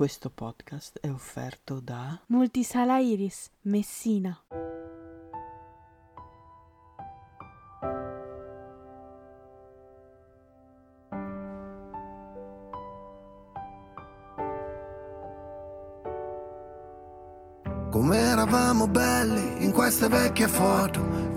Questo podcast è offerto da Multisala Iris, Messina. Come eravamo belli in queste vecchie foto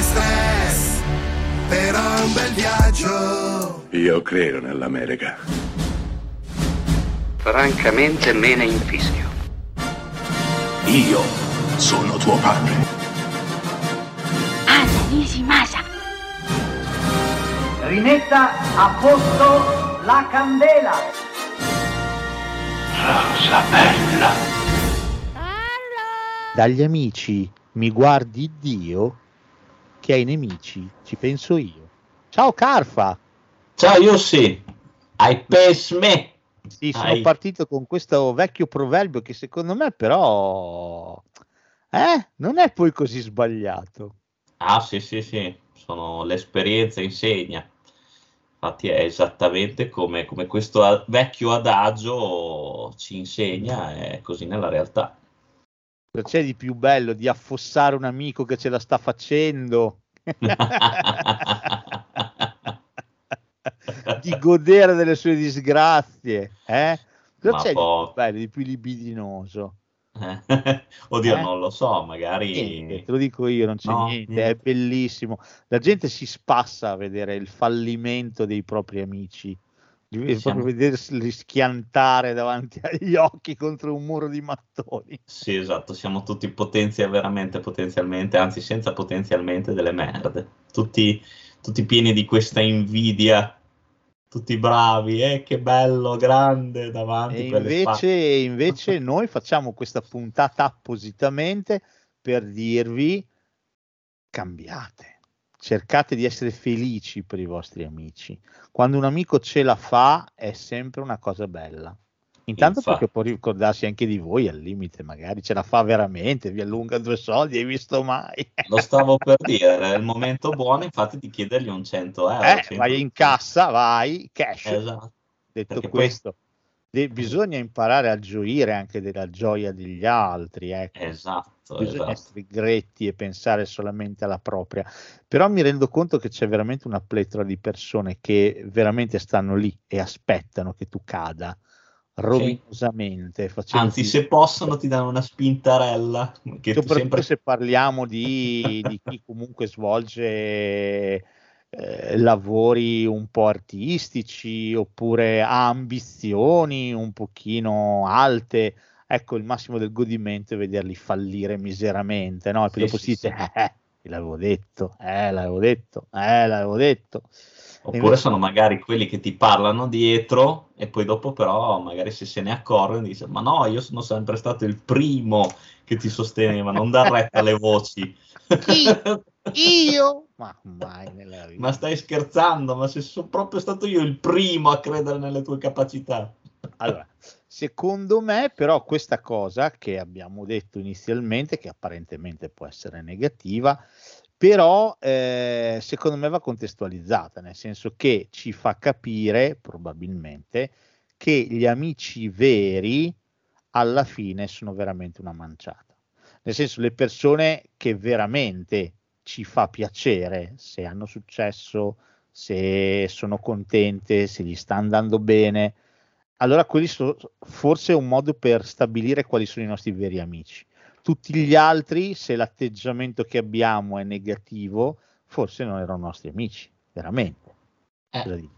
e stress, però è un bel viaggio. Io credo nell'America. Francamente me ne infischio. Io sono tuo padre. Anna Nishimasa. Rimetta a posto la candela. Rosa bella. Dagli amici mi guardi Dio che ai nemici ci penso io. Ciao Carfa! Ciao Yossi! Hai pes me! Sì, sono Hai... partito con questo vecchio proverbio che secondo me però eh, non è poi così sbagliato. Ah sì sì sì, sono l'esperienza insegna. Infatti è esattamente come, come questo vecchio adagio ci insegna, è così nella realtà. Cosa c'è di più bello di affossare un amico che ce la sta facendo? di godere delle sue disgrazie, eh? Cosa Ma c'è po- di più bello, di più libidinoso? Oddio, eh? non lo so, magari. Niente, te lo dico io, non c'è no, niente, niente, è bellissimo. La gente si spassa a vedere il fallimento dei propri amici Siamo... vederli schiantare davanti agli occhi contro un muro di mattoni. Sì, esatto, siamo tutti potenzia veramente potenzialmente, anzi senza potenzialmente delle merde. Tutti, tutti pieni di questa invidia, tutti bravi, eh, che bello, grande davanti. E invece, invece noi facciamo questa puntata appositamente per dirvi cambiate cercate di essere felici per i vostri amici. Quando un amico ce la fa è sempre una cosa bella. Intanto infatti. perché può ricordarsi anche di voi al limite, magari ce la fa veramente, vi allunga due soldi, hai visto mai? Lo stavo per dire, è il momento buono infatti di chiedergli un 100 euro. Eh, vai in cassa, vai, cash. Esatto. Detto perché questo, poi... de- bisogna imparare a gioire anche della gioia degli altri. Ecco. Esatto bisogna esatto. essere gretti e pensare solamente alla propria. Però mi rendo conto che c'è veramente una pletora di persone che veramente stanno lì e aspettano che tu cada rovinosamente. Sì. Anzi, se possono ti danno una spintarella. Che Soprattutto sempre... se parliamo di, di chi comunque svolge eh, lavori un po' artistici oppure ha ambizioni un pochino alte ecco il massimo del godimento è vederli fallire miseramente, no? E poi sì, dopo sì, si dice, sì. eh, l'avevo detto, eh, l'avevo detto, eh, l'avevo detto. Oppure invece... sono magari quelli che ti parlano dietro e poi dopo però magari se se ne accorgono dice ma no, io sono sempre stato il primo che ti sosteneva, non dar retta alle voci. Io? io? Ma mai nella vita. Ma stai scherzando, ma se sono proprio stato io il primo a credere nelle tue capacità. Allora, secondo me, però, questa cosa che abbiamo detto inizialmente, che apparentemente può essere negativa, però eh, secondo me va contestualizzata, nel senso che ci fa capire probabilmente che gli amici veri alla fine sono veramente una manciata. Nel senso, le persone che veramente ci fa piacere se hanno successo, se sono contente, se gli sta andando bene, allora quelli sono forse un modo per stabilire quali sono i nostri veri amici. Tutti gli altri, se l'atteggiamento che abbiamo è negativo, forse non erano nostri amici, veramente. Eh,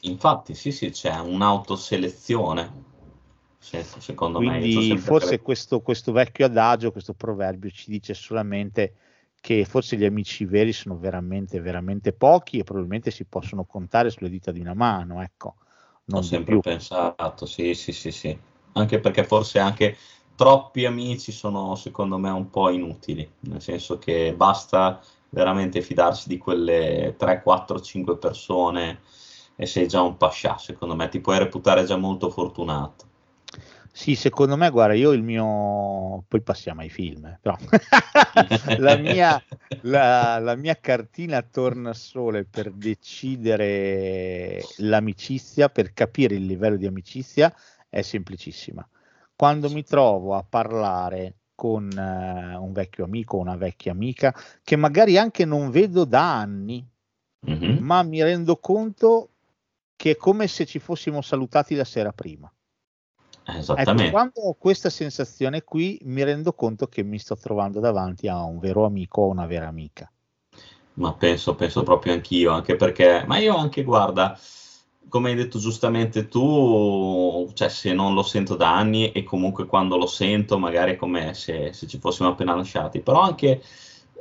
infatti, sì, sì, c'è un'autoselezione. Se- secondo me, Quindi sempre forse questo, questo vecchio adagio, questo proverbio ci dice solamente che forse gli amici veri sono veramente, veramente pochi e probabilmente si possono contare sulle dita di una mano, ecco, non Ho sempre più. pensato, sì, sì, sì, sì. Anche perché forse anche troppi amici sono, secondo me, un po' inutili, nel senso che basta veramente fidarsi di quelle 3, 4, 5 persone e sei già un pascià, secondo me, ti puoi reputare già molto fortunato. Sì, secondo me, guarda, io il mio... Poi passiamo ai film, però. la, mia, la, la mia cartina tornasole per decidere l'amicizia, per capire il livello di amicizia, è semplicissima. Quando mi trovo a parlare con eh, un vecchio amico o una vecchia amica, che magari anche non vedo da anni, Mhm. ma mi rendo conto che è come se ci fossimo salutati la sera prima. Ecco, Esattamente. quando ho questa sensazione qui, mi rendo conto che mi sto trovando davanti a un vero amico o una vera amica. Ma penso, penso proprio anch'io, anche perché, ma io anche, guarda, come hai detto giustamente tu, cioè se non lo sento da anni e comunque quando lo sento magari è come se, se ci fossimo appena lasciati, però anche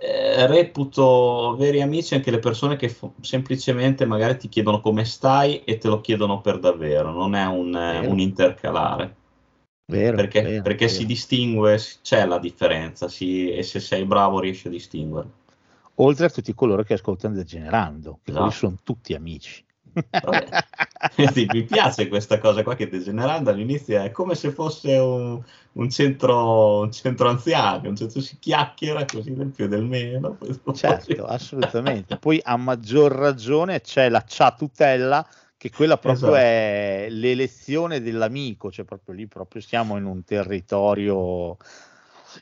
eh, reputo veri amici anche le persone che fo- semplicemente magari ti chiedono come stai e te lo chiedono per davvero, non è un, un intercalare. Vero, Perché, vero, perché vero. si distingue, c'è la differenza, si- e se sei bravo riesci a distinguere. Oltre a tutti coloro che ascoltano Degenerando, che Esatto. sono tutti amici. Sì, mi piace questa cosa qua che Degenerando all'inizio è come se fosse un, un centro, un centro anziani, un centro si chiacchiera così del più e del meno. poi Certo, assolutamente. Poi a maggior ragione c'è la ciatutella, che quella proprio Esatto. è l'elezione dell'amico, cioè proprio lì proprio siamo in un territorio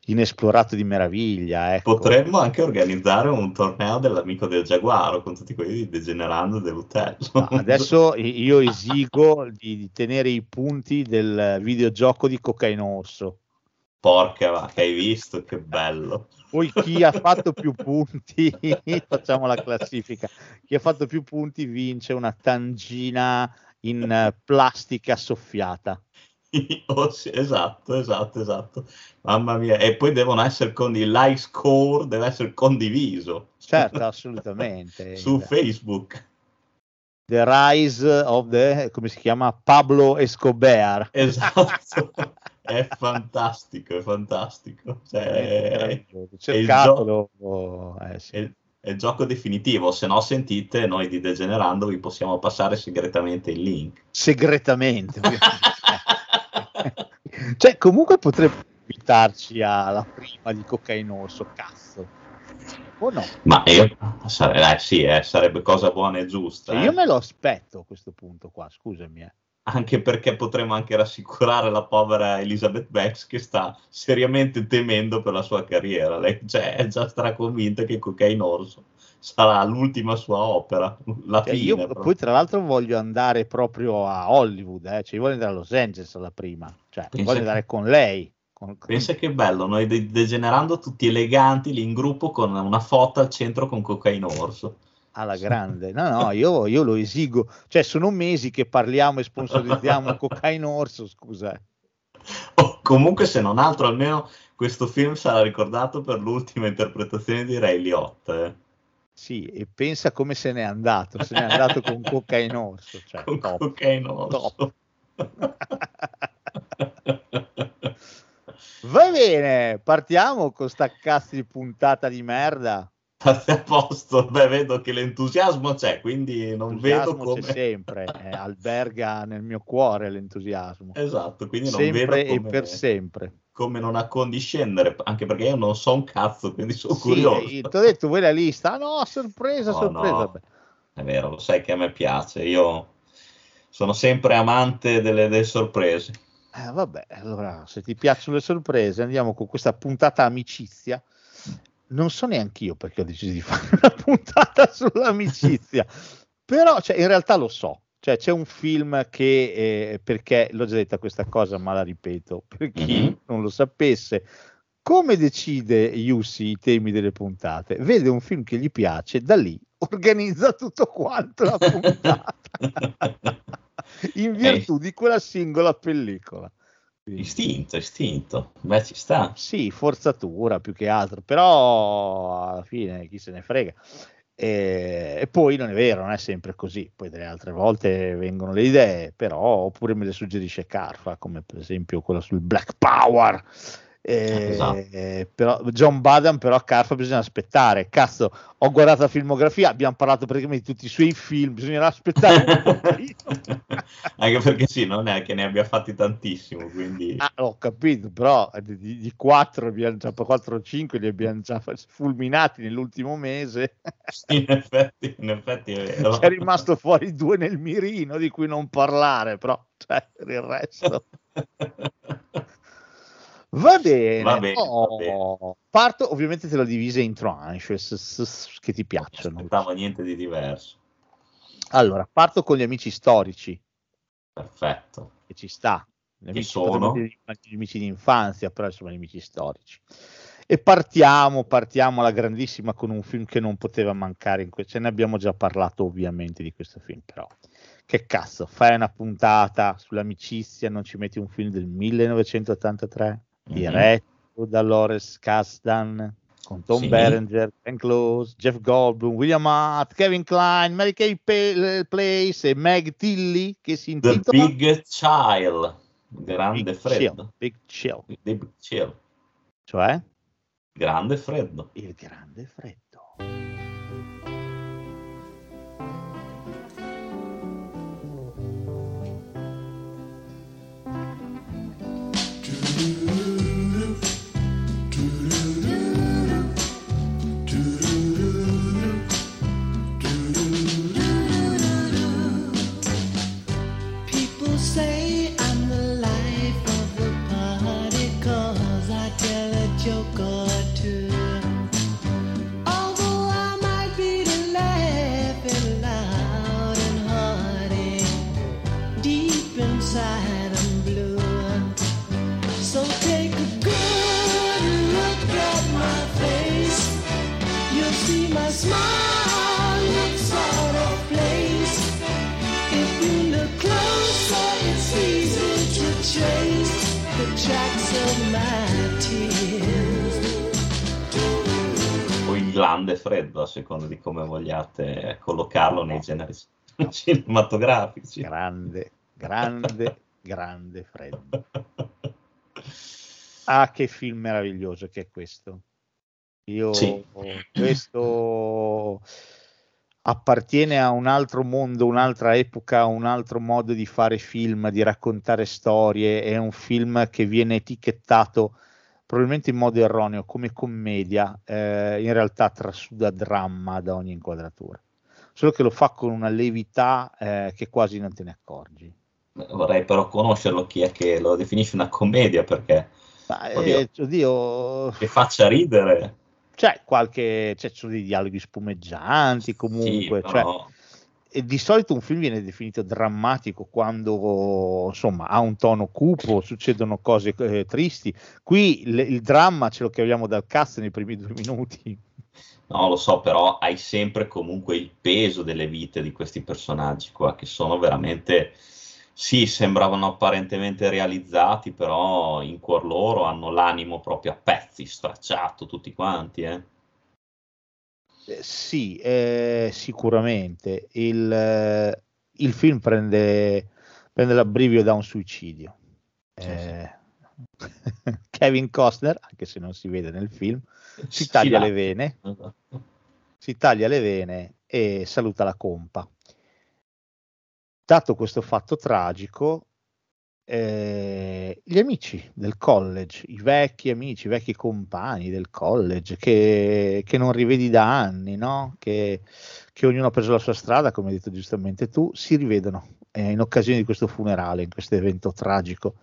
inesplorato di meraviglia. Ecco. Potremmo anche organizzare un torneo dell'amico del Giaguaro con tutti quelli di Degenerando dell'Utello. No, adesso i- io esigo di, di tenere i punti del videogioco di Cocaine Orso. Porca va, che hai visto, che bello. Poi chi ha fatto più punti, facciamo la classifica, chi ha fatto più punti vince una tangina in eh, plastica soffiata. Oh, sì, esatto, esatto, esatto. Mamma mia, e poi devono essere con il like score, deve essere condiviso Certo, assolutamente. su Facebook. The Rise of the, come si chiama? Pablo Escobar. Esatto, è fantastico, è fantastico. Cioè, è, Meraviglioso. è il Cercatelo. eh, sì. è- è il gioco definitivo, se no sentite, noi di Degenerando vi possiamo passare segretamente il link. Segretamente. Cioè, comunque potrebbe invitarci alla prima di Cocaine Orso, cazzo. O no? Ma io, sare- eh, sì, eh, sarebbe cosa buona e giusta. Cioè, eh. io me lo aspetto a questo punto qua, scusami. eh. Anche perché potremmo anche rassicurare la povera Elizabeth Banks che sta seriamente temendo per la sua carriera. Lei cioè, è già straconvinta che Cocaine Orso sarà l'ultima sua opera, la Cioè, fine. io proprio. poi tra l'altro voglio andare proprio a Hollywood, eh. cioè io voglio andare a Los Angeles alla prima, cioè Pensa voglio che- andare con lei. con- Pensa che bello, noi de- degenerando tutti eleganti lì in gruppo con una foto al centro con Cocaine Orso. alla grande. No, no, io, io lo esigo. Cioè, sono mesi che parliamo e sponsorizziamo Cocaine Orso, scusa. eh. Oh, comunque, se non altro, almeno questo film sarà ricordato per l'ultima interpretazione di Ray Liotta. Sì, e pensa come se n'è andato. Se n'è andato con Cocaine Orso. Cioè, con top. Cocaine Orso. Va bene, partiamo con sta cazzo di puntata di merda. State a posto, beh, vedo che l'entusiasmo c'è, quindi non vedo come... c'è sempre, eh, alberga nel mio cuore l'entusiasmo. Esatto, quindi non Sempre vedo e come, per sempre. Come non accondiscendere, anche perché io non so un cazzo, quindi sono Sì, curioso. ti ho detto, vuoi la lista? Ah, no, sorpresa, No, sorpresa. no. È vero, lo sai che a me piace, io sono sempre amante delle, delle sorprese. Eh, vabbè, allora se ti piacciono le sorprese, andiamo con questa puntata amicizia. Non so neanche io perché ho deciso di fare una puntata sull'amicizia, però cioè, in realtà lo so. Cioè c'è un film che, eh, perché l'ho già detta questa cosa, ma la ripeto, per chi Mhm. non lo sapesse, come decide Yussi i temi delle puntate? Vede un film che gli piace, da lì organizza tutto quanto la puntata, in virtù di quella singola pellicola. Istinto, istinto. Beh, ci sta. sì, forzatura più che altro, però alla fine chi se ne frega. E, e poi non è vero, non è sempre così, poi delle altre volte vengono le idee, però oppure me le suggerisce Carfa, come per esempio quella sul Black Power. Eh, Esatto. però John Badan però a Carfa bisogna aspettare cazzo ho guardato la filmografia abbiamo parlato praticamente di tutti i suoi film bisognerà aspettare. Anche perché sì, non è che ne abbia fatti tantissimo, quindi Ah, ho capito, però eh, di, di 4 abbiamo già 4 o 5 li abbiamo già fulminati nell'ultimo mese. sì, in effetti, in effetti è vero. C'è rimasto fuori due nel mirino di cui non parlare, però cioè, per il resto. Va bene, Va bene, oh, va bene. parto ovviamente te l'ho divisa in tranches che ti Non piacciono. aspettavo niente di diverso. Allora, parto con gli amici storici, Perfetto. che ci sta. Gli amici, sono? gli amici di infanzia, però insomma gli amici storici. E partiamo, partiamo alla grandissima con un film che non poteva mancare in questo. Ce ne abbiamo già parlato ovviamente di questo film, però. Che cazzo, fai una puntata sull'amicizia, non ci metti un film del 1983, Mhm. diretto da Lawrence Kasdan, con Tom Sì. Berenger, Ken Close, Jeff Goldblum, William Hart, Kevin Klein, Mary Kay Pa- Place e Meg Tilly, che si The intitola Big Child. Grande Big freddo. Chill, Big Chill, The Big Chill. cioè Grande freddo. il grande freddo. Grande freddo, a seconda di come vogliate collocarlo nei generi cinematografici. Grande, grande, grande freddo. Ah, che film meraviglioso che è questo. Io Sì. questo appartiene a un altro mondo, un'altra epoca, un altro modo di fare film, di raccontare storie. È un film che viene etichettato probabilmente in modo erroneo come commedia, eh, in realtà trasuda dramma da ogni inquadratura. Solo che lo fa con una levità eh, che quasi non te ne accorgi. Vorrei però conoscerlo chi è che lo definisce una commedia perché Ma, Oddio. eh, oddio, che faccia ridere. c'è qualche, c'è, ci sono dei dialoghi spumeggianti comunque, sì, cioè, però e di solito un film viene definito drammatico quando insomma ha un tono cupo, succedono cose eh, tristi. Qui il, il dramma ce lo caviamo dal cazzo nei primi due minuti. No, lo so, però hai sempre comunque il peso delle vite di questi personaggi qua, che sono veramente, sì, sembravano apparentemente realizzati, però in cuor loro hanno l'animo proprio a pezzi, stracciato tutti quanti, eh. Sì, eh, sicuramente. Il, eh, il film prende, prende l'abbrivio da un suicidio. Sì, Eh, Kevin Costner, anche se non si vede nel film, si Sì, taglia dai. le vene, si taglia le vene e saluta la compa. Dato questo fatto tragico, eh, gli amici del college, i vecchi amici, i vecchi compagni del college che, che non rivedi da anni, no? che, che ognuno ha preso la sua strada, come hai detto giustamente tu, si rivedono eh, in occasione di questo funerale, in questo evento tragico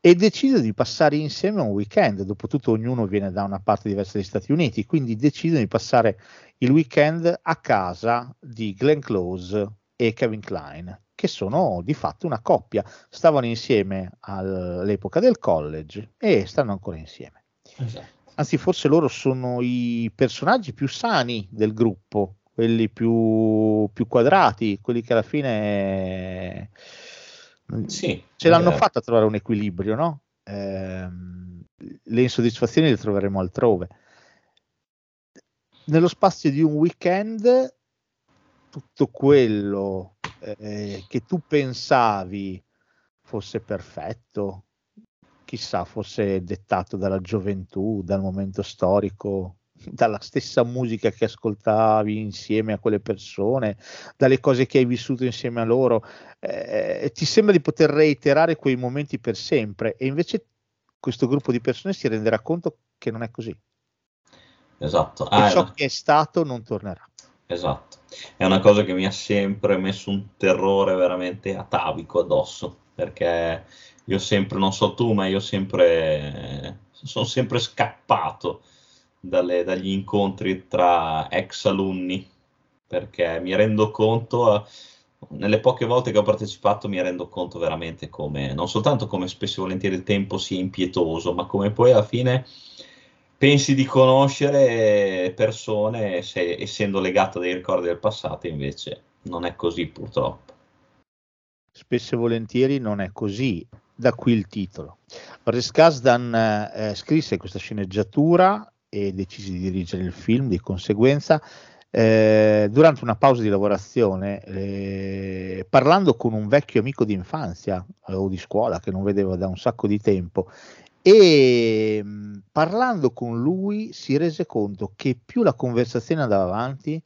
e decidono di passare insieme un weekend. Dopotutto ognuno viene da una parte diversa degli Stati Uniti, quindi decidono di passare il weekend a casa di Glenn Close e Kevin Klein, che sono di fatto una coppia. Stavano insieme all'epoca del college e stanno ancora insieme. Esatto. Anzi, forse loro sono i personaggi più sani del gruppo, quelli più, più quadrati, quelli che alla fine Sì, ce l'hanno eh, fatta a trovare un equilibrio, no? Ehm, le insoddisfazioni le troveremo altrove. Nello spazio di un weekend, tutto quello eh, che tu pensavi fosse perfetto, chissà, fosse dettato dalla gioventù, dal momento storico, dalla stessa musica che ascoltavi insieme a quelle persone, dalle cose che hai vissuto insieme a loro, eh, ti sembra di poter reiterare quei momenti per sempre e invece questo gruppo di persone si renderà conto che non è così. Esatto. E Ah, è ciò una- che è stato non tornerà. Esatto, è una cosa che mi ha sempre messo un terrore veramente atavico addosso, perché io sempre, non so tu, ma io sempre, sono sempre scappato dalle- dagli incontri tra ex alunni, perché mi rendo conto, nelle poche volte che ho partecipato, mi rendo conto veramente come, non soltanto come spesso e volentieri il tempo sia impietoso, ma come poi alla fine pensi di conoscere persone se- essendo legato dai ricordi del passato, invece non è così purtroppo. Spesso e volentieri non è così, da qui il titolo. Boris Kasdan eh, scrisse questa sceneggiatura e decise di dirigere il film di conseguenza. eh, durante una pausa di lavorazione, eh, parlando con un vecchio amico di infanzia eh, o di scuola che non vedeva da un sacco di tempo, e mh, parlando con lui si rese conto che più la conversazione andava avanti,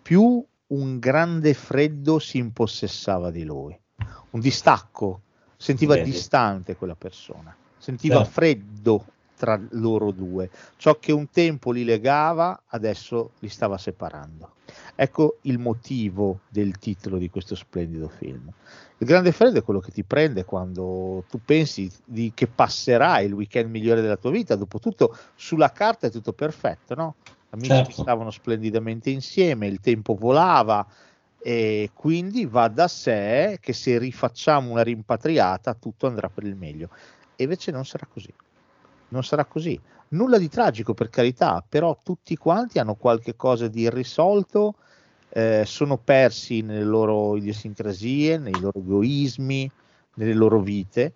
più un grande freddo si impossessava di lui, un distacco, sentiva Vedi. distante quella persona, sentiva Certo. freddo tra loro due, ciò che un tempo li legava adesso li stava separando. Ecco il motivo del titolo di questo splendido film. Il grande freddo è quello che ti prende quando tu pensi di che passerai il weekend migliore della tua vita. Dopotutto, sulla carta è tutto perfetto, no? Amici Certo. stavano splendidamente insieme, il tempo volava e quindi va da sé che se rifacciamo una rimpatriata tutto andrà per il meglio. E invece non sarà così. Non sarà così. Nulla di tragico per carità, però tutti quanti hanno qualche cosa di irrisolto, eh, sono persi nelle loro idiosincrasie, nei loro egoismi, nelle loro vite,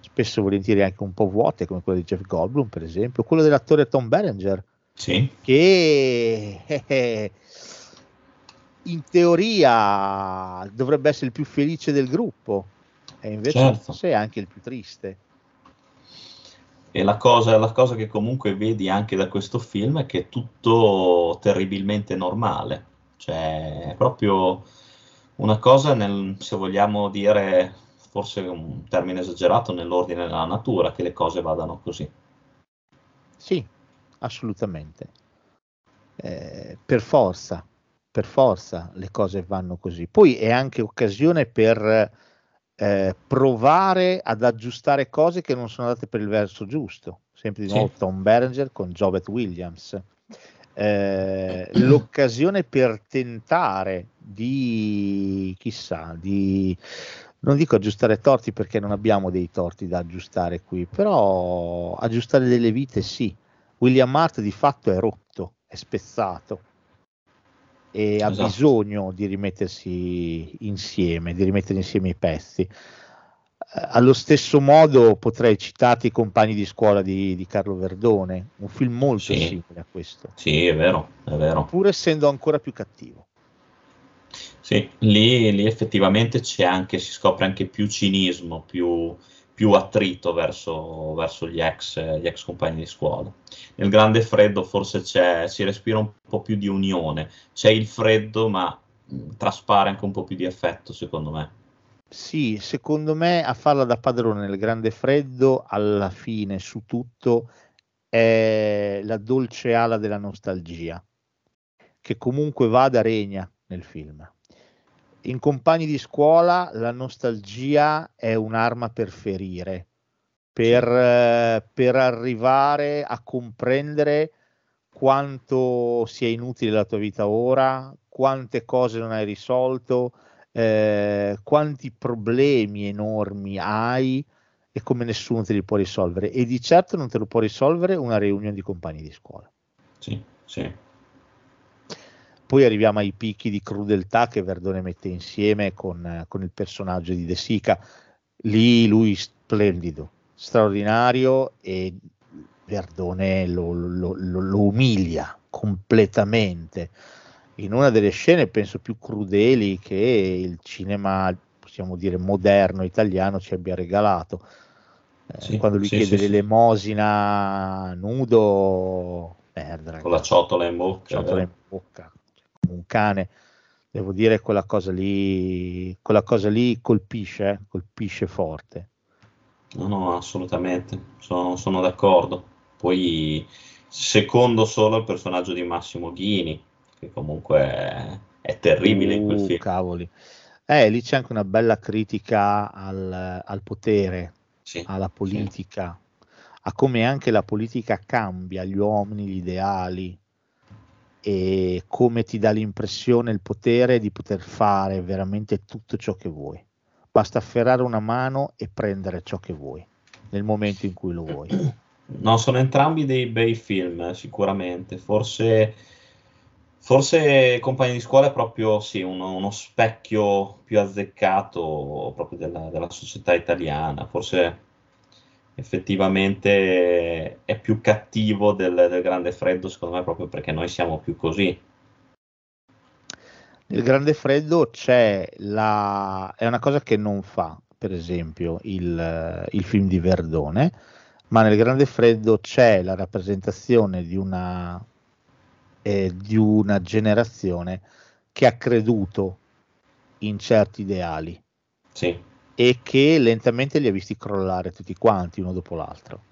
spesso e volentieri anche un po' vuote, come quella di Jeff Goldblum, per esempio, quello dell'attore Tom Berenger, Sì, che eh, eh, in teoria dovrebbe essere il più felice del gruppo, e invece Certo. forse è anche il più triste. E la cosa, la cosa che comunque vedi anche da questo film è che è tutto terribilmente normale, cioè è proprio una cosa nel, se vogliamo dire, forse un termine esagerato, nell'ordine della natura, che le cose vadano così. Sì, assolutamente. Eh, per forza, per forza le cose vanno così. Poi è anche occasione per eh, provare ad aggiustare cose che non sono andate per il verso giusto. Sempre di Sì. nuovo Tom Berenger con Jovett Williams. Eh, l'occasione per tentare di, chissà, di, non dico aggiustare torti perché non abbiamo dei torti da aggiustare qui, però aggiustare delle vite sì. William Hart di fatto è rotto, è spezzato e ha Esatto. bisogno di rimettersi insieme, di rimettere insieme i pezzi. Eh, allo stesso modo potrei citarti i compagni di scuola di, di Carlo Verdone, un film molto Sì. simile a questo, Sì, è vero, è vero. pur essendo ancora più cattivo. Sì, lì, lì effettivamente c'è anche, si scopre anche più cinismo, più, più attrito verso, verso gli ex, gli ex compagni di scuola. Nel grande freddo forse si respira un po' più di unione, c'è il freddo ma mh, traspare anche un po' più di affetto secondo me. Sì, secondo me a farla da padrone nel grande freddo, alla fine su tutto, è la dolce ala della nostalgia, che comunque vada regna nel film. In compagni di scuola la nostalgia è un'arma per ferire, per, eh, per arrivare a comprendere quanto sia inutile la tua vita ora, quante cose non hai risolto, eh, quanti problemi enormi hai e come nessuno te li può risolvere. E di certo non te lo può risolvere una riunione di compagni di scuola. Sì, sì. Poi arriviamo ai picchi di crudeltà che Verdone mette insieme con, con il personaggio di De Sica. Lì lui splendido, straordinario e Verdone lo, lo, lo, lo umilia completamente in una delle scene penso più crudeli che il cinema possiamo dire moderno italiano ci abbia regalato eh, Sì, quando lui sì, chiede sì, sì. l'elemosina nudo merda Con la ciotola in bocca. ciotola in vero? bocca come un cane devo dire quella cosa lì quella cosa lì colpisce eh, colpisce forte No, no, assolutamente, sono, sono d'accordo. Poi secondo solo il personaggio di Massimo Ghini, che comunque è, è terribile in quel Uh, film. cavoli eh, lì c'è anche una bella critica al, al potere Sì, alla sì. politica, a come anche la politica cambia gli uomini, gli ideali e come ti dà l'impressione il potere di poter fare veramente tutto ciò che vuoi. Basta afferrare una mano e prendere ciò che vuoi nel momento in cui lo vuoi. No, sono entrambi dei bei film, eh, sicuramente. Forse, forse Compagni di scuola è proprio sì, uno, uno specchio più azzeccato proprio della, della società italiana. Forse effettivamente è più cattivo del, del Grande Freddo, secondo me, proprio perché noi siamo più così. Nel Grande Freddo c'è la... è una cosa che non fa, per esempio, il, il film di Verdone, ma nel Grande Freddo c'è la rappresentazione di una, eh, di una generazione che ha creduto in certi ideali Sì, e che lentamente li ha visti crollare tutti quanti uno dopo l'altro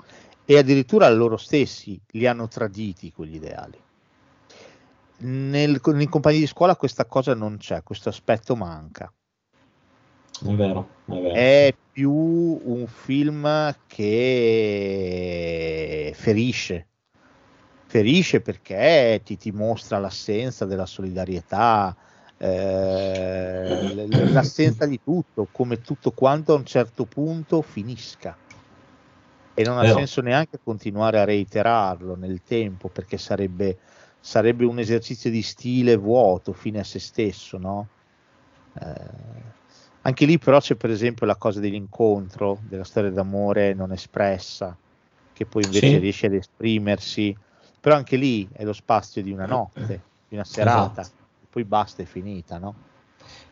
e addirittura loro stessi li hanno traditi quegli ideali. Nel, nei compagni di scuola questa cosa non c'è, questo aspetto manca. è vero, è vero. È più un film che ferisce, ferisce perché ti, ti mostra l'assenza della solidarietà, eh, l'assenza di tutto, come tutto quanto a un certo punto finisca. E non ha senso neanche continuare a reiterarlo nel tempo perché sarebbe, sarebbe un esercizio di stile vuoto, fine a se stesso, no? Eh, anche lì però c'è per esempio la cosa dell'incontro, della storia d'amore non espressa, che poi invece Sì. riesce ad esprimersi, però anche lì è lo spazio di una notte, di una serata, Esatto. Poi basta, è finita, no?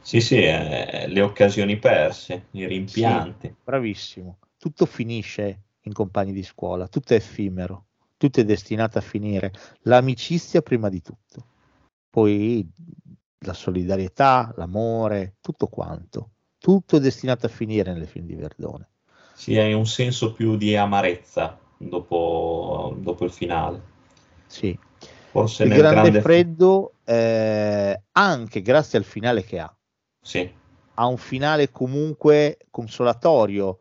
Sì, sì, eh, le occasioni perse, i rimpianti. Bravissimo, tutto finisce in compagni di scuola, tutto è effimero, tutto è destinato a finire, l'amicizia prima di tutto, poi la solidarietà, l'amore, tutto quanto, tutto è destinato a finire nelle film di Verdone. Sì, hai un senso più di amarezza dopo, dopo il finale. Sì. Forse Il nel Grande, grande Freddo, eh, anche grazie al finale che ha, Sì, ha un finale comunque consolatorio.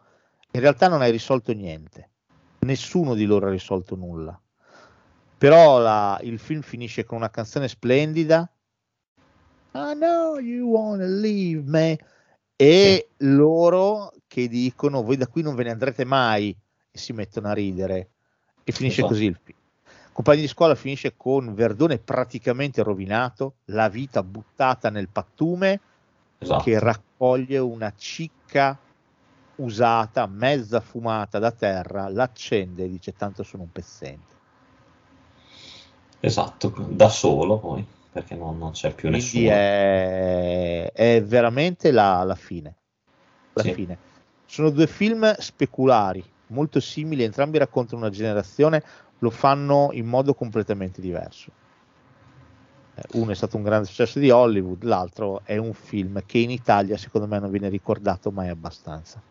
In realtà non hai risolto niente, nessuno di loro ha risolto nulla. Però la- il film finisce con una canzone splendida. I know you wanna leave me. E loro che dicono: Voi da qui non ve ne andrete mai. E si mettono a ridere. E finisce Esatto. così il film. Compagni di scuola finisce con Verdone praticamente rovinato, la vita buttata nel pattume esatto. che raccoglie una cicca usata, mezza fumata da terra, l'accende e dice tanto sono un pezzente. Esatto, da solo poi, perché non, non c'è più Quindi nessuno. è, è veramente la, la fine. La Sì. fine. Sono due film speculari, molto simili, entrambi raccontano una generazione, lo fanno in modo completamente diverso. Eh, Uno è stato un grande successo di Hollywood, l'altro è un film che in Italia secondo me non viene ricordato mai abbastanza.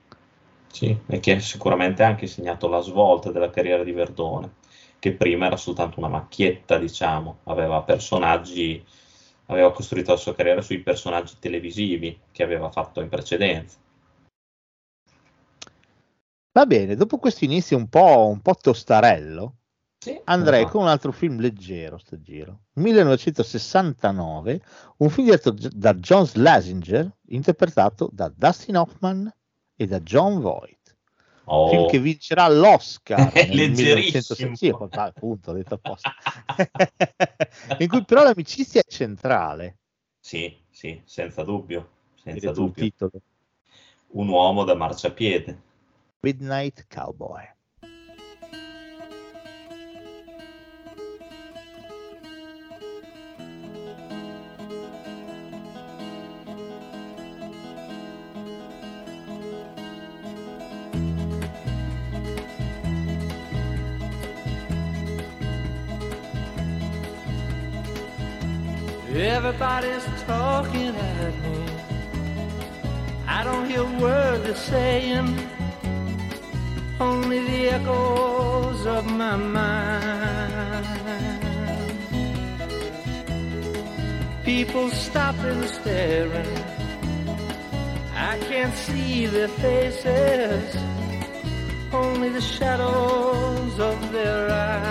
Sì, e che sicuramente ha anche segnato la svolta della carriera di Verdone, che prima era soltanto una macchietta, diciamo, aveva personaggi, aveva costruito la sua carriera sui personaggi televisivi che aveva fatto in precedenza. Va bene, dopo questo inizio un po', un po' tostarello, Sì, Andrei esatto. con un altro film leggero, sto giro. 1969, un film diretto da John Slasinger, interpretato da Dustin Hoffman e da John Voight. Oh. Film che vincerà l'Oscar nel leggerissimo. 1960, sì, appunto, detto apposta. in cui però l'amicizia è centrale. Sì, sì, senza dubbio, senza dubbio. titolo. Un uomo da marciapiede. Midnight Cowboy. Everybody's talking at me. I don't hear a word they're saying, only the echoes of my mind. People stop and staring. I can't see their faces, only the shadows of their eyes.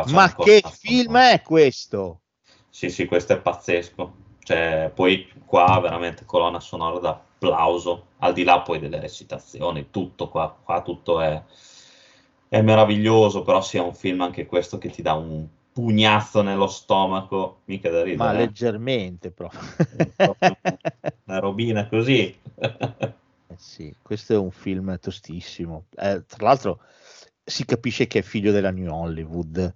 Sì, Ma che film è questo? Sì, sì, questo è pazzesco. Cioè, poi qua veramente colonna sonora d'applauso, al di là poi delle recitazioni, tutto qua, qua tutto è, è meraviglioso, però sia un film anche questo che ti dà un pugnazzo nello stomaco, mica da Ma ridere. eh. leggermente proprio. Una robina così. Eh sì, questo è un film tostissimo. Eh, tra l'altro si capisce che è figlio della New Hollywood.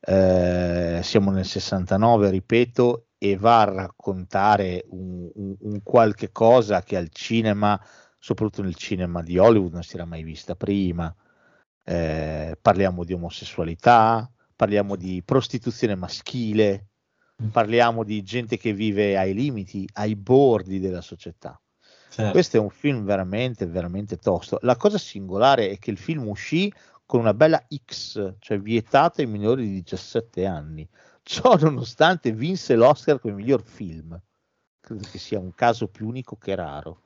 Eh, siamo nel 69, ripeto, e va a raccontare un, un- un qualche cosa che al cinema, soprattutto nel cinema di Hollywood, non si era mai vista prima. Eh, parliamo di omosessualità, parliamo di prostituzione maschile, parliamo di gente che vive ai limiti, ai bordi della società. Certo. Questo è un film veramente, veramente tosto. La cosa singolare è che il film uscì con una bella X, cioè vietato ai minori di 17 anni. Ciò nonostante vinse l'Oscar come miglior film. Credo che sia un caso più unico che raro.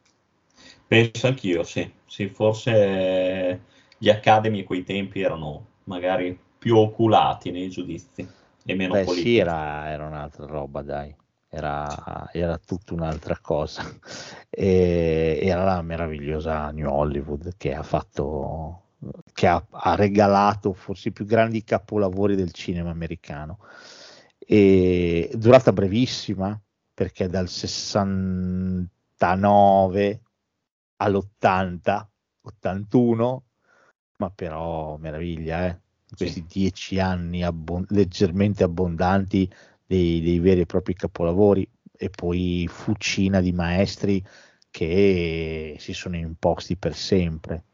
Penso anch'io, sì. Sì, forse gli Academy a quei tempi erano magari più oculati nei giudizi e meno Beh, politici. sì, era, era un'altra roba, dai. Era, era tutta un'altra cosa. E, era la meravigliosa New Hollywood che ha fatto, che ha, ha regalato forse i più grandi capolavori del cinema americano. E durata brevissima, perché dal 69 all'80, 81, ma però meraviglia, eh? Questi dieci anni abbon- leggermente abbondanti dei, dei veri e propri capolavori e poi fucina di maestri che si sono imposti per sempre.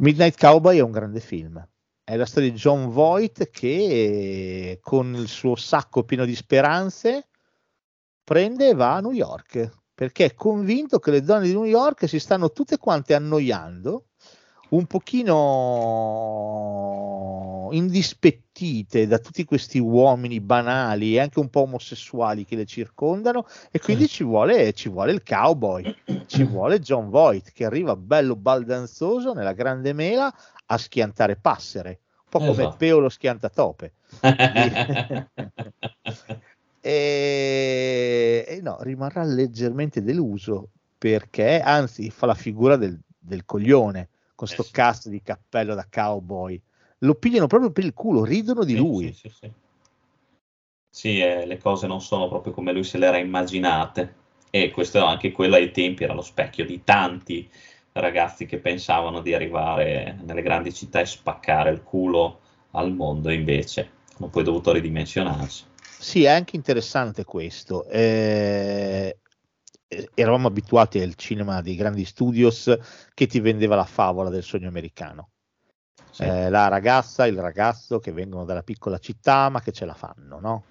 Midnight Cowboy è un grande film. È la storia di John Voight che con il suo sacco pieno di speranze prende e va a New York perché è convinto che le donne di New York si stanno tutte quante annoiando, un pochino indispettite da tutti questi uomini banali e anche un po' omosessuali che le circondano e quindi ci vuole, ci vuole il cowboy, ci vuole John Voight che arriva bello baldanzoso nella grande mela a schiantare passere, un po' come Esatto. Peolo schiantatope. e, e no, rimarrà leggermente deluso perché anzi fa la figura del, del coglione con sto Eh cast di cappello da cowboy. Lo pigliano proprio per il culo, ridono di Sì, lui. Sì, sì, sì. Eh, le cose non sono proprio come lui se le era immaginate. E questo anche quello ai tempi era lo specchio di tanti ragazzi che pensavano di arrivare nelle grandi città e spaccare il culo al mondo, invece hanno poi dovuto ridimensionarsi. Sì, è anche interessante questo. Eh, eh, eravamo abituati al cinema dei grandi studios che ti vendeva la favola del sogno americano. Sì. Eh, la ragazza, il ragazzo che vengono dalla piccola città ma che ce la fanno, no?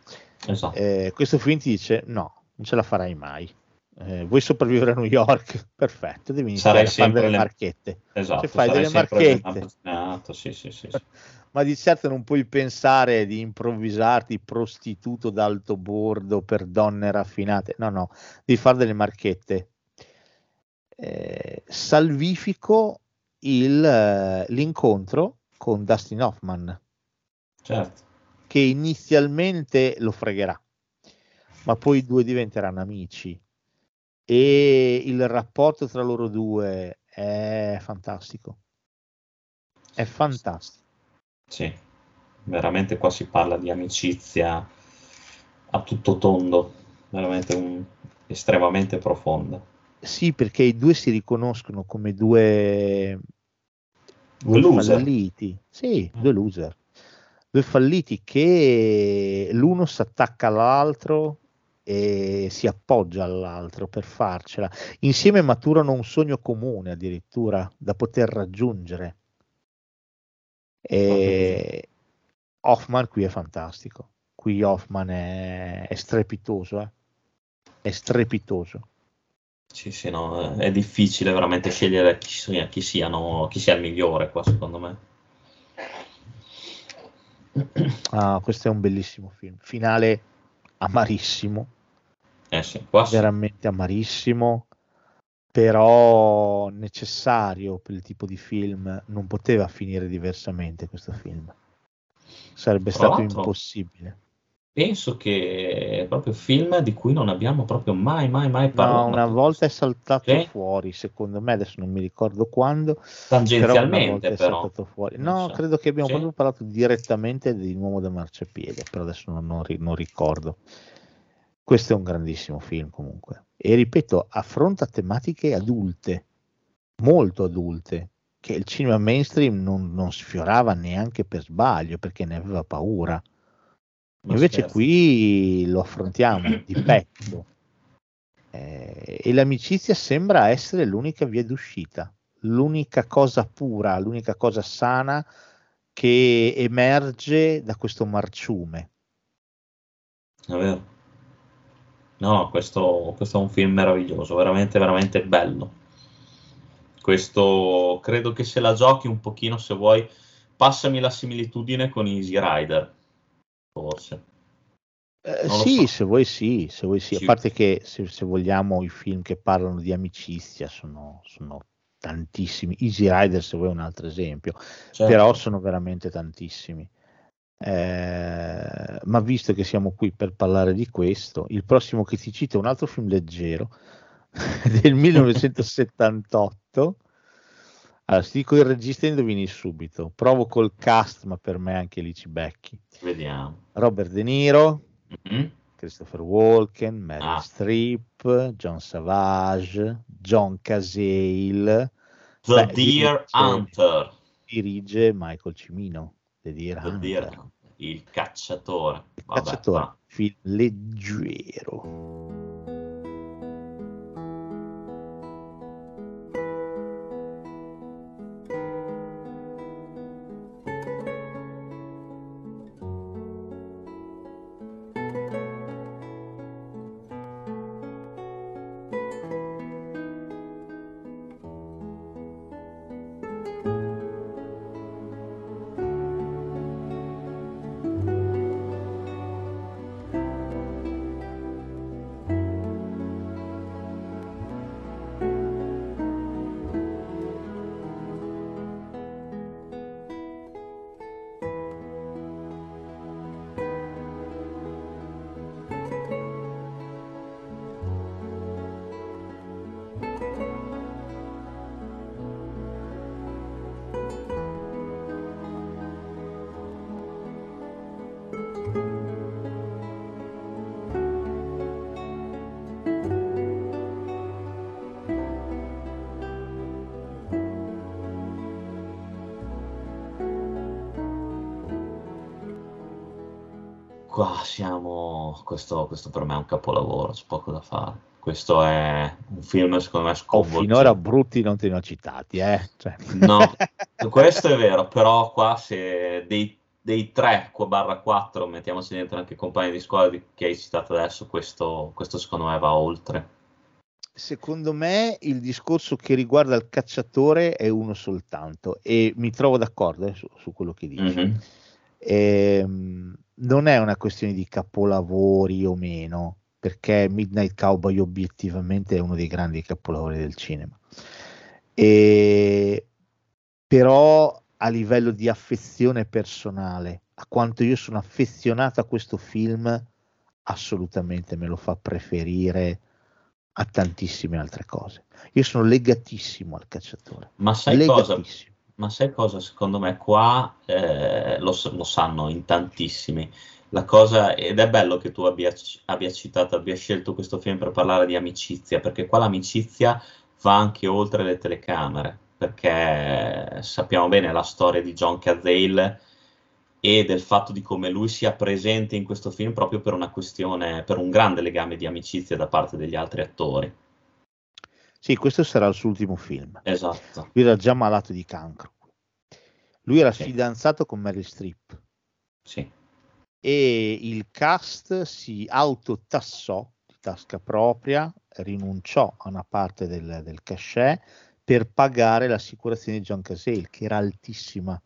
Esatto. Eh, questo film ti dice no, non ce la farai mai. Eh, vuoi sopravvivere a New York? Perfetto, devi iniziare Sarai a fare delle le- marchette. Esatto, Se fai delle marchette. sì, sì, sì. Ma di certo non puoi pensare di improvvisarti prostituto d'alto bordo per donne raffinate. No, no, devi fare delle marchette. Eh, salvifico il, eh, l'incontro con Dustin Hoffman, Certo. che inizialmente lo fregherà, ma poi i due diventeranno amici. E il rapporto tra loro due è fantastico. È fantastico. Sì, veramente qua si parla di amicizia a tutto tondo, veramente un- estremamente profonda. Sì, perché i due si riconoscono come due, Due loser. falliti. Sì, Mm. due loser. Due falliti che l'uno si attacca all'altro e si appoggia all'altro per farcela. Insieme maturano un sogno comune addirittura da poter raggiungere. E Hoffman qui è fantastico. Qui Hoffman è, è strepitoso, eh. È strepitoso. Sì, sì, no, è difficile veramente scegliere chi sia, chi siano, chi sia il migliore qua, secondo me. Ah, questo è un bellissimo film. Finale amarissimo, Eh sì, qua sì. veramente amarissimo, però necessario per il tipo di film. Non poteva finire diversamente questo film. Sarebbe Tra stato impossibile. Penso che è proprio film di cui non abbiamo proprio mai, mai, mai No, parlato. una volta è saltato Sì? fuori, secondo me, adesso non mi ricordo quando, però Tangenzialmente, è però. saltato fuori. Non No, so. credo che abbiamo Sì? proprio parlato direttamente di Uomo del Marciapiede, però adesso non, non non ricordo. Questo è un grandissimo film comunque. E ripeto, affronta tematiche adulte, molto adulte, che il cinema mainstream non, non sfiorava neanche per sbaglio, perché ne aveva paura. Ma Invece scherzi. qui lo affrontiamo di petto. Eh, e l'amicizia sembra essere l'unica via d'uscita, l'unica cosa pura, l'unica cosa sana che emerge da questo marciume. È vero. No, questo, questo è un film meraviglioso, veramente, veramente bello. Questo credo che se la giochi un pochino, se vuoi, passami la similitudine con Easy Rider, forse. Eh, sì, so. se vuoi sì, se vuoi sì. A Sì. parte che se, se vogliamo i film che parlano di amicizia sono, sono tantissimi. Easy Rider, se vuoi, è un altro esempio. Certo. però sono veramente tantissimi. Eh, ma visto che siamo qui per parlare di questo, il prossimo che ti cito è un altro film leggero del 1978. Allora, se dico il regista indovini subito. Provo col cast, ma per me anche lì ci becchi. Vediamo. Robert De Niro, Mhm. Christopher Walken, Meryl Ah. Streep, John Savage, John Cazale. The Beh, Deer Hunter. dirige Michael Cimino. Hunter. Hunter. Il cacciatore. Il Vabbè, cacciatore, va. film leggero. Questo, questo per me è un capolavoro, c'è poco da fare. questo è un film secondo me Oh, sconvolgente. finora brutti non te ne ho citati, eh. Cioè. No, questo è vero, però qua se dei, dei 3 barra 4 mettiamoci dentro anche i compagni di squadra di- che hai citato adesso, questo, questo secondo me va oltre. Secondo me il discorso che riguarda il cacciatore è uno soltanto e mi trovo d'accordo eh, su, su quello che dici. Mhm. Ehm, non è una questione di capolavori o meno, perché Midnight Cowboy obiettivamente è uno dei grandi capolavori del cinema. E, però a livello di affezione personale, a quanto io sono affezionato a questo film, assolutamente me lo fa preferire a tantissime altre cose. Io sono legatissimo al cacciatore. Ma sai cosa? Ma sai cosa? Secondo me qua eh, lo, lo sanno in tantissimi. La cosa, ed è bello che tu abbia, abbia citato, abbia scelto questo film per parlare di amicizia, perché qua l'amicizia va anche oltre le telecamere, perché sappiamo bene la storia di John Cazale e del fatto di come lui sia presente in questo film proprio per una questione, per un grande legame di amicizia da parte degli altri attori. Sì, questo sarà il suo ultimo film. Esatto. Lui era già malato di cancro. Lui era Sì. fidanzato con Meryl Streep Sì. e il cast si autotassò di tasca propria, rinunciò a una parte del, del cachet per pagare l'assicurazione di John Cazale, che era altissima.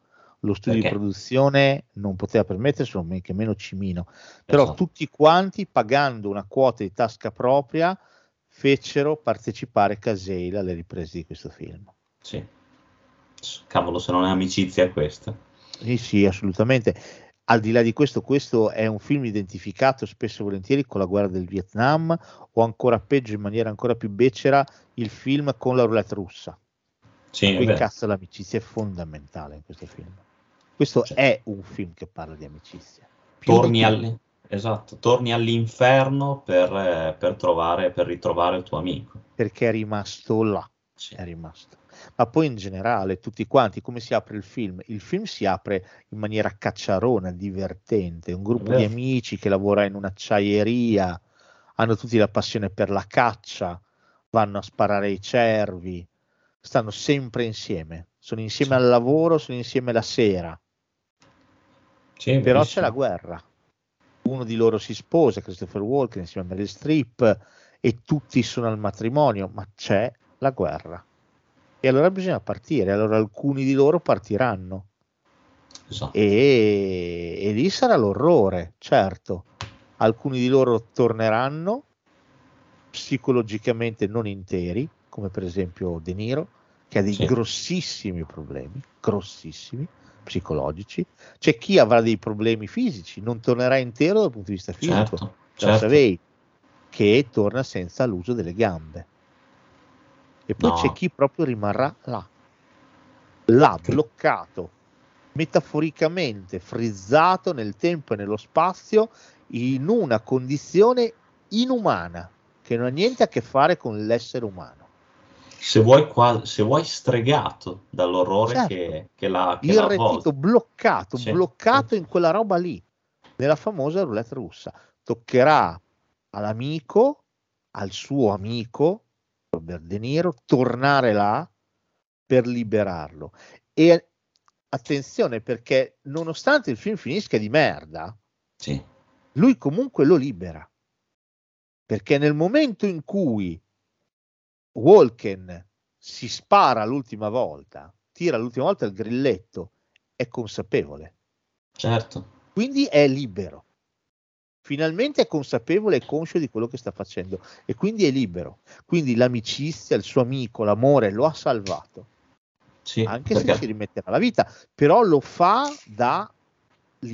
Lo studio Perché? di produzione non poteva permetterselo, men che meno Cimino. Però Esatto. tutti quanti, pagando una quota di tasca propria, fecero partecipare Cazale alle riprese di questo film. Sì. Cavolo, se non è amicizia questa. Sì, sì, assolutamente. Al di là di questo, questo è un film identificato spesso e volentieri con la guerra del Vietnam o ancora peggio, in maniera ancora più becera, il film con la roulette russa. Sì, Qui cazzo l'amicizia è fondamentale in questo film. Questo Sì. è un film che parla di amicizia. Più Torni, di al- esatto, torni all'inferno per, eh, per trovare, per ritrovare il tuo amico. perché è rimasto là. Sì. è rimasto. Ma poi in generale, tutti quanti, come si apre il film? Il film si apre in maniera cacciarona, divertente, un gruppo di amici che lavora in un'acciaieria, hanno tutti la passione per la caccia, vanno a sparare ai cervi, stanno sempre insieme, sono insieme Sì. al lavoro, sono insieme la sera, Sì, però c'è la guerra. Uno di loro si sposa, Christopher Walken, insieme a Meryl Streep, e tutti sono al matrimonio, ma c'è la guerra. E allora bisogna partire, allora alcuni di loro partiranno Esatto. e, e lì sarà l'orrore, certo. Alcuni di loro torneranno psicologicamente non interi, come per esempio De Niro, che ha dei Sì. grossissimi problemi, grossissimi, psicologici. C'è chi avrà dei problemi fisici, non tornerà intero dal punto di vista fisico. Certo, certo. Savei, che torna senza l'uso delle gambe. E poi No. c'è chi proprio rimarrà là, là, bloccato, metaforicamente frizzato nel tempo e nello spazio in una condizione inumana che non ha niente a che fare con l'essere umano. Se vuoi, qua- se vuoi stregato dall'orrore Certo. che, che la, che Irretito, bloccato, Sì, bloccato in quella roba lì, nella famosa roulette russa. Toccherà all'amico, al suo amico, Robert De Niro, tornare là per liberarlo. E attenzione perché nonostante il film finisca di merda, Sì, lui comunque lo libera. Perché nel momento in cui Walken si spara l'ultima volta, tira l'ultima volta il grilletto, è consapevole. certo. Quindi è libero. Finalmente è consapevole e conscio di quello che sta facendo e quindi è libero. Quindi l'amicizia, il suo amico, l'amore lo ha salvato, Sì, anche se perché si rimetterà la vita, però lo fa da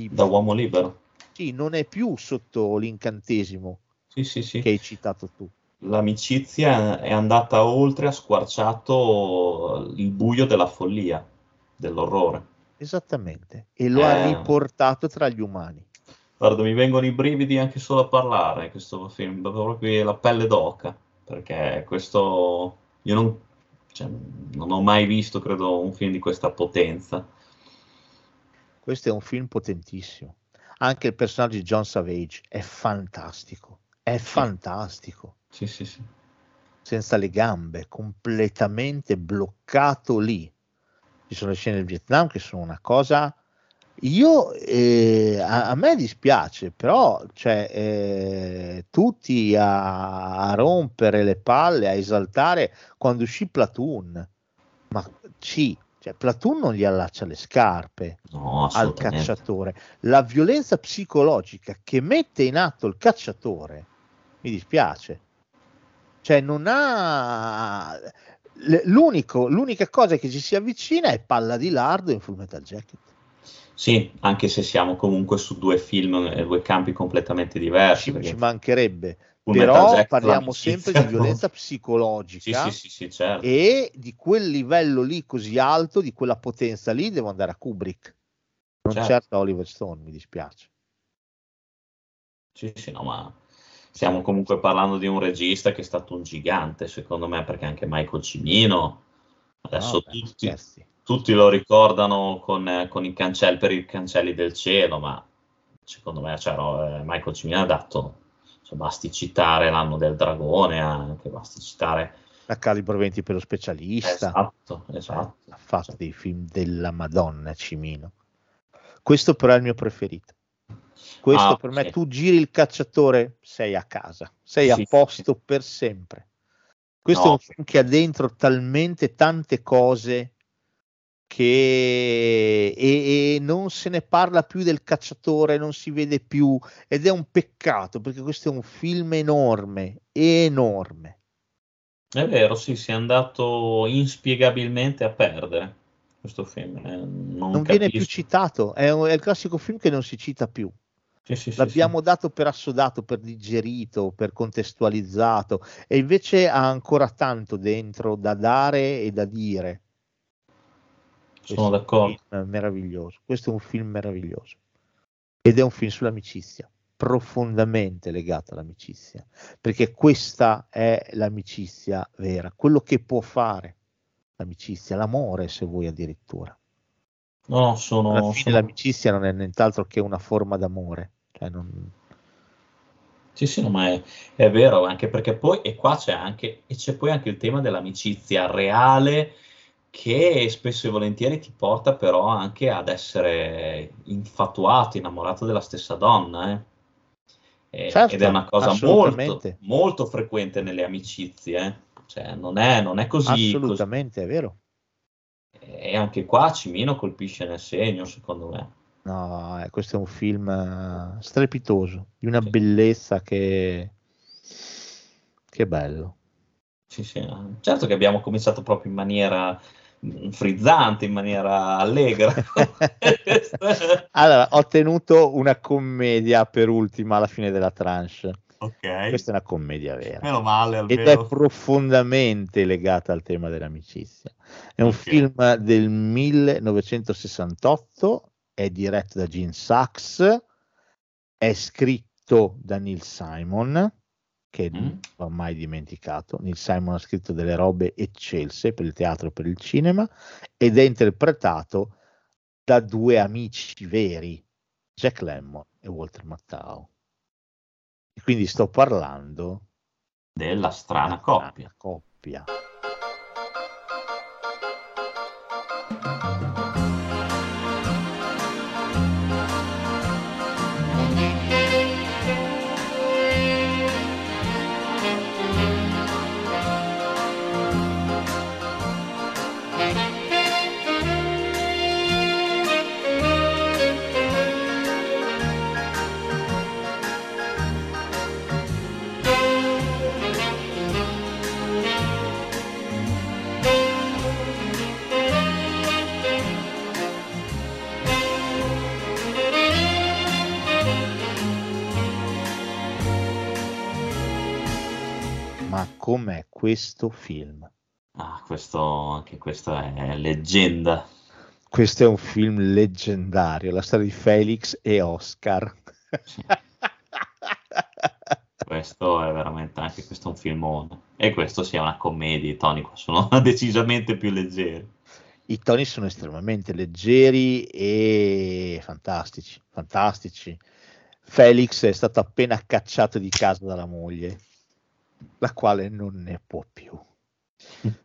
da libero. uomo libero. Sì, non è più sotto l'incantesimo sì, sì. che hai citato tu. L'amicizia è andata oltre, ha squarciato il buio della follia, dell'orrore. Esattamente. E lo ha Eh. riportato tra gli umani. Guarda, mi vengono i brividi anche solo a parlare questo film, proprio la pelle d'oca, perché questo io non, cioè, non ho mai visto, credo, un film di questa potenza. Questo è un film potentissimo. Anche il personaggio di John Savage è fantastico. È fantastico. Sì, sì, sì. senza le gambe, completamente bloccato lì. Ci sono le scene del Vietnam che sono una cosa... Io, eh, a, a me dispiace, però cioè, eh, tutti a, a rompere le palle, a esaltare quando uscì Platoon, ma sì, cioè, Platoon non gli allaccia le scarpe No, al cacciatore. La violenza psicologica che mette in atto il cacciatore, mi dispiace. Cioè, non ha. L'unico, l'unica cosa che ci si avvicina è Palla di Lardo in Full Metal Jacket. Sì, anche se siamo comunque su due film e due campi completamente diversi. Ci, ci mancherebbe. Però parliamo sempre di violenza psicologica sì, sì, sì, certo. e di quel livello lì così alto, di quella potenza lì, devo andare a Kubrick, non Certo. certo a Oliver Stone, mi dispiace. Sì, sì, no, ma stiamo comunque parlando di un regista che è stato un gigante, secondo me, perché anche Michael Cimino, adesso No, beh, tutti, tutti lo ricordano con, con i cancelli per i cancelli del cielo, ma secondo me cioè, no, eh, Michael Cimino ha dato, cioè, basti citare l'anno del dragone, anche basti citare... La calibro 20 per lo specialista. Esatto, esatto. ha fatto dei film della Madonna Cimino. Questo però è il mio preferito. Questo Ah, per me, sì. tu giri il cacciatore, sei a casa, sei Sì, a posto per sempre. Questo No. è un film che ha dentro talmente tante cose che e, e non se ne parla più del cacciatore, non si vede più ed è un peccato perché questo è un film enorme, enorme. È vero, sì, si è andato inspiegabilmente a perdere questo film. eh, non Non viene più citato, è, un- è il classico film che non si cita più. Sì, sì, sì, L'abbiamo dato per assodato, per digerito, per contestualizzato e invece ha ancora tanto dentro da dare e da dire. sì, sono d'accordo. Questo meraviglioso. Questo è un film meraviglioso. Ed è un film sull'amicizia, profondamente legato all'amicizia, perché questa è l'amicizia vera, quello che può fare l'amicizia, l'amore se vuoi addirittura. No, no, sono, Alla fine sono- l'amicizia non è nient'altro che una forma d'amore. Cioè non... Sì, sì, no, ma è, è vero, anche perché poi, e qua c'è anche, e c'è poi anche il tema dell'amicizia reale che spesso e volentieri ti porta però anche ad essere infatuato, innamorato della stessa donna, eh. E- Certo, ed è una cosa molto, molto frequente nelle amicizie, eh. Cioè, non è, non è così, così- Assolutamente, è vero. E anche qua Cimino colpisce nel segno, secondo me. No, eh, questo è un film eh, strepitoso, di una Sì. bellezza che... che bello. Sì, sì, certo che abbiamo cominciato proprio in maniera mm, frizzante, in maniera allegra. allora, ho tenuto una commedia per ultima alla fine della tranche. Ok, Questa è una commedia vera. meno male Ed è profondamente legata al tema dell'amicizia. È un Ok. film del 1968, è diretto da Gene Sachs, è scritto da Neil Simon, che Mm. non va mai dimenticato. Neil Simon ha scritto delle robe eccelse per il teatro e per il cinema ed è interpretato da due amici veri, Jack Lemmon e Walter Matthau. E quindi sto parlando della strana coppia. coppia. Com'è questo film? Ah, questo, anche questo è leggenda. Questo è un film leggendario, la storia di Felix e Oscar. Sì. Questo è veramente anche questo è un filmone. E questo sia una commedia, i toni sono decisamente più leggeri. I toni sono estremamente leggeri e fantastici, fantastici. Felix è stato appena cacciato di casa dalla moglie la quale non ne può più,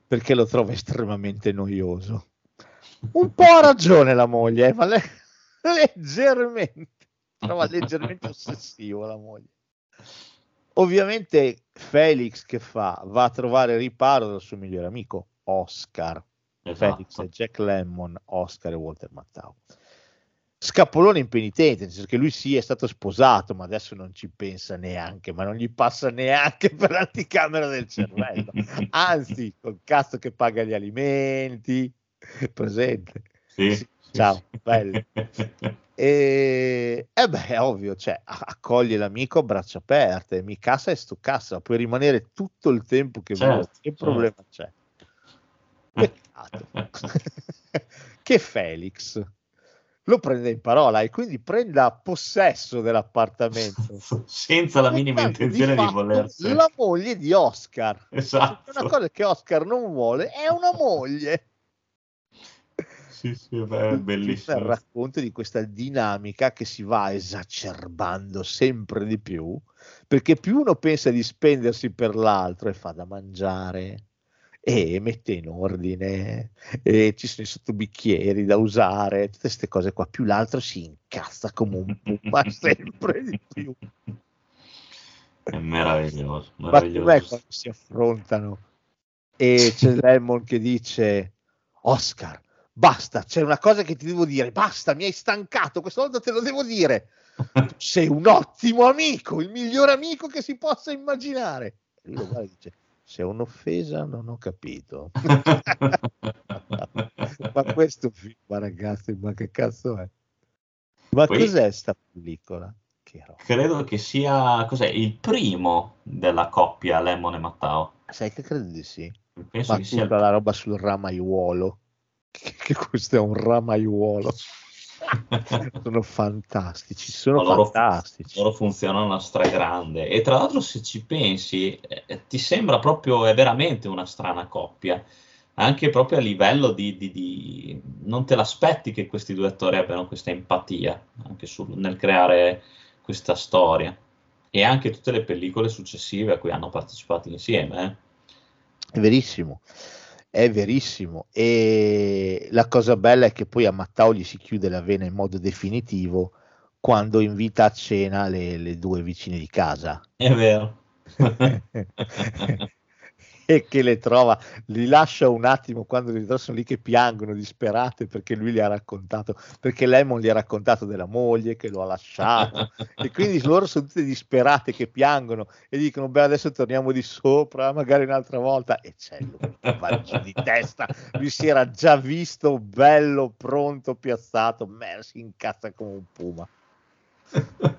perché lo trova estremamente noioso. Un po' ha ragione la moglie, eh, ma le- leggermente, trova leggermente ossessivo la moglie. Ovviamente Felix che fa? Va a trovare riparo dal suo migliore amico, Oscar. Esatto. Felix è Jack Lemmon, Oscar e Walter Mattau. Scappolone impenitente, nel senso che lui sì è stato sposato, ma adesso non ci pensa neanche, ma non gli passa neanche per l'anticamera del cervello. Anzi, col cazzo che paga gli alimenti, presente. Sì, Sì, ciao, bello. E, e beh, è ovvio, cioè, accoglie l'amico a braccia aperte, mi cassa e sto cassa, puoi rimanere tutto il tempo che Certo, vuoi, che certo. problema c'è? Peccato. che Felix lo prende in parola e quindi prenda possesso dell'appartamento. Senza la minima intenzione di, fatto, volersi. La moglie di Oscar. Esatto. Una cosa che Oscar non vuole è una moglie. Sì, sì, beh, è il bellissimo. racconto di questa dinamica che si va esacerbando sempre di più perché più uno pensa di spendersi per l'altro e fa da mangiare e mette in ordine e ci sono i sottobicchieri da usare tutte queste cose qua. Più l'altro si incazza come un puma sempre di più. È meraviglioso, ma meraviglioso. quando si affrontano e c'è Lemon che dice Oscar basta c'è una cosa che ti devo dire basta mi hai stancato questa volta te lo devo dire. Sei un ottimo amico il miglior amico che si possa immaginare. E lui lo guarda e dice se è un'offesa non ho capito. Ma questo film ma ragazzi ma che cazzo è? Ma Poi- cos'è sta pellicola? Che Credo che sia cos'è, il primo della coppia Lemon e Matteo. sai che credo di sì? Penso ma che sia la roba sul ramaiuolo. Che, che questo è un ramaiuolo sono fantastici sono loro, fantastici. loro funzionano a stragrande. E tra l'altro se ci pensi eh, ti sembra proprio è veramente una strana coppia. Anche proprio a livello di, di- di- non te l'aspetti che questi due attori abbiano questa empatia anche sul- nel creare questa storia. E anche tutte le pellicole successive a cui hanno partecipato insieme eh. È verissimo, è verissimo. E la cosa bella è che poi a Matteo gli si chiude la vena in modo definitivo quando invita a cena le, le due vicine di casa è vero e che le trova, li lascia un attimo quando due sono lì che piangono disperate perché lui gli ha raccontato, perché Lemon gli ha raccontato della moglie che lo ha lasciato. E quindi loro sono tutte disperate che piangono e dicono beh adesso torniamo di sopra magari un'altra volta. E c'è lui va giù di testa lui si era già visto bello pronto piazzato me si incazza come un puma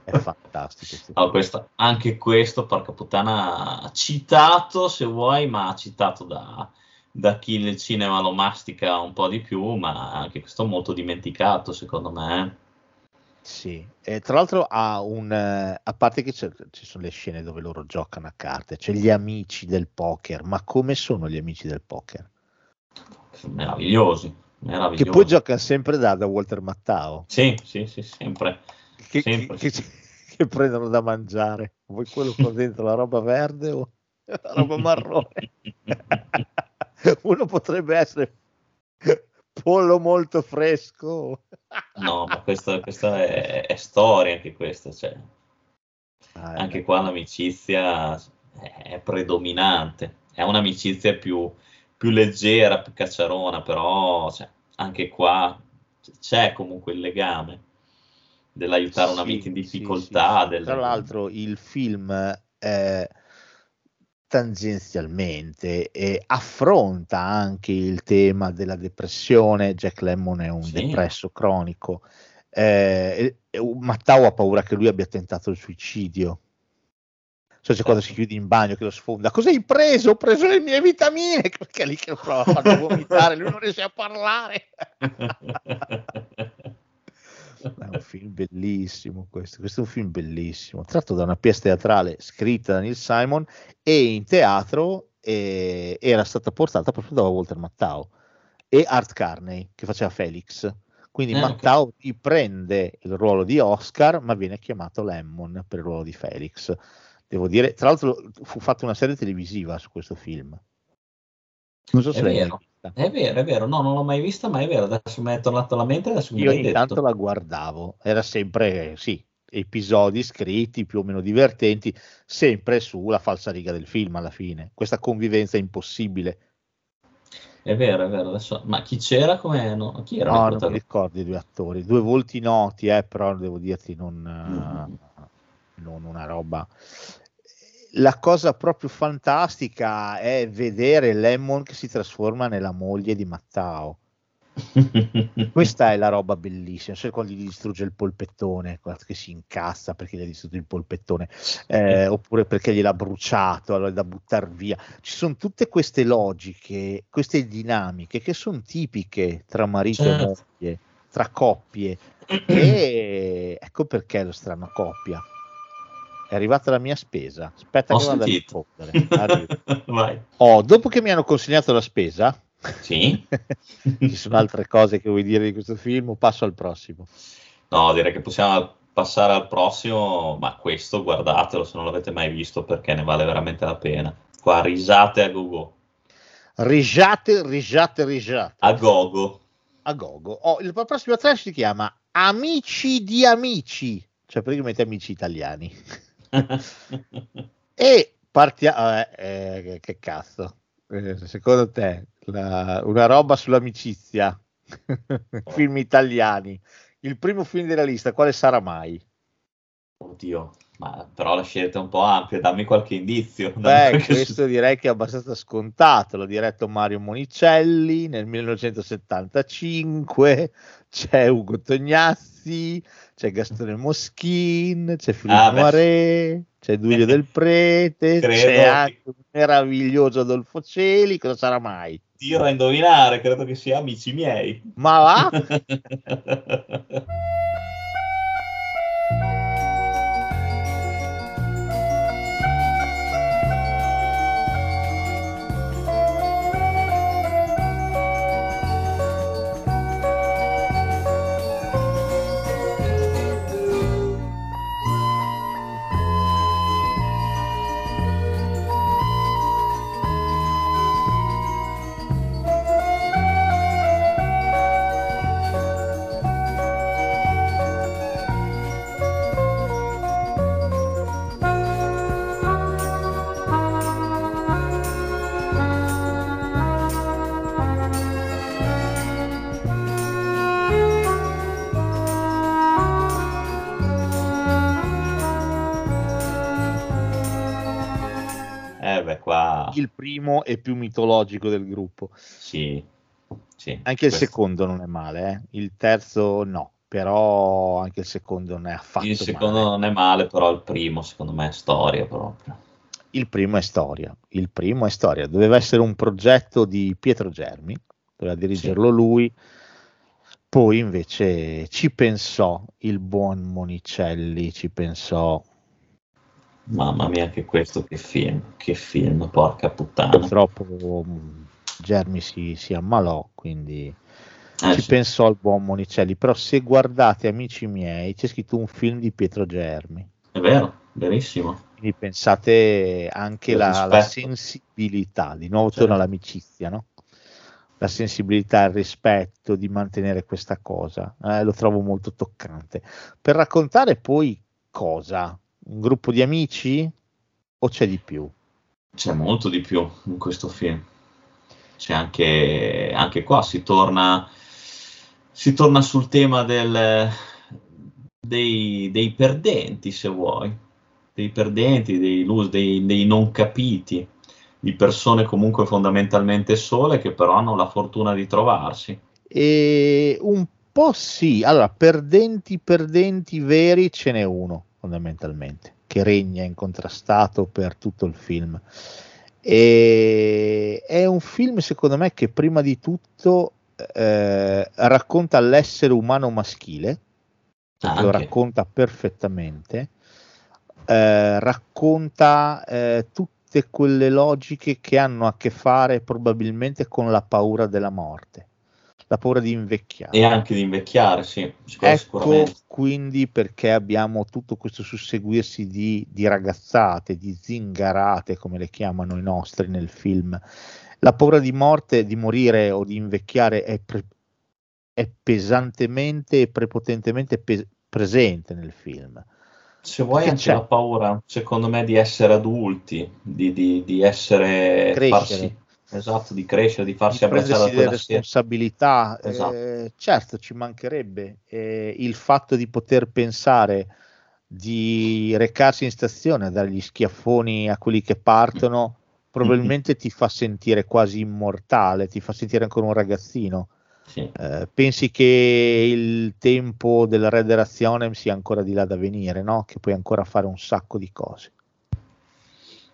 è fantastico sto No, questo- anche questo, porca puttana, citato se vuoi, ma citato da, da chi il cinema lo mastica un po' di più, ma anche questo molto dimenticato, secondo me. Sì, e tra l'altro ha un, eh, a parte che ci sono le scene dove loro giocano a carte, c'è gli amici del poker, ma come sono gli amici del poker? Meravigliosi, Che meravigliosi. poi giocano sempre da, da Walter Mattao, Sì, sì, sì, sempre. Che, che- sì. che prendono da mangiare. Vuoi quello con dentro la roba verde o la roba marrone? Uno potrebbe essere pollo molto fresco. No, ma questa, questa è, è storia anche questa, cioè, Ah, anche eh, qua l'amicizia è predominante, è un'amicizia più, più leggera, più cacciarona, però cioè, anche qua c'è comunque il legame dell'aiutare un Sì, amico in difficoltà. sì, sì. del- Tra l'altro il film eh, tangenzialmente eh, affronta anche il tema della depressione. Jack Lemmon è un depresso cronico. Eh, e- e Matteo ha paura che lui abbia tentato il suicidio. So, c'è quando si Certo. chiude in bagno che lo sfonda. Cosa hai preso? Ho preso le mie vitamine. Perché è lì che lo prova a farlo vomitare. Lui non riesce a parlare. È un film bellissimo questo, questo è un film bellissimo, tratto da una pièce teatrale scritta da Neil Simon e in teatro eh, era stata portata proprio da Walter Mattau e Art Carney che faceva Felix. Quindi ok. Mattau riprende il ruolo di Oscar ma viene chiamato Lemmon per il ruolo di Felix. devo dire, tra l'altro fu fatta una serie televisiva su questo film. Non so se È vero. Vista. È vero, è vero, no, non l'ho mai vista, ma è vero, adesso mi è tornato alla mente, adesso mi Io l'hai ogni detto. tanto la guardavo, era sempre, sì, episodi scritti più o meno divertenti, sempre sulla falsariga del film alla fine. Questa convivenza impossibile. È vero, è vero, adesso... Ma chi c'era come... No, chi era No, non mi ricordo i due attori, due volti noti, eh, però devo dirti non, Mm. eh, non una roba. La cosa proprio fantastica è vedere Lemon che si trasforma nella moglie di Matteo. Questa è la roba bellissima, cioè quando gli distrugge il polpettone, che si incassa perché gli ha distrutto il polpettone, eh, oppure perché gliel'ha bruciato, allora è da buttare via. Ci sono tutte queste logiche, queste dinamiche che sono tipiche tra marito e Certo. moglie, tra coppie, e ecco perché lo strano coppia. È arrivata la mia spesa. Aspetta Ho che vado a rispondere. Oh, dopo che mi hanno consegnato la spesa, Sì. ci sono altre cose che vuoi dire di questo film passo al prossimo? No, direi che possiamo passare al prossimo, ma questo guardatelo se non l'avete mai visto perché ne vale veramente la pena. Qua risate a gogo. Risate, risate, risate. A gogo. A gogo. Oh, il prossimo trash si chiama Amici di Amici, cioè praticamente amici italiani. E partiamo... Eh, che cazzo. Eh, secondo te, la- una roba sull'amicizia, film italiani, il primo film della lista, quale sarà mai? Oddio, ma però la scelta è un po' ampia, dammi qualche indizio. dammi Beh, qualche- questo direi che è abbastanza scontato. L'ha diretto Mario Monicelli nel 1975. C'è Ugo Tognazzi, c'è Gastone Moschin, c'è Filippo Ah. Noiré, c'è Duilio del Prete, c'è che- anche un meraviglioso Adolfo Celi. Cosa sarà mai? Tiro a indovinare, credo che sia amici miei. Ma va? Il primo e più mitologico del gruppo. sì, sì. Anche il questo- secondo non è male, eh. il terzo no, però anche il secondo non è affatto Il secondo male. non è male, però il primo secondo me è storia proprio. Il primo è storia, il primo è storia, doveva essere un progetto di Pietro Germi, doveva dirigerlo lui, poi invece ci pensò il buon Monicelli, ci pensò, Mamma mia, che questo, che film, che film, porca puttana. purtroppo mh, Germi si, si ammalò, quindi Eh, ci sì. pensò il buon Monicelli, però se guardate amici miei c'è scritto un film di Pietro Germi. È vero, verissimo. Quindi pensate anche la, la sensibilità, di nuovo Certo. torna l'amicizia, no? La sensibilità, il rispetto di mantenere questa cosa, eh, lo trovo molto toccante. Per raccontare poi cosa? Un gruppo di amici o c'è di più? C'è molto di più in questo film. C'è anche, anche qua, si torna, si torna sul tema del, dei, dei perdenti, se vuoi, dei perdenti, dei, lose, dei, dei non capiti, di persone comunque fondamentalmente sole che però hanno la fortuna di trovarsi. E un po' sì, allora, perdenti, perdenti veri ce n'è uno fondamentalmente, che regna incontrastato per tutto il film. E è un film, secondo me, che prima di tutto eh, racconta l'essere umano maschile, Ah, lo racconta perfettamente, eh, racconta eh, tutte quelle logiche che hanno a che fare probabilmente con la paura della morte. La paura di invecchiare. E anche di invecchiare, sì, ecco quindi perché abbiamo tutto questo susseguirsi di, di ragazzate, di zingarate, come le chiamano i nostri nel film. La paura di morte, di morire o di invecchiare è, pre- è pesantemente e prepotentemente pe- presente nel film. Se vuoi Che anche c'è? la paura, secondo me, di essere adulti, di, di- di essere... Crescere. farsi- esatto, di crescere, di farsi di abbracciare da quella responsabilità. Esatto. eh, certo, ci mancherebbe eh, il fatto di poter pensare di recarsi in stazione, a dare gli schiaffoni a quelli che partono, probabilmente ti fa sentire quasi immortale, ti fa sentire ancora un ragazzino. Sì. Eh, pensi che il tempo della Red Razionem sia ancora di là da venire, no? Che puoi ancora fare un sacco di cose.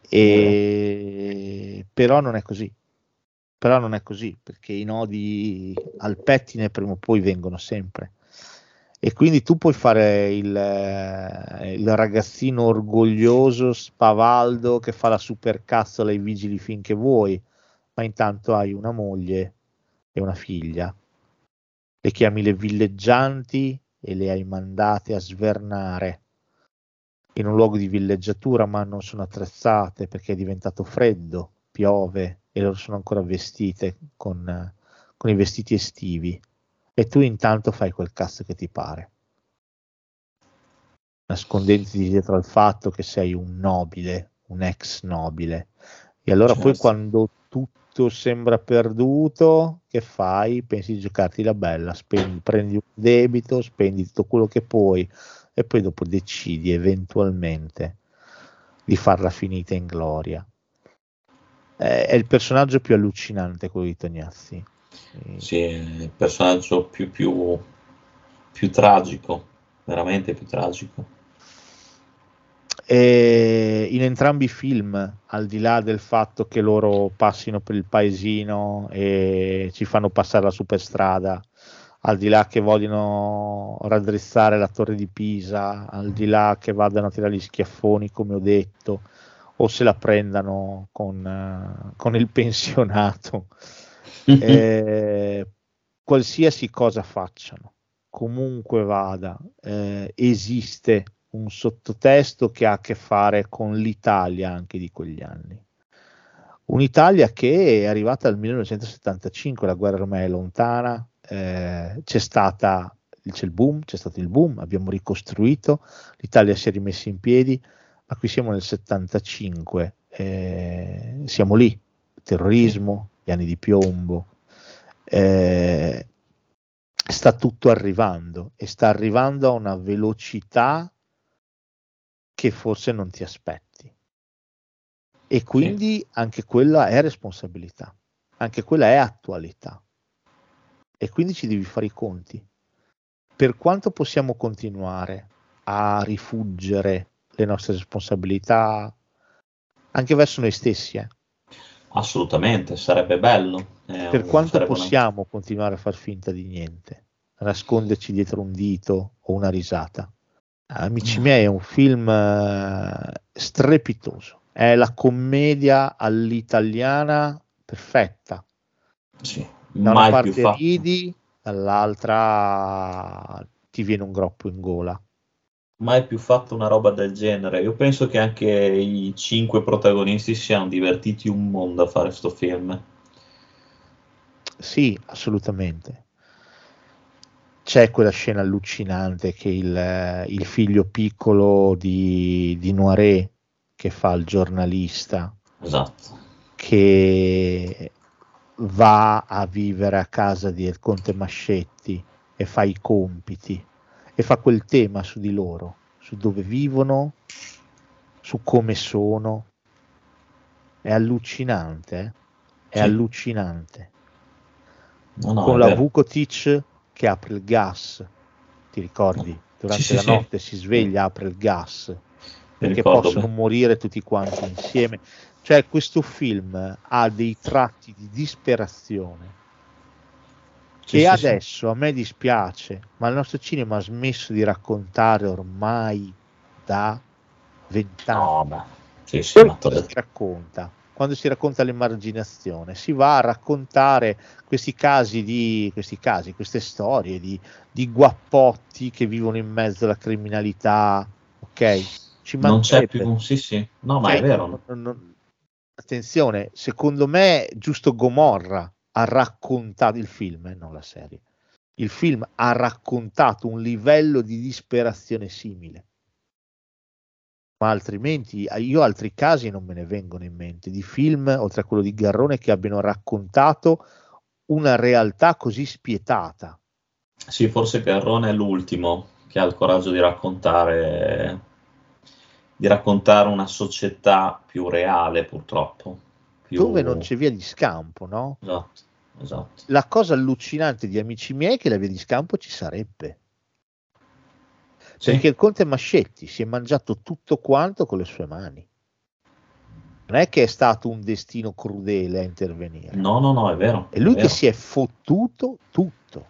E... Però non è così. Però non è così, perché i nodi al pettine prima o poi vengono sempre. E quindi tu puoi fare il, eh, il ragazzino orgoglioso, spavaldo, che fa la supercazzola ai vigili finché vuoi, ma intanto hai una moglie e una figlia. Le chiami le villeggianti e le hai mandate a svernare in un luogo di villeggiatura, ma non sono attrezzate perché è diventato freddo, piove e loro sono ancora vestite con, con i vestiti estivi. E tu intanto fai quel cazzo che ti pare, nascondendoti dietro al fatto che sei un nobile, un ex nobile. E allora poi Certo. quando tutto sembra perduto, che fai? Pensi di giocarti la bella, spendi, prendi un debito, spendi tutto quello che puoi e poi dopo decidi eventualmente di farla finita in gloria. Eh, È il personaggio più allucinante quello di Tognazzi. Sì, è il personaggio più, più, più tragico, veramente più tragico. E in entrambi i film, al di là del fatto che loro passino per il paesino e ci fanno passare la superstrada, al di là che vogliono raddrizzare la torre di Pisa, al di là che vadano a tirare gli schiaffoni, come ho detto, o se la prendano con, eh, con il pensionato, eh, qualsiasi cosa facciano, comunque vada, eh, esiste un sottotesto che ha a che fare con l'Italia anche di quegli anni. Un'Italia che è arrivata al 1975, la guerra ormai è lontana, eh, c'è stata c'è il boom, c'è stato il boom, abbiamo ricostruito, l'Italia si è rimessa in piedi, ma qui siamo nel 75, eh, siamo lì, terrorismo, gli anni di piombo, eh, sta tutto arrivando e sta arrivando a una velocità che forse non ti aspetti. E quindi anche quella è responsabilità, anche quella è attualità. E quindi ci devi fare i conti. Per quanto possiamo continuare a rifuggere le nostre responsabilità anche verso noi stessi, eh? Assolutamente, sarebbe bello. eh, per quanto sarebbe una- possiamo continuare a far finta di niente, a nasconderci dietro un dito o una risata. Amici Mm. miei, è un film eh, strepitoso, è la commedia all'italiana perfetta. Sì, Da una parte ridi, dall'altra ti viene un groppo in gola. Mai più fatto una roba del genere. Io penso che anche i cinque protagonisti si siano divertiti un mondo a fare sto film. Sì, assolutamente. C'è quella scena allucinante che il, il figlio piccolo di, di Noiret, che fa il giornalista, Esatto. che va a vivere a casa del conte Mascetti e fa i compiti e fa quel tema su di loro, su dove vivono, su come sono. È allucinante, eh? è Sì. allucinante. No, no, Con la. Vukotic che apre il gas, ti ricordi? Durante Sì, la sì. notte si sveglia, apre il gas perché possono bene. morire tutti quanti insieme. Cioè, questo film ha dei tratti di disperazione Sì, che sì, sì. adesso a me dispiace, ma il nostro cinema ha smesso di raccontare ormai da vent'anni. No, beh. Sì, sì, ma si racconta? quando si racconta l'emarginazione, si va a raccontare questi casi, di, questi casi queste storie di, di guappotti che vivono in mezzo alla criminalità, ok? Ci Non c'è più, sì, sì. No, ma Cioè, è vero. non- non- attenzione, secondo me, giusto Gomorra ha raccontato il film, eh, non la serie. Il film ha raccontato un livello di disperazione simile. Ma altrimenti io altri casi non me ne vengono in mente di film, oltre a quello di Garrone, che abbiano raccontato una realtà così spietata. Sì, forse Garrone è l'ultimo che ha il coraggio di raccontare, di raccontare una società più reale, purtroppo. Più... Dove non c'è via di scampo, no? Esatto, esatto. La cosa allucinante di amici miei è che la via di scampo ci sarebbe. Sì. Perché il Conte Mascetti si è mangiato tutto quanto con le sue mani. Non è che è stato un destino crudele a intervenire. No, no, no, è vero. È lui è vero. che si è fottuto tutto.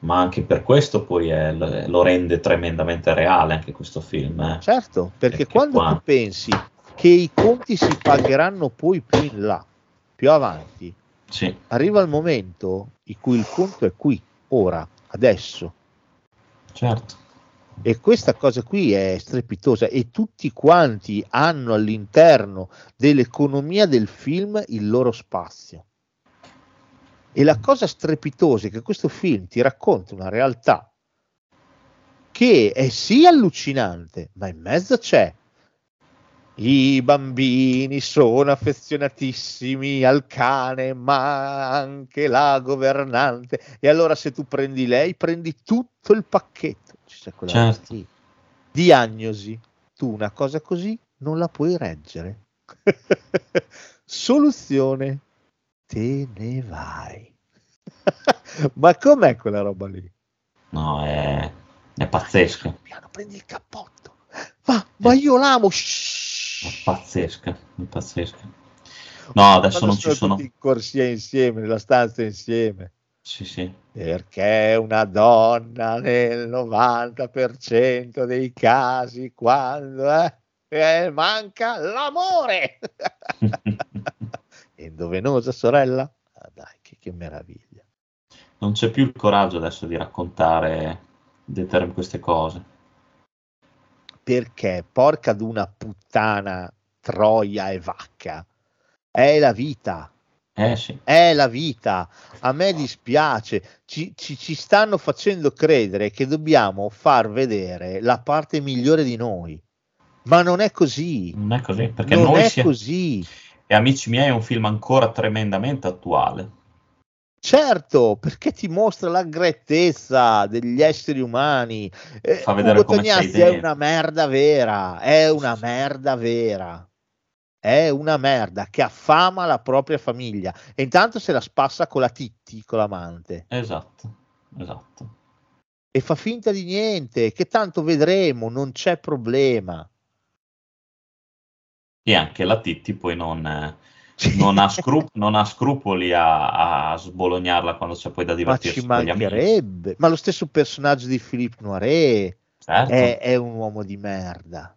Ma anche per questo poi è- lo rende tremendamente reale anche questo film. eh. Certo, perché Perché quando qua- tu pensi che i conti si pagheranno poi più in là, più avanti, Sì, arriva il momento in cui il conto è qui, ora, adesso. certo. E questa cosa qui è strepitosa e tutti quanti hanno all'interno dell'economia del film il loro spazio. E la cosa strepitosa è che questo film ti racconta una realtà che è sì allucinante, ma in mezzo c'è i bambini sono affezionatissimi al cane, ma anche la governante. E allora se tu prendi lei, prendi tutto il pacchetto. C'è quella Certo. Diagnosi. Tu una cosa così non la puoi reggere. Soluzione. Te ne vai. ma com'è quella roba lì? No, è, è pazzesco. Piano, prendi il cappotto. Ma, ma io l'amo. Pazzesca, pazzesca. No, adesso Quando non ci sono. tutti in corsia insieme, nella stanza insieme. Sì, sì. Perché una donna nel 90% dei casi, quando eh, eh, manca l'amore. Indovenosa sorella? Ah, dai, che, che meraviglia. Non c'è più il coraggio adesso di raccontare queste cose. Perché, porca d'una puttana, troia e vacca, è la vita. Eh sì, È la vita, a me dispiace, ci, ci- ci stanno facendo credere che dobbiamo far vedere la parte migliore di noi, ma non è così, non è così. Perché non noi è siamo. così. E Amici miei è un film ancora tremendamente attuale. Certo, perché ti mostra la grettezza degli esseri umani. Eh, Fa vedere Ugo come sei Tognazzi è dentro. una merda vera, è una merda vera. È una merda che affama la propria famiglia e intanto se la spassa con la Titti, con l'amante. Esatto, esatto. e fa finta di niente, che tanto vedremo, non c'è problema. E anche la Titti poi non, eh, non ha, scru- non ha scrupoli a, a sbolognarla quando c'è poi da Ma divertirsi ci gli amici. mancherebbe. Ma lo stesso personaggio di Philippe Noiret Certo. è, è un uomo di merda.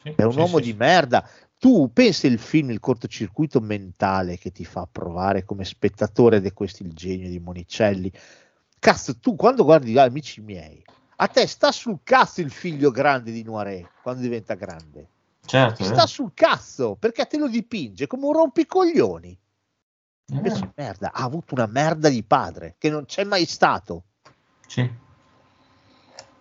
Sì, È un sì, uomo sì, di sì. merda. Tu pensi il film, il cortocircuito mentale che ti fa provare come spettatore, è questo il genio di Monicelli. Cazzo, tu quando guardi ah, amici miei, a te sta sul cazzo il figlio grande di Noiret quando diventa grande. Certo, sta vero. sul cazzo perché te lo dipinge come un rompicoglioni. Invece vero. merda, ha avuto una merda di padre che non c'è mai stato. Sì.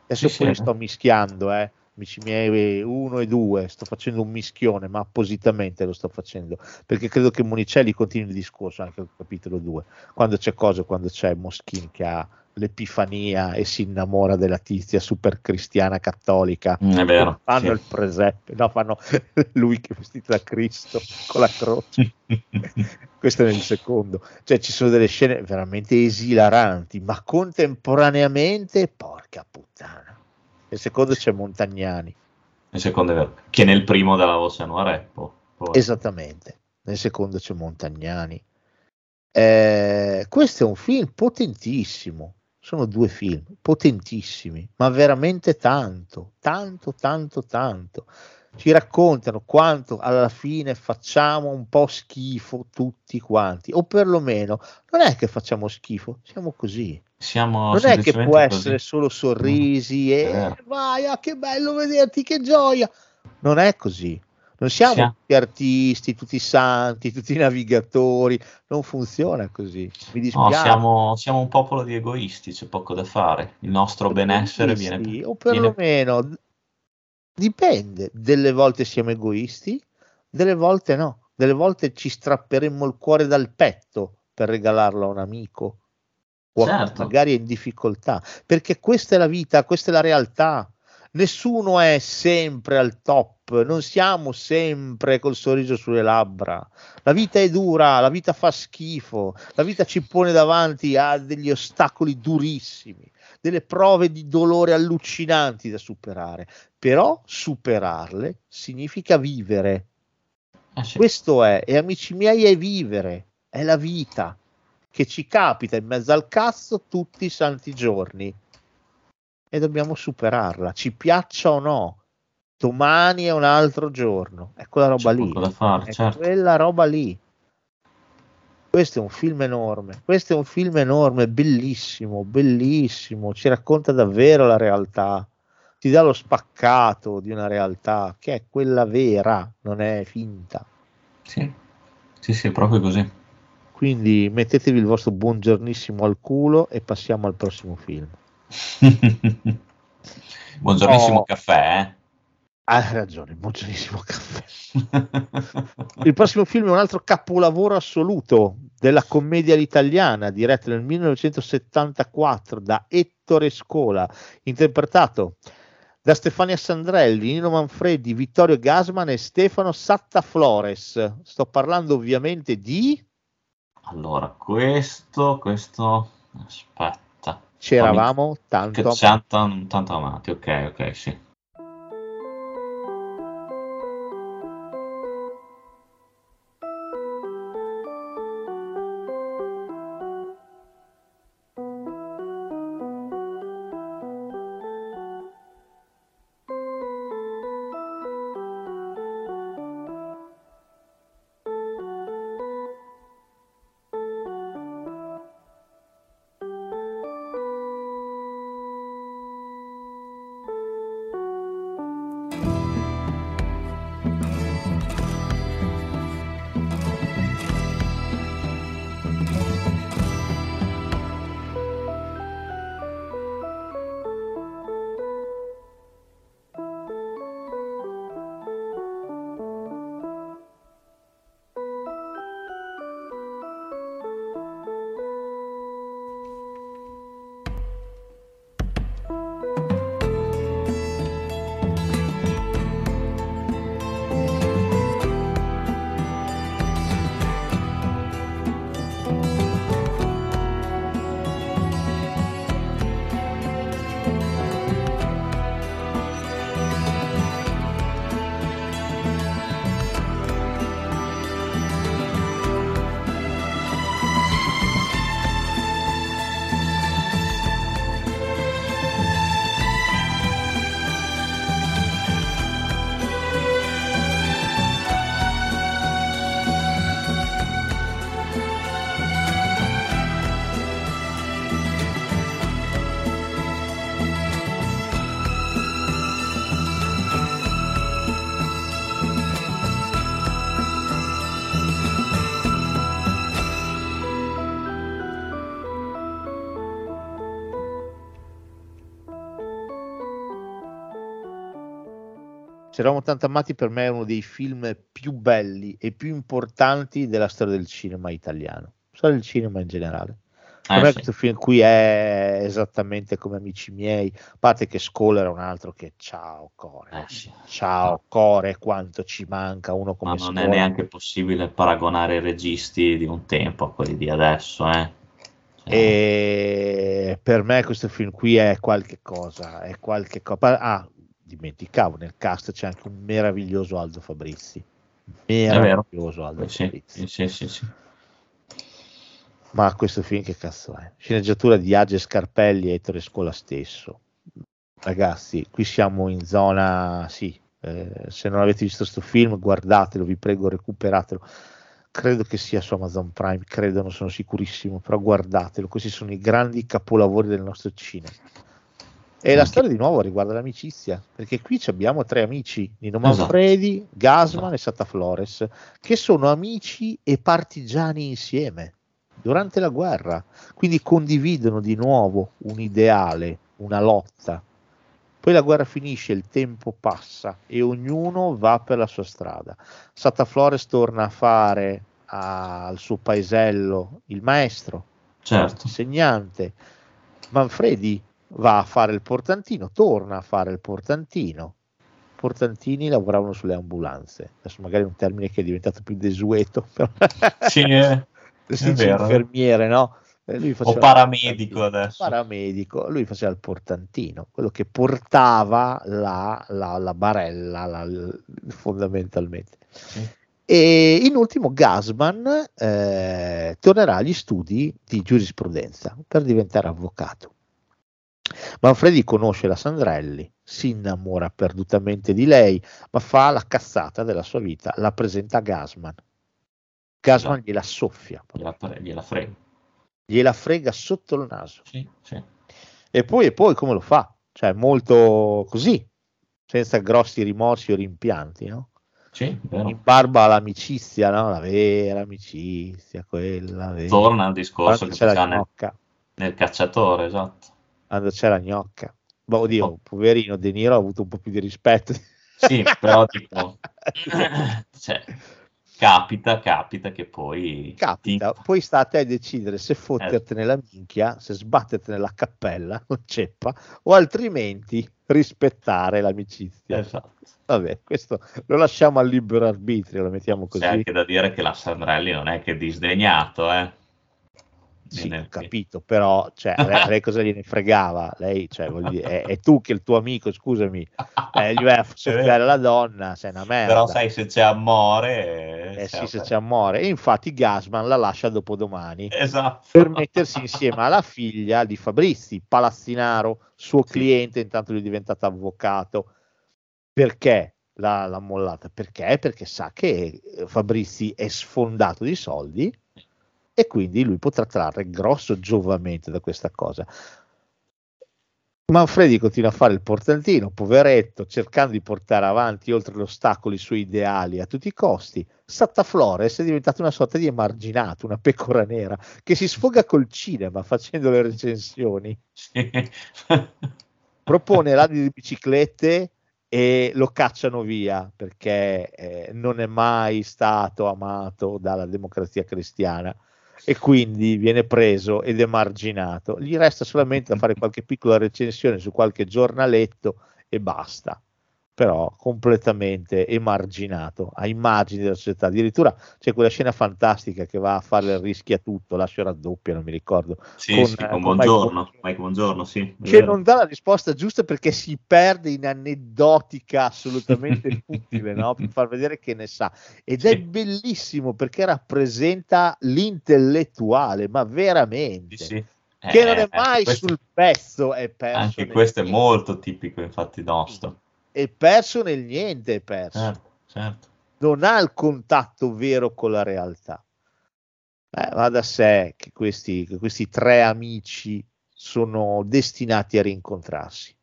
Adesso Sì, sì, poi è li sto mischiando, eh. Amici miei, uno e due, sto facendo un mischione, ma appositamente lo sto facendo perché credo che Monicelli continui il discorso anche al capitolo 2. Quando c'è cosa, quando c'è Moschini che ha l'epifania e si innamora della tizia super cristiana cattolica, Mm, È vero. fanno sì. il presepe, no, fanno lui che è vestito da Cristo con la croce. Questo è nel secondo, cioè ci sono delle scene veramente esilaranti, ma contemporaneamente, porca puttana. Nel secondo c'è Montagnani, Il secondo è vero. Che nel primo della voce Noire. po- poi. esattamente. Nel secondo c'è Montagnani. Eh, questo è un film potentissimo. Sono due film potentissimi, ma veramente tanto, tanto, tanto, tanto. ci raccontano quanto alla fine facciamo un po' schifo tutti quanti, o perlomeno non è che facciamo schifo, siamo così. Siamo non è che può così. essere solo sorrisi e vero. vai, ah, che bello vederti, che gioia. Non è così. Non siamo Sia- tutti artisti, tutti santi, tutti navigatori, non funziona così. Mi No, dispiace. siamo, siamo un popolo di egoisti, c'è poco da fare. Il nostro benessere viene, sì, o viene- perlomeno dipende. Delle volte siamo egoisti, delle volte no. Delle volte ci strapperemmo il cuore dal petto per regalarlo a un amico o Certo. magari è in difficoltà, perché questa è la vita, questa è la realtà. Nessuno è sempre al top, non siamo sempre col sorriso sulle labbra. La vita è dura, la vita fa schifo, la vita ci pone davanti a degli ostacoli durissimi, delle prove di dolore allucinanti da superare, però superarle significa vivere. Eh sì. Questo è, e amici miei, è vivere, è la vita che ci capita in mezzo al cazzo tutti i santi giorni e dobbiamo superarla, ci piaccia o no. Domani è un altro giorno, è quella roba C'è lì, fare, è certo. quella roba lì. Questo è un film enorme, questo è un film enorme, bellissimo, bellissimo, ci racconta davvero la realtà, ti dà lo spaccato di una realtà che è quella vera, non è finta. Sì, sì, sì, proprio così. Quindi mettetevi il vostro buongiornissimo al culo e passiamo al prossimo film. Buongiornissimo Oh. caffè, eh. Hai ragione, buongiornissimo caffè. Il prossimo film è un altro capolavoro assoluto della commedia italiana, diretto nel 1974 da Ettore Scola, interpretato da Stefania Sandrelli, Nino Manfredi, Vittorio Gasman e Stefano Satta-Flores. Sto parlando ovviamente di Allora, questo, questo, aspetta. C'eravamo tanto tan- tanto amati, ok, ok, sì. C'eravamo tanto amati per me è uno dei film più belli e più importanti della storia del cinema italiano, storia del cinema in generale. Per Eh, me sì. questo film qui è esattamente come Amici miei, a parte che Scholar era un altro che ciao core, Eh, sì. ciao core, quanto ci manca uno Ma come non Scola. è neanche possibile paragonare i registi di un tempo a quelli di adesso, eh. Cioè, E per me questo film qui è qualche cosa, è qualche cosa. Ah, dimenticavo, nel cast c'è anche un meraviglioso Aldo Fabrizi. Meraviglioso Aldo sì, Fabrizi. sì, sì, sì. Ma questo film che cazzo è? Sceneggiatura di Age Scarpelli e Ettore Scola stesso. Ragazzi, qui siamo in zona, sì, Eh, se non avete visto questo film, guardatelo, vi prego, recuperatelo. Credo che sia su Amazon Prime, credo, non sono sicurissimo, però guardatelo. Questi sono i grandi capolavori del nostro cinema. E la storia di nuovo riguarda l'amicizia, perché qui abbiamo tre amici, Nino Esatto. Manfredi, Gasman e Sata Flores, che sono amici e partigiani insieme durante la guerra, quindi condividono di nuovo un ideale, una lotta. Poi la guerra finisce, il tempo passa e ognuno va per la sua strada. Sata Flores torna a fare a- al suo paesello il maestro, Certo. insegnante. Manfredi va a fare il portantino, torna a fare il portantino. Portantini lavoravano sulle ambulanze. Adesso magari è un termine che è diventato più desueto, però Sì, eh, si è dice vero. infermiere, no? E lui O paramedico adesso. Paramedico, lui faceva il portantino, quello che portava la, la- la barella la- fondamentalmente. Sì. E in ultimo Gasman eh, tornerà agli studi di giurisprudenza per diventare avvocato. Manfredi conosce la Sandrelli, si innamora perdutamente di lei, ma fa la cazzata della sua vita, la presenta a Gasman. Gasman Esatto. gliela soffia, Gliela, gliela frego. gliela frega sotto il naso. Sì, sì. E poi, e poi come lo fa? Cioè, molto così, senza grossi rimorsi o rimpianti, no? Sì. In barba all'amicizia, no? La vera amicizia, quella vera. Torna al discorso Quando che c'è la nel, nel cacciatore, esatto. Quando c'è la gnocca. Boh, oddio, Oh. poverino, De Niro ha avuto un po' più di rispetto. Sì, però tipo, cioè, capita, capita che poi Capita, ti- poi sta a decidere se fottertene la minchia, se sbattertene la cappella, non ceppa, o altrimenti rispettare l'amicizia. Esatto. Vabbè, questo lo lasciamo al libero arbitrio, lo mettiamo così. C'è anche da dire che la Sandrelli non è che disdegnato, eh. Sì, ho capito, però cioè, lei, lei cosa gliene fregava? Lei, cioè, dire, è, è tu che il tuo amico, scusami, eh, gli vai a soffiare la donna, sei una merda. Però sai se c'è amore... eh cioè, sì, se c'è amore. E infatti Gasman la lascia dopodomani Esatto. per mettersi insieme alla figlia di Fabrizi, Palazzinaro, suo Sì. cliente, intanto lui è diventato avvocato. Perché l'ha, l'ha mollata? Perché? Perché sa che eh, Fabrizi è sfondato di soldi e quindi lui potrà trarre grosso giovamento da questa cosa. Manfredi continua a fare il portantino, poveretto, cercando di portare avanti oltre l'ostacolo i suoi ideali a tutti i costi. Santa Flores è diventato una sorta di emarginato, una pecora nera che si sfoga col cinema facendo le recensioni. Propone radio di biciclette e lo cacciano via perché eh, non è mai stato amato dalla democrazia cristiana e quindi viene preso ed emarginato. Gli resta solamente da fare qualche piccola recensione su qualche giornaletto e basta. Però completamente emarginato, a immagini della società. Addirittura c'è quella scena fantastica che va a fare il rischio a tutto, lascio raddoppia, non mi ricordo. Sì, Con, sì, eh, con con buongiorno, Mike Mike Buongiorno, sì. è che non dà la risposta giusta perché si perde in aneddotica assolutamente futile, no? per far vedere che ne sa. Ed è Sì. bellissimo perché rappresenta l'intellettuale, ma veramente. Sì, sì. Che Eh, non è mai questo- sul pezzo, è perso. Anche questo è molto tipico, infatti, nostro. È perso nel niente, è perso. Certo, certo. non ha il contatto vero con la realtà. Eh, va da sé che questi, che questi tre amici sono destinati a rincontrarsi.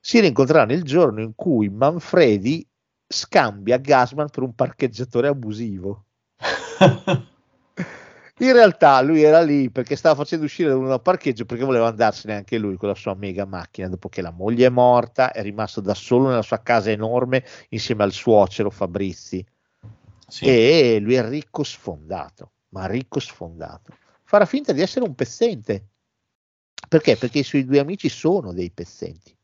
Si rincontreranno il giorno in cui Manfredi scambia Gasman per un parcheggiatore abusivo. In realtà lui era lì perché stava facendo uscire da un parcheggio perché voleva andarsene anche lui con la sua mega macchina dopo che la moglie è morta, è rimasto da solo nella sua casa enorme insieme al suocero Fabrizi Sì. e lui è ricco sfondato, ma ricco sfondato. Farà finta di essere un pezzente. Perché? Perché i suoi due amici sono dei pezzenti.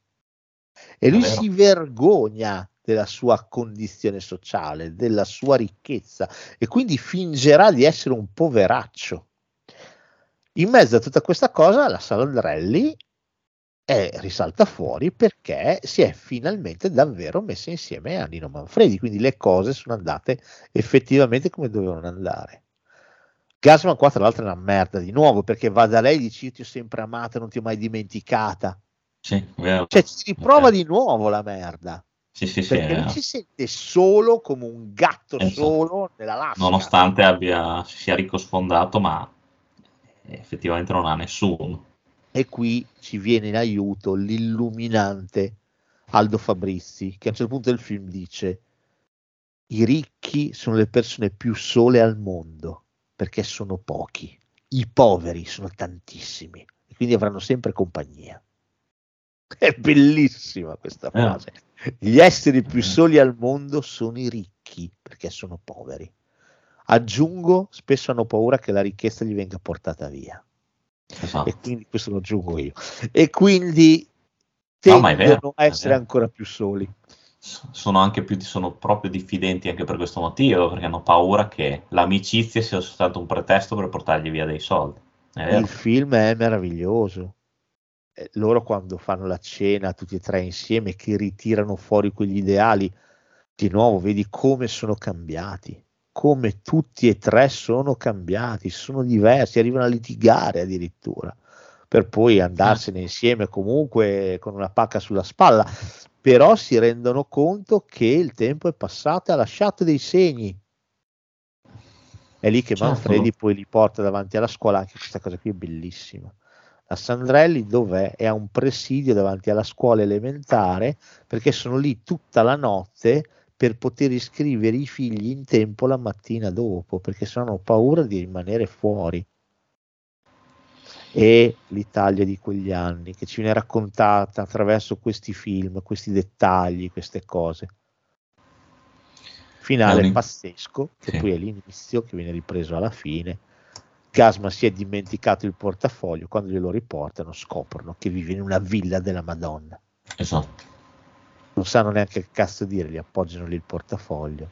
E lui si vergogna della sua condizione sociale, della sua ricchezza e quindi fingerà di essere un poveraccio. In mezzo a tutta questa cosa, la Salandrelli è, risalta fuori perché si è finalmente davvero messa insieme a Nino Manfredi, quindi le cose sono andate effettivamente come dovevano andare. Gasman qua tra l'altro è una merda di nuovo perché va da lei e dice io ti ho sempre amata, non ti ho mai dimenticata. Sì, vero. Cioè ci riprova Ok. di nuovo la merda. Sì, sì, sì. perché eh, lui si sente solo come un gatto Esatto. solo nella lascia. nonostante abbia, sia ricco sfondato, ma effettivamente non ha nessuno. E qui ci viene in aiuto l'illuminante Aldo Fabrizi, che a un certo punto del film dice: I ricchi sono le persone più sole al mondo perché sono pochi, i poveri sono tantissimi e quindi avranno sempre compagnia. È bellissima questa frase. Gli esseri più soli al mondo sono i ricchi perché sono poveri. Aggiungo, spesso hanno paura che la ricchezza gli venga portata via. Esatto. E quindi questo lo aggiungo io. E quindi No, tendono a è essere ancora più soli. sono anche più sono proprio diffidenti anche per questo motivo perché hanno paura che l'amicizia sia soltanto un pretesto per portargli via dei soldi Il film è meraviglioso. Eh, Loro quando fanno la cena tutti e tre insieme che ritirano fuori quegli ideali, di nuovo vedi come sono cambiati, come tutti e tre sono cambiati, sono diversi, arrivano a litigare addirittura, per poi andarsene insieme comunque con una pacca sulla spalla, però si rendono conto che il tempo è passato e ha lasciato dei segni. È lì che Certo. Manfredi poi li porta davanti alla scuola, anche questa cosa qui è bellissima. La Sandrelli dov'è? È a un presidio davanti alla scuola elementare perché sono lì tutta la notte per poter iscrivere i figli in tempo la mattina dopo, perché hanno paura di rimanere fuori. E l'Italia di quegli anni che ci viene raccontata attraverso questi film, questi dettagli, queste cose. Finale un- pazzesco, che Sì. poi è l'inizio, che viene ripreso alla fine. Gasman si è dimenticato il portafoglio, quando glielo riportano scoprono che vive in una villa della Madonna. esatto Non sanno neanche che cazzo dire, gli appoggiano lì il portafoglio.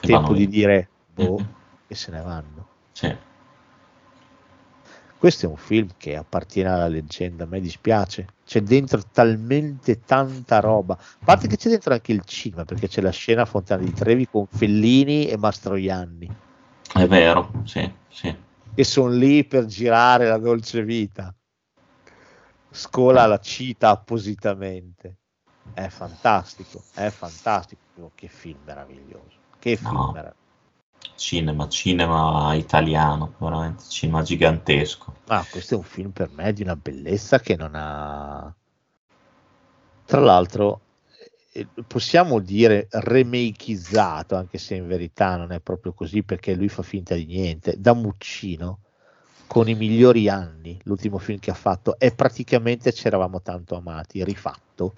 E Tempo di dire, boh, Mhm. e se ne vanno. Sì. Questo è un film che appartiene alla leggenda, a me dispiace. C'è dentro talmente tanta roba. A parte che c'è dentro anche il cinema, perché c'è la scena a Fontana di Trevi con Fellini e Mastroianni, è vero sì sì che sono lì per girare la dolce vita. Scola la cita appositamente. È fantastico, è fantastico. Che film meraviglioso. Che film No. meraviglioso. cinema cinema italiano veramente cinema gigantesco Ah, questo è un film per me di una bellezza che non ha. Tra l'altro, possiamo dire remakeizzato, anche se in verità non è proprio così perché lui fa finta di niente. Da Muccino, con i migliori anni, l'ultimo film che ha fatto è praticamente C'eravamo tanto amati, rifatto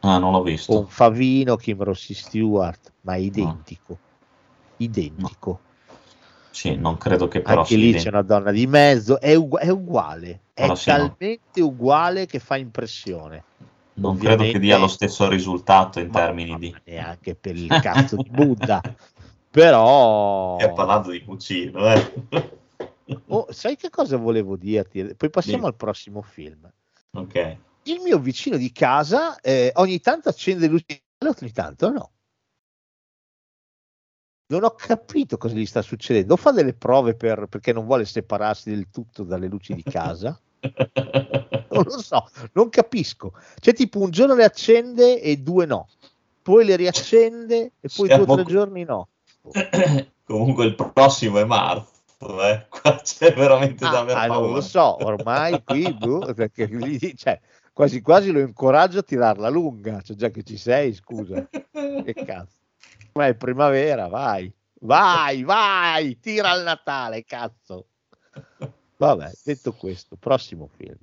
ah non l'ho visto con Favino, Kim Rossi Stewart, ma è identico. Identico. sì non credo che però Anche lì ident- c'è una donna di mezzo, è, ugu- è uguale, è Però sì, no. talmente uguale che fa impressione. Non credo che dia lo stesso risultato in termini di neanche per il cazzo di Buddha. Però Stiamo parlando di Muccino eh. Oh, sai che cosa volevo dirti? Poi passiamo Dimmi. al prossimo film. ok Il mio vicino di casa eh, ogni tanto accende le luci, ogni tanto no. Non ho capito cosa gli sta succedendo. O fa delle prove per- perché non vuole separarsi del tutto dalle luci di casa. Non lo so, non capisco. C'è tipo un giorno le accende e due no, poi le riaccende e poi Siamo due o tre giorni no. Comunque il prossimo è marzo, eh. Qua c'è veramente da Ah, aver ah, non paura. lo so, ormai qui boh, perché cioè, quasi quasi lo incoraggio a tirarla lunga, cioè, già che ci sei, scusa. Che cazzo. Ma è primavera, vai. Vai, vai, tira al Natale, cazzo. Vabbè, detto questo, prossimo film.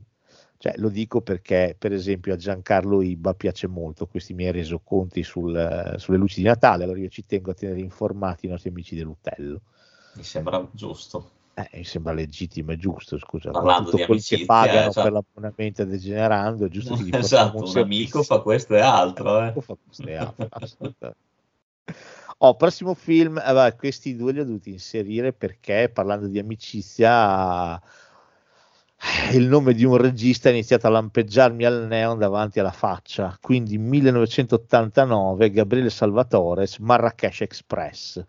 Cioè, lo dico perché, per esempio, a Giancarlo Ibba piace molto questi miei resoconti sul, eh, sulle luci di Natale, allora io ci tengo a tenere informati i nostri amici dell'Utello. Mi sembra giusto. Eh, mi sembra legittimo e giusto, scusa, Parlando tutto di quel che amicizia, pagano esatto. per l'abbonamento Degenerando, è giusto che gli Esatto, un servizio. amico fa questo e altro. Eh. Fa questo e altro, assolutamente. Oh, prossimo film, eh, questi due li ho dovuti inserire perché parlando di amicizia eh, il nome di un regista ha iniziato a lampeggiarmi al neon davanti alla faccia, quindi 1989 Gabriele Salvatore, Marrakesh Express.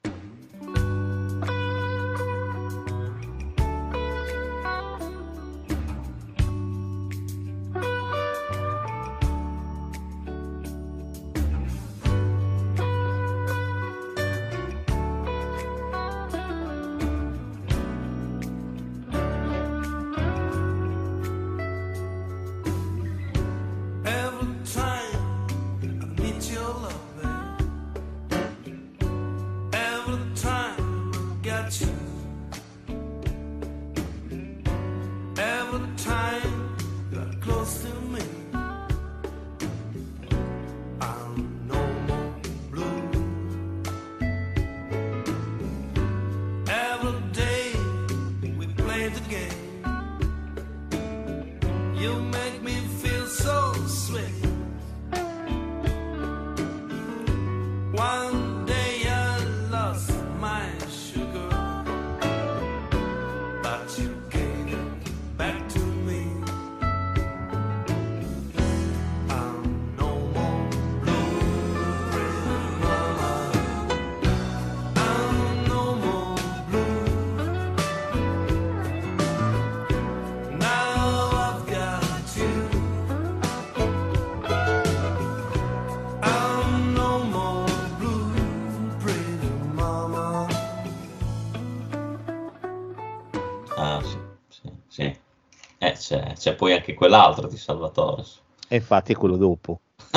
Salvatore. E infatti è quello dopo.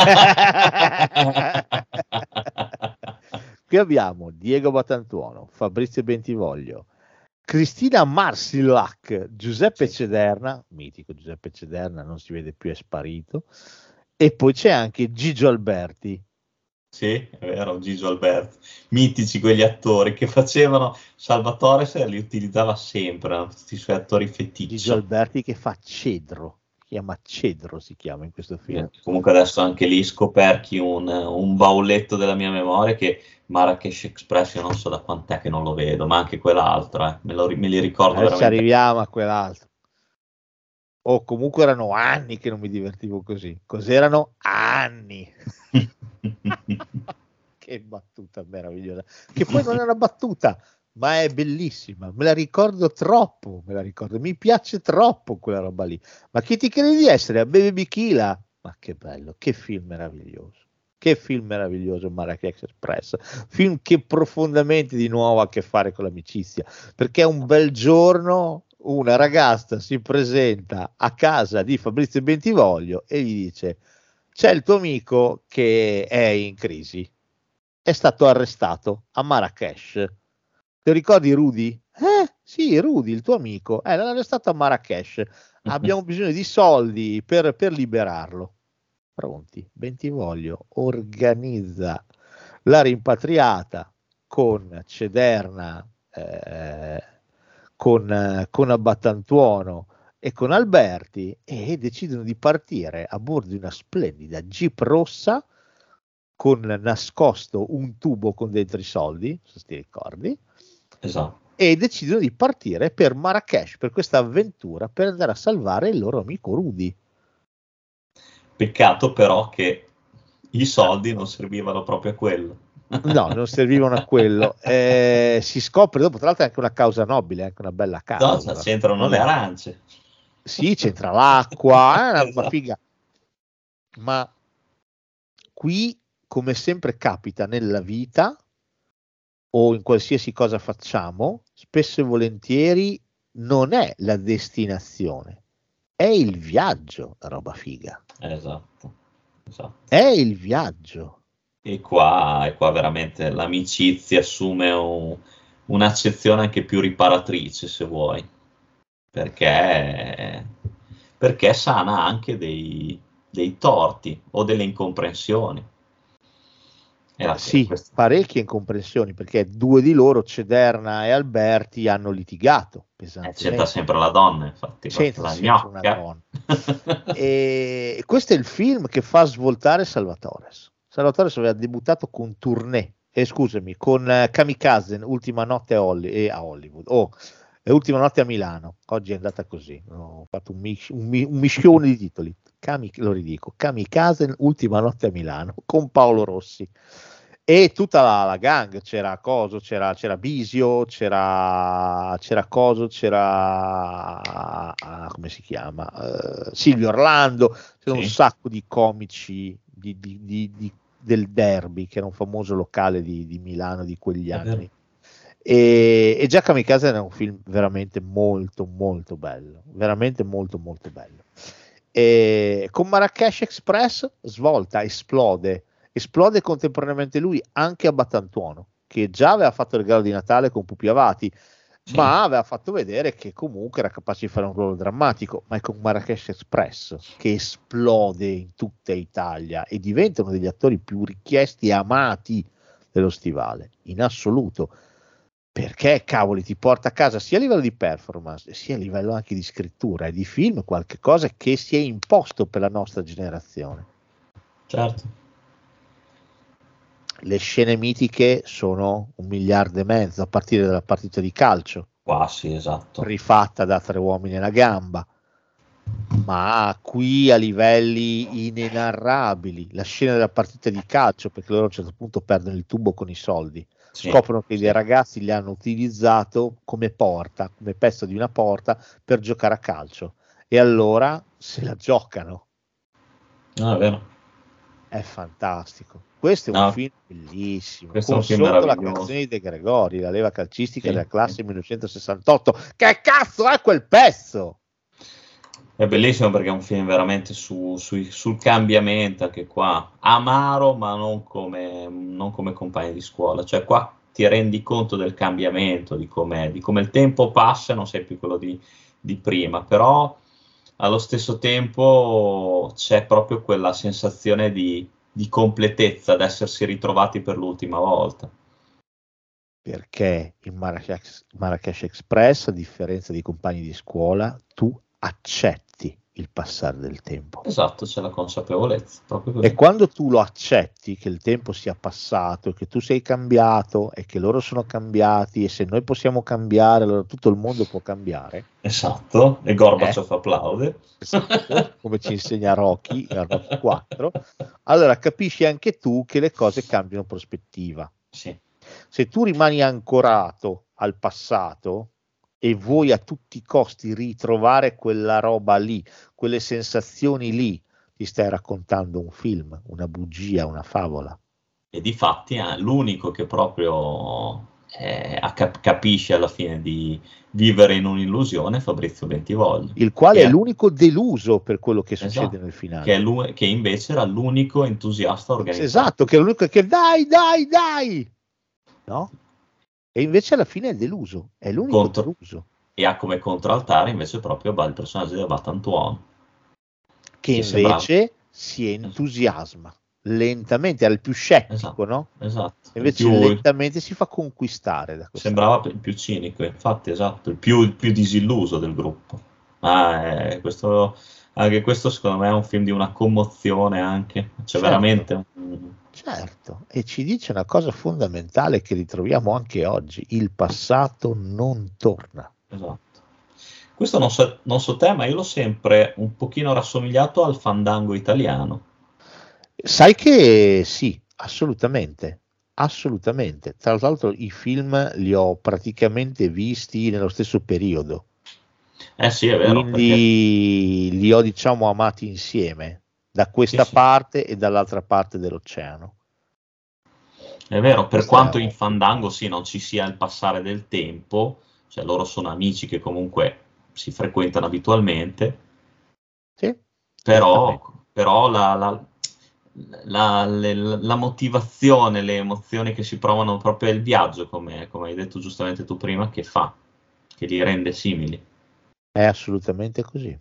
Qui abbiamo Diego Batantuono, Fabrizio Bentivoglio, Cristina Marsillac, Giuseppe Cederna, mitico Giuseppe Cederna, non si vede più, è sparito, e poi c'è anche Gigio Alberti. Sì, è vero, Gigio Alberti, mitici quegli attori che facevano Salvatore se li utilizzava sempre, tutti i suoi attori feticci. Gigio Alberti che fa Cedro, chiama Cedro si chiama in questo film. Comunque adesso anche lì scoperchi un, un baulletto della mia memoria che Marrakesh Express io non so da quant'è che non lo vedo, ma anche quell'altro, eh, me, lo, me li ricordo Adesso veramente. arriviamo a quell'altro. O comunque erano anni che non mi divertivo così. Cos'erano anni? che battuta meravigliosa. Che poi non è una battuta, ma è bellissima. Me la ricordo troppo, me la ricordo. Mi piace troppo quella roba lì. Ma chi ti credi di essere? A Baby Bikila? Ma che bello, che film meraviglioso. Che film meraviglioso Marrakech Express, film che profondamente di nuovo ha a che fare con l'amicizia, perché un bel giorno una ragazza si presenta a casa di Fabrizio Bentivoglio e gli dice c'è il tuo amico che è in crisi, è stato arrestato a Marrakesh. Ti ricordi Rudy? Eh sì, Rudy, il tuo amico, eh, l'hanno arrestato a Marrakesh. Abbiamo bisogno di soldi per, per liberarlo. Pronti, Bentivoglio organizza la rimpatriata con Cederna, eh, con, con Abbattantuono e con Alberti e decidono di partire a bordo di una splendida Jeep rossa con nascosto un tubo con dentro i soldi, se ti ricordi. Esatto. E decidono di partire per Marrakesh, per questa avventura, per andare a salvare il loro amico Rudy. Peccato però che i soldi non servivano proprio a quello. No, non servivano a quello. Eh, si scopre dopo, tra l'altro, è anche una causa nobile, anche una bella causa. No, c'entrano le arance. Sì, c'entra l'acqua, è una esatto. figa. Ma qui, come sempre capita nella vita o in qualsiasi cosa facciamo, spesso e volentieri non è la destinazione, è il viaggio la roba figa. Esatto. esatto. È il viaggio. E qua, e qua veramente l'amicizia assume un, un'accezione anche più riparatrice, se vuoi, perché, perché sana anche dei, dei torti o delle incomprensioni. La, sì, questo. parecchie incomprensioni perché due di loro, Cederna e Alberti, hanno litigato pesantemente. Eh, c'entra sempre la donna, infatti. C'entra sempre una donna. e questo è il film che fa svoltare Salvatore. Salvatore aveva debuttato con Tournée, eh, scusami, con uh, Kamikaze, Ultima notte eh, a Hollywood. Oh, Ultima notte a Milano. Oggi è andata così. Ho fatto un, mis- un, mi- un mischione di titoli. Kami- lo ridico, Kamikaze, Ultima notte a Milano, con Paolo Rossi. E tutta la, la gang, c'era Coso, c'era, c'era Bisio, c'era, c'era Coso, c'era, ah, come si chiama, uh, Silvio Orlando, c'era sì. un sacco di comici di, di, di, del Derby, che era un famoso locale di, Milano di quegli anni. E, e già Kamikaze era un film veramente molto, molto bello, veramente molto, molto bello. E con Marrakesh Express svolta, esplode, esplode contemporaneamente lui anche a Battantuono, che già aveva fatto il regalo di Natale con Pupi Avati, sì. ma aveva fatto vedere che comunque era capace di fare un ruolo drammatico, ma è con Marrakesh Express che esplode in tutta Italia e diventa uno degli attori più richiesti e amati dello stivale, in assoluto. Perché cavoli ti porta a casa sia a livello di performance sia a livello anche di scrittura e di film qualche cosa che si è imposto per la nostra generazione. Certo le scene mitiche sono un miliardo e mezzo a partire dalla partita di calcio quasi esatto rifatta da tre uomini e una gamba ma qui a livelli inenarrabili la scena della partita di calcio perché loro a un certo punto perdono il tubo con i soldi sì, scoprono che sì. dei ragazzi li hanno utilizzato come porta, come pezzo di una porta per giocare a calcio e allora se la giocano. No, è vero. È fantastico. Questo è un No. film bellissimo. Questo con un film sotto la canzone di De Gregori, la leva calcistica Sì, della classe 1968. Che cazzo è quel pezzo? È bellissimo perché è un film veramente su- sui- sul cambiamento, anche qua, amaro ma non come, non come compagni di scuola, cioè qua ti rendi conto del cambiamento, di come, di come il tempo passa e non sei più quello di, di prima, però allo stesso tempo c'è proprio quella sensazione di, di completezza, ad essersi ritrovati per l'ultima volta. Perché in Marrakesh, Marrakesh Express, a differenza di compagni di scuola, tu accetti il passare del tempo. Esatto, c'è la consapevolezza. E quando tu lo accetti che il tempo sia passato, che tu sei cambiato e che loro sono cambiati e se noi possiamo cambiare, allora tutto il mondo può cambiare. Esatto, e Gorbaciov applaude. Esatto, come ci insegna Rocky, a Rocky 4. Allora capisci anche tu che le cose cambiano prospettiva. Sì, Se tu rimani ancorato al passato e vuoi a tutti i costi ritrovare quella roba lì, quelle sensazioni lì, ti stai raccontando un film, una bugia, una favola. e di fatti eh, l'unico che proprio eh, capisce alla fine di vivere in un'illusione è Fabrizio Bentivoglio. Il quale è l'unico deluso per quello che succede Esatto, nel finale. che, che invece era l'unico entusiasta organizzato. Esatto, che è l'unico che dai, dai, dai, no? E invece alla fine è deluso, è l'unico Contro- deluso, E ha come contraltare invece proprio il personaggio di Abat Antoine. che invece si entusiasma lentamente, era il più scettico, Esatto. no? Esatto. Invece più- lentamente si fa conquistare da sembrava il più cinico, infatti, esatto, il più, il più disilluso del gruppo. Ma eh, questo, anche questo secondo me è un film di una commozione anche, c'è Certo. veramente Certo, e ci dice una cosa fondamentale che ritroviamo anche oggi, il passato non torna. Esatto. Questo non so, non so te, ma io l'ho sempre un pochino rassomigliato al fandango italiano. Sai che sì, assolutamente, assolutamente. Tra l'altro i film li ho praticamente visti nello stesso periodo, Eh sì, è vero, perché quindi li ho diciamo amati insieme, da questa Sì, sì. parte e dall'altra parte dell'oceano. è vero, per Questo quanto è- in fandango sì, non ci sia il passare del tempo, cioè loro sono amici che comunque si frequentano abitualmente, Sì, però, però la, la- la- le- la motivazione, le emozioni che si provano proprio è il viaggio, come, come hai detto giustamente tu prima, che fa, che li rende simili. È assolutamente così.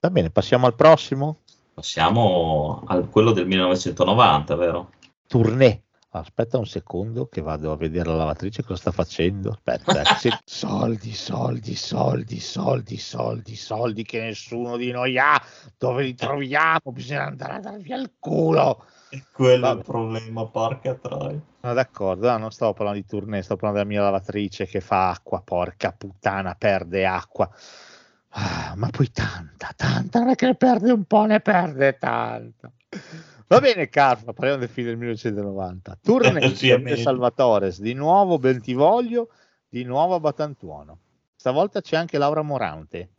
Va bene, passiamo al prossimo. Passiamo a quello del 1990, vero? Tournée. Aspetta un secondo che vado a vedere la lavatrice cosa sta facendo. Aspetta, eh. Soldi, soldi, soldi, soldi, soldi, soldi che nessuno di noi ha. Dove li troviamo? Bisogna andare a dar via il culo. E quello è Vabbè. il problema, porca troia. No, d'accordo, no, non stavo parlando di tournée, stavo parlando della mia lavatrice che fa acqua, porca puttana, perde acqua. Ah, ma poi tanta, tanta, non è che ne perde un po', ne perde tanta. Va bene, Carlo, parliamo del film del 1990. Tournée è meglio. Salvatores, di nuovo Bentivoglio, di nuovo a Batantuono. Stavolta c'è anche Laura Morante.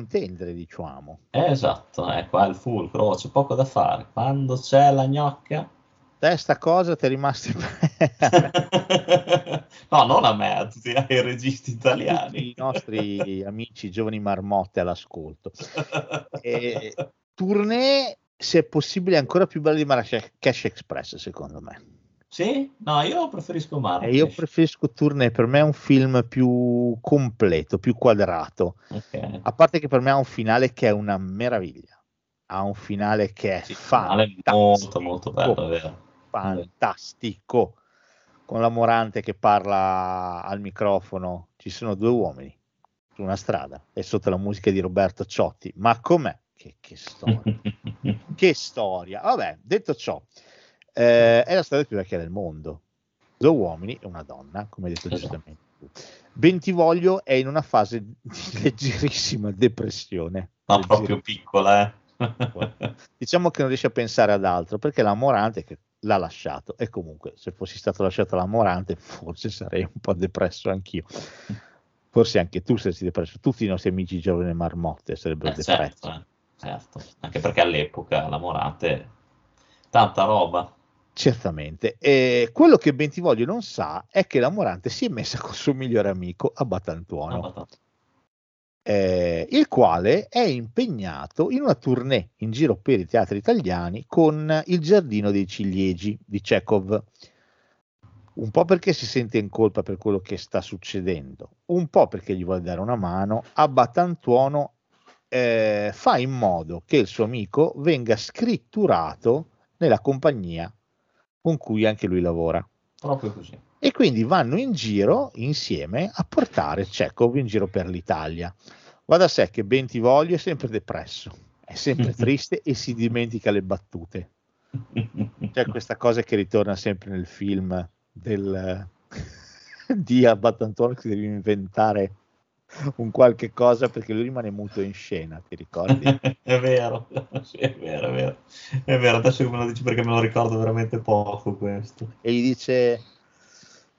Contendere, diciamo. Eh, esatto, è qua il fulcro, c'è poco da fare. Quando c'è la gnocca... Te sta cosa ti è rimasta no, non a me, a tutti ai registi italiani. i nostri amici giovani marmotte all'ascolto. E, tournée, se possibile, ancora più bello di Marrakesh Express, secondo me. Sì? No, io preferisco Marrakesh. io preferisco Tournée, per me è un film più completo, più quadrato. Ok. A parte che per me ha un finale che è una meraviglia. Ha un finale che è Sì, è molto, molto bello, vero. fantastico. Con la Morante che parla al microfono, ci sono due uomini su una strada e sotto la musica di Roberto Ciotti. Ma com'è? Che, che storia! che storia! Vabbè, detto ciò, eh, è la storia più vecchia del mondo. Due uomini e una donna, come hai detto giustamente tu. Bentivoglio è in una fase di leggerissima depressione. Ma Leggerissima. proprio piccola, eh. diciamo che non riesce a pensare ad altro perché la Morante che l'ha lasciato e comunque se fossi stato lasciato la Morante forse sarei un po' depresso anch'io forse anche tu saresti depresso tutti i nostri amici giovani marmotte sarebbero Eh, depressi certo, eh, certo. Anche perché all'epoca la Morante, tanta roba. Certamente e quello che Bentivoglio non sa è che la Morante si è messa col suo migliore amico a Batantuono eh, il quale è impegnato in una tournée in giro per i teatri italiani con Il giardino dei ciliegi di Chekhov. Un po' perché si sente in colpa per quello che sta succedendo, un po' perché gli vuole dare una mano. A Batantuono eh, fa in modo che il suo amico venga scritturato nella compagnia con cui anche lui lavora Proprio così. e quindi vanno in giro insieme a portare Chekhov in giro per l'Italia. Va da sé che Bentivoglio è sempre depresso, è sempre triste e si dimentica le battute. C'è questa cosa che ritorna sempre nel film del, di Abbattantuono che devi inventare un qualche cosa perché lui rimane muto in scena, ti ricordi? è vero, sì, è vero, è vero. È vero, adesso che me lo dici perché me lo ricordo veramente poco questo. e gli dice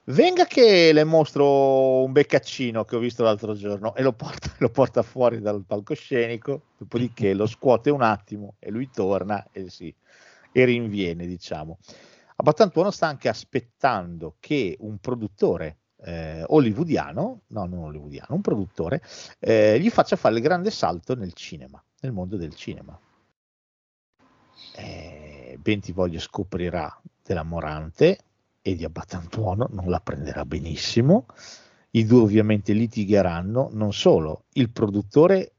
venga che le mostro un beccaccino che ho visto l'altro giorno e lo porta, lo porta fuori dal palcoscenico dopodiché lo scuote un attimo e lui torna e, si, e rinviene diciamo a Battantuono sta anche aspettando che un produttore eh, hollywoodiano no non hollywoodiano un produttore eh, gli faccia fare il grande salto nel cinema nel mondo del cinema eh, Bentivoglio scoprirà della Morante e di Abbattantuono non la prenderà benissimo. I due ovviamente litigheranno, non solo, il produttore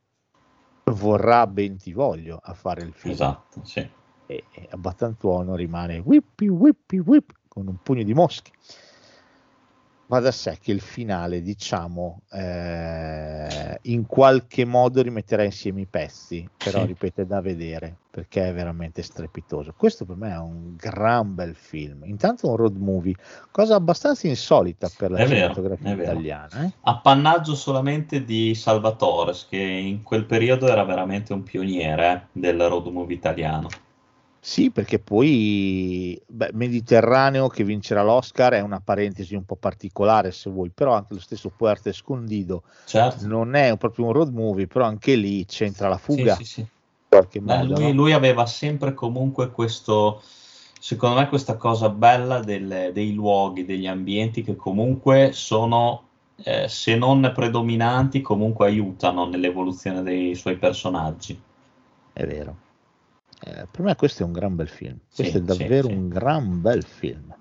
vorrà Bentivoglio a fare il film Esatto, sì. e, e Abbattantuono rimane whippy whippy whip con un pugno di mosche. Va da sé che il finale, diciamo, eh, in qualche modo rimetterà insieme i pezzi, però Sì. ripeto, è da vedere perché è veramente strepitoso. Questo per me è un gran bel film. Intanto un road movie, cosa abbastanza insolita per la È cinematografia vero. italiana. eh. Appannaggio solamente di Salvatore, che in quel periodo era veramente un pioniere eh, del road movie italiano. Sì, perché poi beh, Mediterraneo che vincerà l'Oscar è una parentesi un po' particolare se vuoi, però anche lo stesso Puerto Escondido Certo. non è proprio un road movie, però anche lì c'entra la fuga Sì, sì, sì. Beh, modo. lui, no? lui aveva sempre comunque questo, secondo me, questa cosa bella del- dei luoghi, degli ambienti che comunque sono, eh, se non predominanti, comunque aiutano nell'evoluzione dei suoi personaggi. È vero. Eh, per me questo è un gran bel film. Sì, Questo è sì, davvero sì. un gran bel film.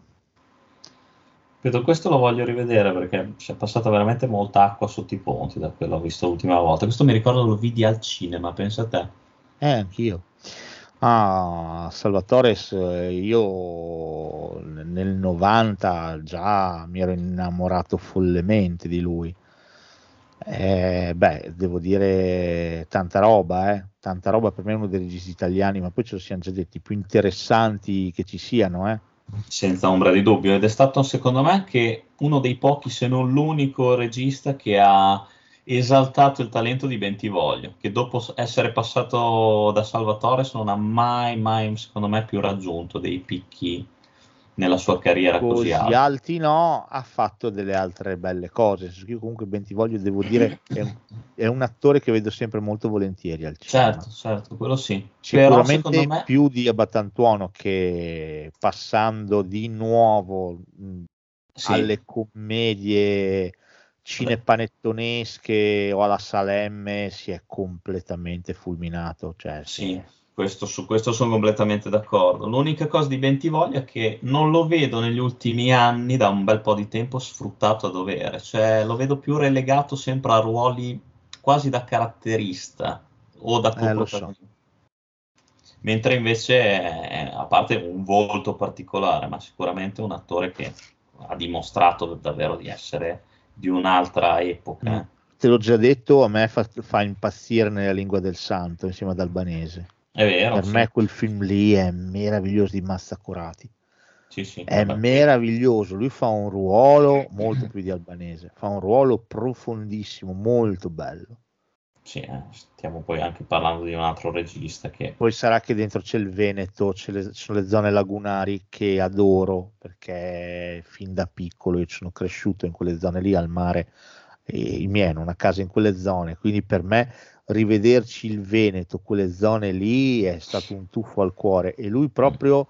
Vedo, questo lo voglio rivedere perché si è passata veramente molta acqua sotto i ponti da quello che ho visto l'ultima volta. Questo mi ricordo lo vidi al cinema, pensa a te. Eh, anch'io. Ah, Salvatore, io nel 90 già mi ero innamorato follemente di lui. Eh, beh, devo dire tanta roba, eh. Tanta roba per me è uno dei registi italiani, ma poi ce lo siamo già detti, più interessanti che ci siano, eh. Senza ombra di dubbio, ed è stato secondo me anche uno dei pochi, se non l'unico regista che ha esaltato il talento di Bentivoglio, che dopo essere passato da Salvatore non ha mai, mai, secondo me, più raggiunto dei picchi nella sua carriera così, così alta. alti no, ha fatto delle altre belle cose. Io comunque Bentivoglio devo dire è un, è un attore che vedo sempre molto volentieri al cinema. Certo, certo, quello sì. Però Sicuramente secondo me più di Abbatantuono che passando di nuovo mh, sì, alle commedie cinepanettonesche o alla Salemme si è completamente fulminato. Cioè, sì, questo- su questo sono completamente d'accordo. L'unica cosa di Bentivoglia è che non lo vedo negli ultimi anni, da un bel po' di tempo, sfruttato a dovere. Cioè, lo vedo più relegato sempre a ruoli quasi da caratterista o da Eh, lo so. Mentre invece, è, a parte un volto particolare, ma sicuramente un attore che ha dimostrato davvero di essere di un'altra epoca. Mm. Te l'ho già detto, a me fa, fa impazzire nella lingua del santo insieme ad Albanese. È vero, Per sì. me quel film lì è meraviglioso di Massa Curati. Sì, sì, È vabbè. meraviglioso, lui fa un ruolo molto più di Albanese, fa un ruolo profondissimo, molto bello. Sì, eh, stiamo poi anche parlando di un altro regista che Poi sarà che dentro c'è il Veneto, c'è le- ci sono le zone lagunari che adoro perché fin da piccolo io sono cresciuto in quelle zone lì al mare e i miei hanno una casa in quelle zone, quindi per me rivederci il Veneto, quelle zone lì è stato un tuffo al cuore e lui proprio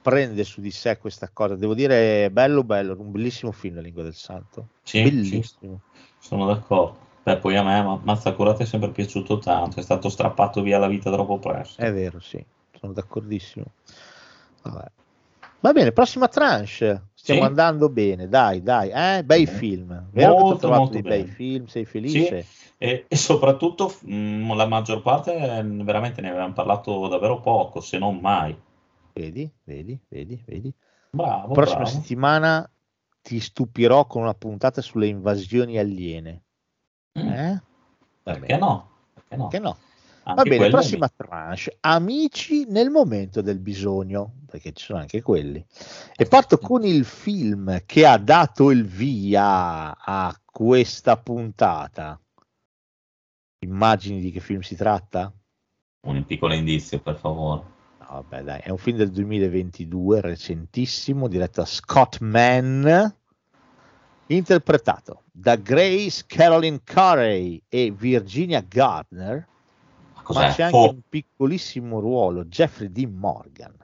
prende su di sé questa cosa. Devo dire, bello, bello, un bellissimo film, La Lingua del Santo. Sì, Bellissimo. sono d'accordo. Beh, poi a me Ma- Mazzacurati è sempre piaciuto tanto, è stato strappato via la vita troppo presto. È vero, sì, sono d'accordissimo. Vabbè. Va bene, prossima tranche. Stiamo Sì. andando bene, dai, dai. Eh, bei film. Vero che ti ho Molto, trovato molto dei bei bene. film? Sei felice? E, e soprattutto mh, la maggior parte eh, veramente ne avevamo parlato davvero poco, se non mai. Vedi, vedi, vedi, vedi. Bravo, Prossima bravo. settimana ti stupirò con una puntata sulle invasioni aliene. Mm, Eh? Perché no? Perché no? Perché no? Va bene, prossima tranche. Amici nel momento del bisogno, perché ci sono anche quelli. E parto con il film che ha dato il via a questa puntata. Immagini di che film si tratta? un piccolo indizio, per favore. No, vabbè, dai, è un film del 2022, recentissimo, diretto da Scott Mann, interpretato da Grace Caroline Carey e Virginia Gardner, Ma cos'è? ma c'è anche Fall? un piccolissimo ruolo, Jeffrey Dean Morgan.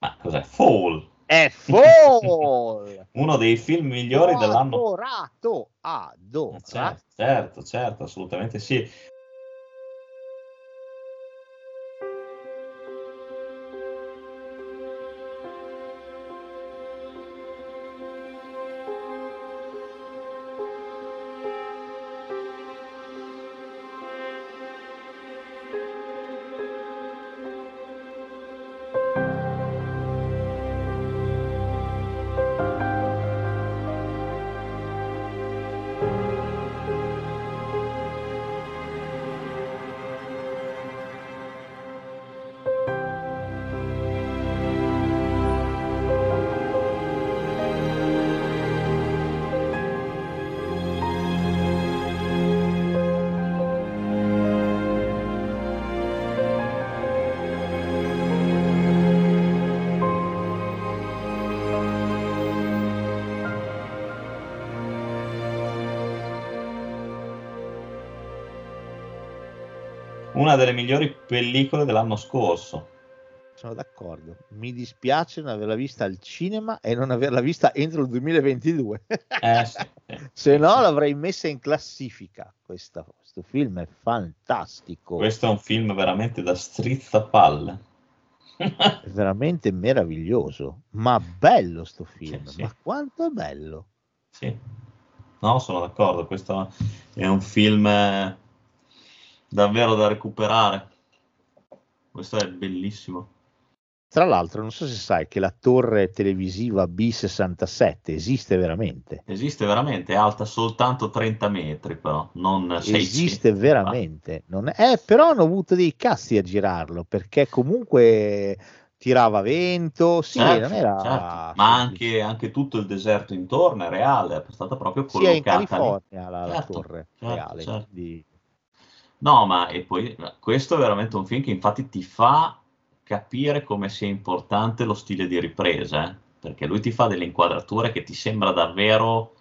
Ma cos'è? Fall! È Fall! Uno dei film migliori dell'anno. Adorato, adorato. Certo, certo, certo, assolutamente sì. Una delle migliori pellicole dell'anno scorso. Sono d'accordo. Mi dispiace non averla vista al cinema e non averla vista entro il 2022. Eh, sì, sì. Se no l'avrei messa in classifica. Questa- questo film è fantastico. Questo è un film veramente da strizzapalle. È veramente meraviglioso. Ma bello sto film. Ma quanto è bello. Sì. No, sono d'accordo. Questo è un film eh, davvero da recuperare. Questo è bellissimo. Tra l'altro, non so se sai che la torre televisiva B67 esiste veramente. Esiste veramente, è alta soltanto 30 metri, però, non 600. Esiste veramente. Non è... eh, però hanno avuto dei cazzi a girarlo perché comunque tirava vento. Sì, Certo, non era. certo. Ma anche, anche tutto il deserto intorno è reale, è stata proprio Sia in collocata lì. California la, la Certo, torre certo, reale. certo. No, ma e poi questo è veramente un film che infatti ti fa capire come sia importante lo stile di ripresa, eh. perché lui ti fa delle inquadrature che ti sembra davvero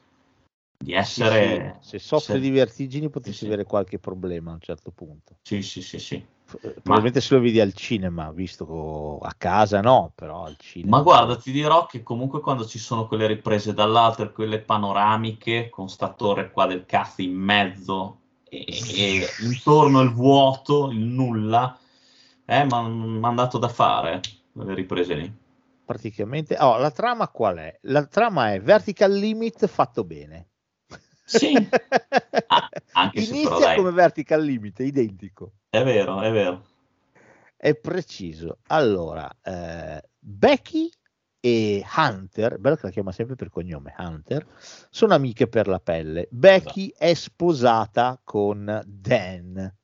di essere... Sì, sì. Se soffri se- di vertigini potresti sì. avere qualche problema a un certo punto. Sì, sì, sì, sì. Probabilmente se lo vedi al cinema, visto a casa no, però al cinema. Ma guarda, ti dirò che comunque quando ci sono quelle riprese dall'alto, quelle panoramiche, con sta torre qua del cazzo in mezzo e, e intorno il vuoto, il nulla, eh, ma mi hanno dato da fare quelle riprese lì. praticamente. Oh, la trama qual è? La trama è Vertical Limit fatto bene. Sì. Ah, però, Inizia dai. come Vertical Limit, è identico. È vero, è vero. È preciso. Allora, eh, Becky e Hunter, bello che la chiama sempre per cognome, Hunter, sono amiche per la pelle. Becky è sposata con Dan.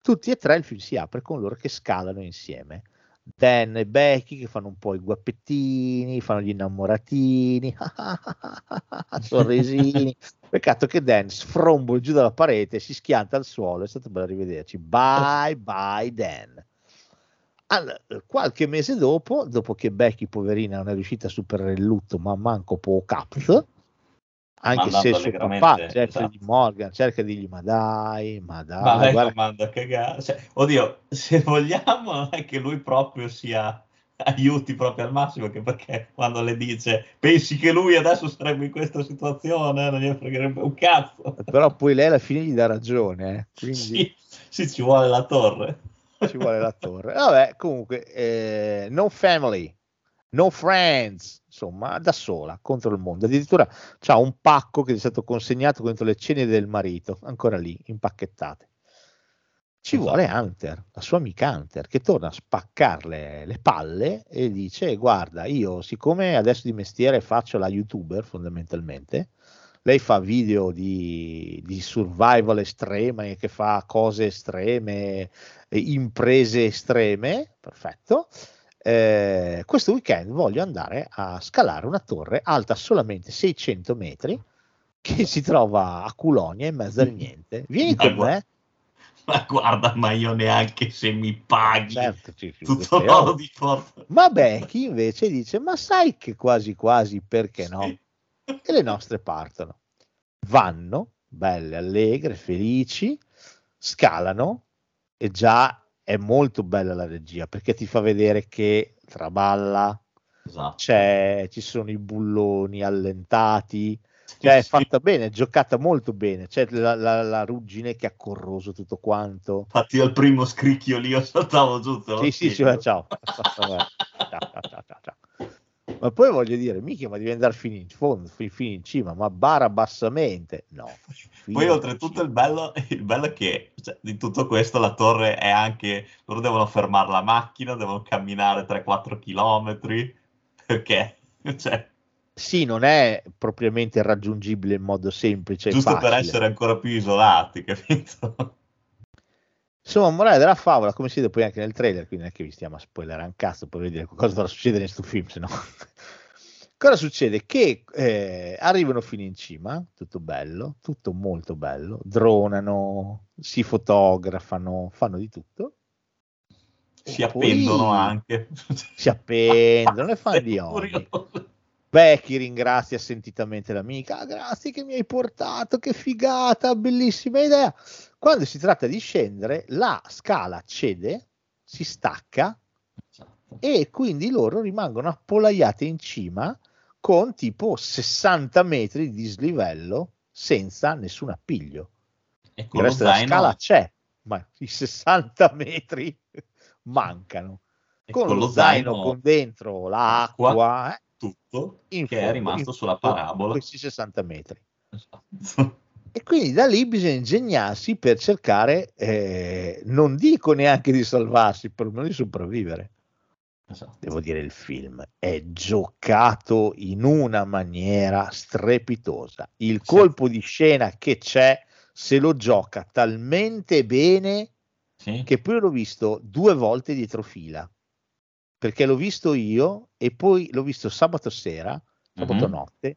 Tutti e tre il film si apre con loro che scalano insieme. Dan e Becky che fanno un po' i guappettini, fanno gli innamoratini, sorrisini. Peccato che Dan sfrombola giù dalla parete, si schianta al suolo, è stato bello rivederci. Bye bye Dan. Allora, qualche mese dopo, dopo che Becky, poverina, non è riuscita a superare il lutto, ma manco può cazzo, anche se il Mandando suo papà cerca esatto. di Morgan, cerca di dirgli, ma dai, ma dai, Ma lei guarda manda a cagare. Cioè, oddio, se vogliamo, non è che lui proprio sia aiuti proprio al massimo, anche perché quando le dice pensi che lui adesso sarebbe in questa situazione, non gli fregherebbe un cazzo. però poi lei alla fine gli dà ragione, eh, quindi Sì, sì, ci vuole la torre. Ci vuole la torre. Vabbè, comunque, eh, no family, no friends, insomma, da sola contro il mondo. Addirittura c'ha un pacco che gli è stato consegnato contro le cene del marito, ancora lì, impacchettate. Ci Esatto. vuole Hunter, la sua amica Hunter, che torna a spaccarle le palle e dice: Guarda, io siccome adesso di mestiere faccio la youtuber fondamentalmente, lei fa video di, di survival estrema e che fa cose estreme, imprese estreme, perfetto. Eh, questo weekend voglio andare a scalare una torre alta solamente 600 metri che si trova a Culonia in mezzo al niente. Vieni Ma con guarda- me. Ma guarda, ma io neanche se mi paghi Certo, tutto l'oro di forza. Ma Becky invece dice: Ma sai che quasi quasi perché no? Sì. E le nostre partono. Vanno, belle, allegre, felici, scalano e già è molto bella la regia perché ti fa vedere che traballa, Esatto. c'è, ci sono i bulloni allentati, cioè è fatta bene, è giocata molto bene, c'è la, la- la ruggine che ha corroso tutto quanto. Infatti, al primo scricchio lì io saltavo lo Sì, sì, sì, ciao, ciao, ciao, ciao, ciao. Ma poi voglio dire, mica, ma devi andare fino in fondo, fi- fino in cima, ma bara bassamente. No. Poi oltretutto il bello, il bello è che cioè, di tutto questo la torre è anche, loro devono fermare la macchina, devono camminare 3-4 km, perché, cioè, Sì, non è propriamente raggiungibile in modo semplice. giusto per essere ancora più isolati, capito? Insomma, morale della favola, come si vede poi anche nel trailer, quindi non è che vi stiamo a spoilerare un cazzo per vedere cosa dovrà succedere in questo film, se no. Cosa succede? Che eh, arrivano fino in cima, tutto bello, tutto molto bello, dronano, si fotografano, fanno di tutto. Si poi appendono anche. Si appendono e fanno di ogni. Becky ringrazia sentitamente l'amica, "Ah, grazie che mi hai portato, che figata, bellissima idea. Quando si tratta di scendere, la scala cede, si stacca Esatto. e quindi loro rimangono appollaiate in cima con tipo 60 metri di dislivello senza nessun appiglio. E Il con lo resto della zaino, scala c'è, ma i 60 metri mancano. e Con, con lo zaino, zaino con dentro l'acqua, acqua, eh, tutto, in che è fondo, rimasto in sulla parabola. Questi 60 metri. Esatto. E quindi da lì bisogna ingegnarsi per cercare, eh, non dico neanche di salvarsi, perlomeno di sopravvivere. Esatto. Devo dire, il film è giocato in una maniera strepitosa. Il Sì. colpo di scena che c'è se lo gioca talmente bene Sì. che poi l'ho visto due volte dietro fila. Perché l'ho visto io e poi l'ho visto sabato sera, sabato Mhm. notte.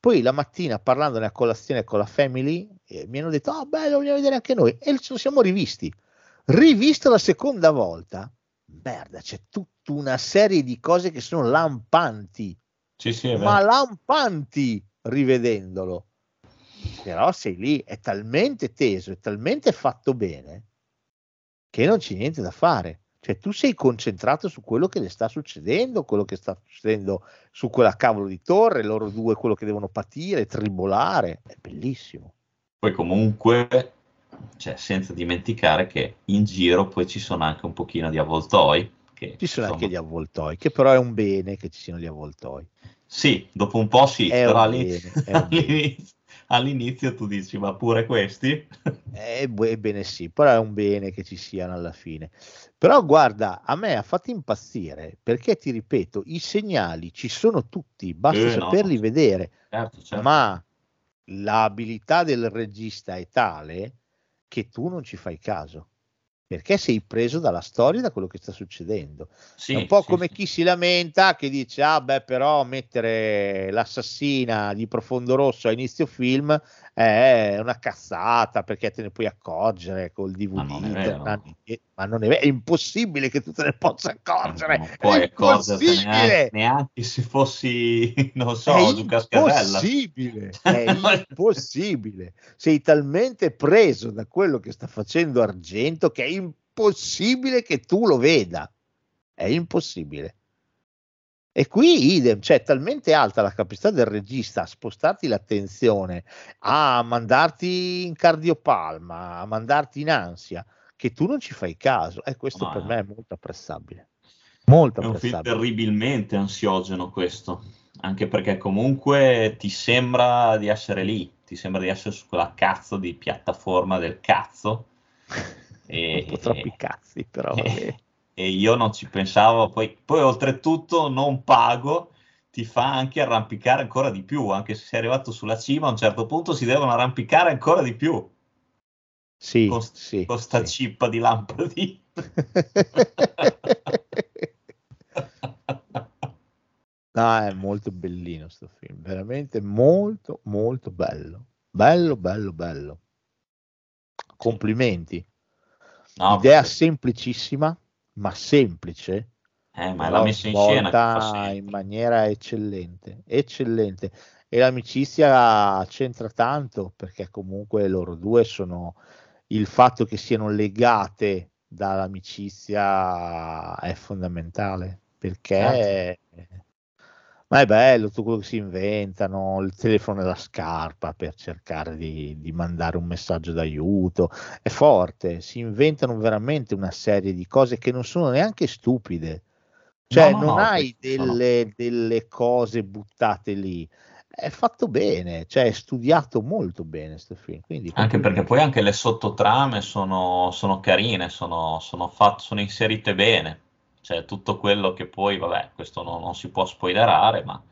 Poi la mattina parlandone a colazione con la family eh, mi hanno detto: Ah, bello, vogliamo vedere anche noi. E lo siamo rivisti. Rivisto la seconda volta, merda, c'è tutta una serie di cose che sono lampanti. Sì, sì, ma lampanti rivedendolo. Però sei lì, è talmente teso, è talmente fatto bene che non c'è niente da fare. Cioè, tu sei concentrato su quello che le sta succedendo, quello che sta succedendo su quella cavolo di torre, loro due, quello che devono patire, tribolare. È bellissimo. Poi comunque, cioè, senza dimenticare che in giro poi ci sono anche un pochino di avvoltoi. Che, Ci sono insomma, anche gli avvoltoi, che però è un bene che ci siano gli avvoltoi. Sì, dopo un po' sì, È però bene. all'inizio- all'inizio tu dici, ma pure questi? Eh, Ebbene sì, però è un bene che ci siano alla fine. Però guarda, a me ha fatto impazzire perché ti ripeto, i segnali ci sono tutti, basta Eh, saperli no. vedere, Certo, certo. ma l'abilità del regista è tale che tu non ci fai caso. Perché sei preso dalla storia da quello che sta succedendo. Sì, è un po' sì, come sì. chi si lamenta che dice: Ah, beh, però mettere l'assassina di profondo rosso a inizio film è una cazzata perché te ne puoi accorgere col DVD. Ma non è vero. ma, ma non è vero, è impossibile che tu te ne possa accorgere. Non puoi è impossibile. neanche, neanche se fossi, non so, È Luca Scasella. impossibile, è impossibile. Sei talmente preso da quello che sta facendo Argento che è impossibile che tu lo veda. È impossibile. E qui idem, cioè è talmente alta la capacità del regista a spostarti l'attenzione, a mandarti in cardiopalma, a mandarti in ansia, che tu non ci fai caso. E questo No, per me è molto apprezzabile. Molto È un film terribilmente ansiogeno questo, anche perché comunque ti sembra di essere lì, ti sembra di essere su quella cazzo di piattaforma del cazzo. E, Un po' troppi cazzi, però. vabbè. e, e io non ci pensavo, poi, poi oltretutto non pago, ti fa anche arrampicare ancora di più, anche se sei arrivato sulla cima, a un certo punto si devono arrampicare ancora di più Sì, con, sì, con sta sì. cippa di lampadina. No, è molto bellino sto film, veramente molto molto bello. Bello, bello, bello. Complimenti. No, Idea perché- semplicissima, ma semplice. eh, ma la messa in scena in maniera eccellente, eccellente. E l'amicizia c'entra tanto perché comunque loro due sono il fatto che siano legate dall'amicizia è fondamentale perché ma è bello tutto quello che si inventano, il telefono nella scarpa per cercare di, di mandare un messaggio d'aiuto, è forte, si inventano veramente una serie di cose che non sono neanche stupide, cioè No, no, non no, hai delle, delle cose buttate lì, è fatto bene, cioè è studiato molto bene questo film, quindi Anche perché poi anche le sottotrame sono, sono carine, sono, sono, fat- sono inserite bene. Cioè tutto quello che poi, vabbè, questo non, non si può spoilerare, ma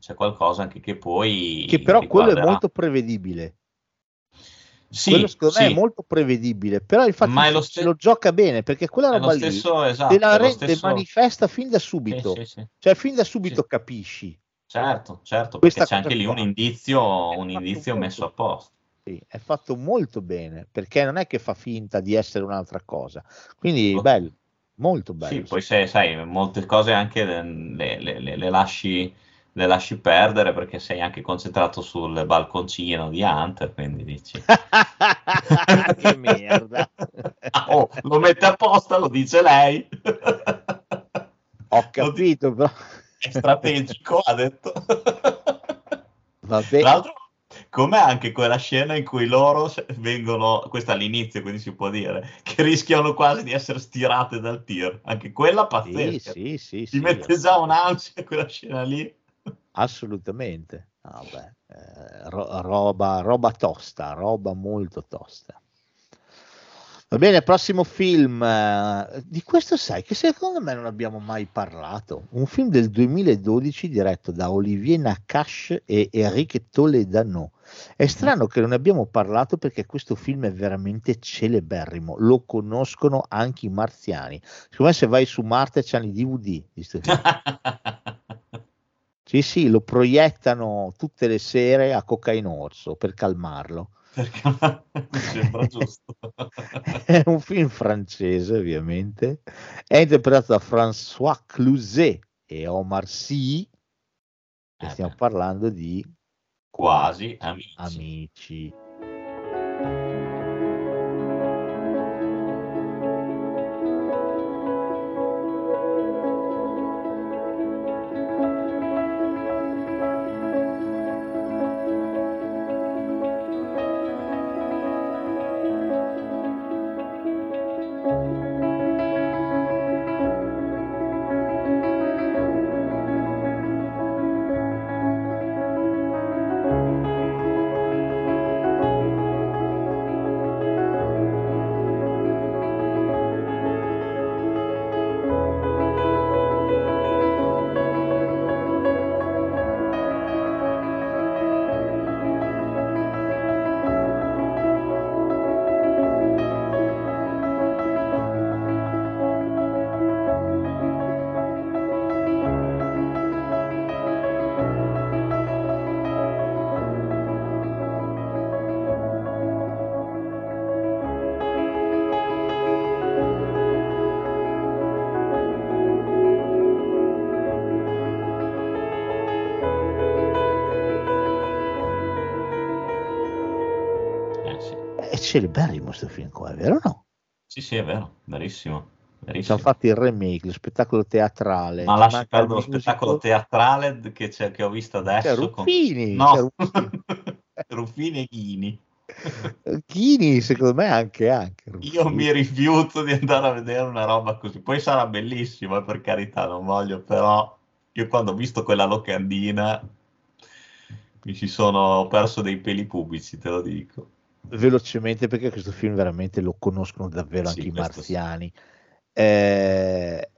c'è qualcosa anche che poi che però quello è riguarderà. molto prevedibile. Sì, quello secondo me sì, è molto prevedibile, però infatti Ma lo se ste- lo gioca bene perché quella è roba lì stesso, esatto, te la lo rende stesso- manifesta fin da subito, sì, sì. cioè fin da subito capisci. Certo, certo, Questa perché c'è anche lì un indizio, un indizio messo a posto. Sì, è fatto molto bene perché non è che fa finta di essere un'altra cosa, quindi Lo- bello, molto bello. Sì, poi se, sai, molte cose anche le, le- le- le- lasci, le lasci perdere perché sei anche concentrato sul balconcino di Hunter, quindi dici... che merda. Oh, lo mette apposta, lo dice lei. Ho capito, però. È strategico, ha detto. Vabbè. Tra l'altro, com'è anche quella scena in cui loro vengono, questa all'inizio, quindi si può dire, che rischiano quasi di essere stirate dal tir. Anche quella Sì, pazzesca. sì, sì, Ti sì, mette già un'ansia quella scena lì. assolutamente. Ah, beh, eh, ro- roba, roba tosta, roba molto tosta. Va bene, prossimo film. di questo sai che secondo me non abbiamo mai parlato. Un film del 2012 diretto da Olivier Nakache e Eric Toledano. È strano che non ne abbiamo parlato perché questo film è veramente celeberrimo. Lo conoscono anche i marziani. Secondo me se vai su Marte c'hanno i DVD di sto film. Sì, sì, lo proiettano tutte le sere a Cocaine Orso per calmarlo. Perché mi sembra giusto. È un film francese, ovviamente. È interpretato da François Cluzet e Omar Sy. E Eh stiamo beh. parlando di Quasi amici. amici. Sì. È celeberrimo questo film qua, è vero o no? sì, sì, è vero, verissimo. Ci hanno fatto il remake, lo spettacolo teatrale. Ma ci lasci perdere lo spettacolo teatrale che, c'è- che ho visto C'è adesso. con- Ruffini, No, c'è Ruffini. Ruffini e Ghini. Chini, secondo me anche, anche Io mi rifiuto di andare a vedere una roba così. Poi sarà bellissimo, eh, per carità, non voglio, però io quando ho visto quella locandina mi ci sono perso dei peli pubblici, te lo dico. Velocemente perché questo film veramente lo conoscono davvero Sì, anche i marziani. Eh,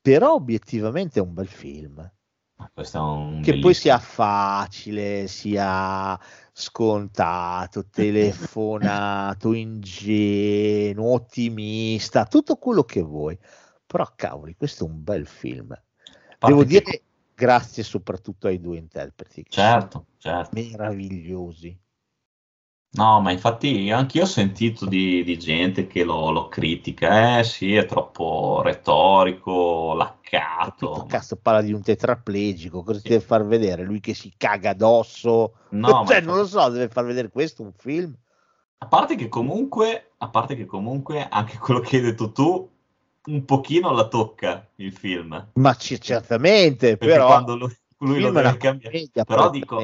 però obiettivamente è un bel film. Un Che poi sia facile, sia scontato, telefonato, ingenuo, ottimista, tutto quello che vuoi. Però cavoli, questo è un bel film. Devo dire grazie soprattutto ai due interpreti, Certo, certo. meravigliosi. No, ma infatti anche io ho sentito di, di gente che lo, lo critica, eh sì, è troppo retorico, laccato. Capito? Cazzo, parla di un tetraplegico, cosa ti deve far vedere? Lui che si caga addosso? No, ma cioè, non lo so, deve far vedere questo un film? A parte che comunque, a parte che comunque anche quello che hai detto tu, un pochino la tocca il film. Ma c- certamente, Perché però quando lui, lui lo deve cambiare. Però dico,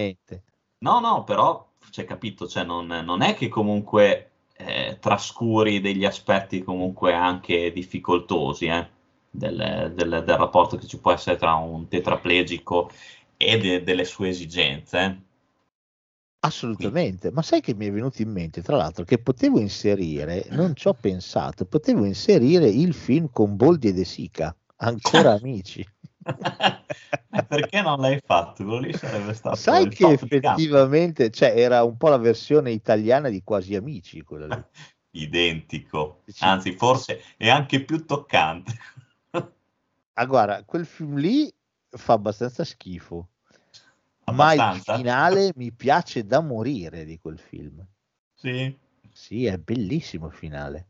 no, no, però, cioè, capito, cioè, non, non è che comunque eh, trascuri degli aspetti comunque anche difficoltosi, eh, del, del- del rapporto che ci può essere tra un tetraplegico e de- delle sue esigenze. eh. Assolutamente, ma sai che mi è venuto in mente, tra l'altro, che potevo inserire, non ci ho pensato, potevo inserire il film con Boldi e De Sica, ancora amici. Eh, Perché non l'hai fatto? Quello lì sarebbe stato Sai il che effettivamente, cioè, era un po' la versione italiana di Quasi Amici, quella lì. Identico, anzi forse è anche più toccante. Ah, guarda, quel film lì fa abbastanza schifo, ma il Abbastanza? finale mi piace da morire di quel film. Sì. Sì, è bellissimo il finale.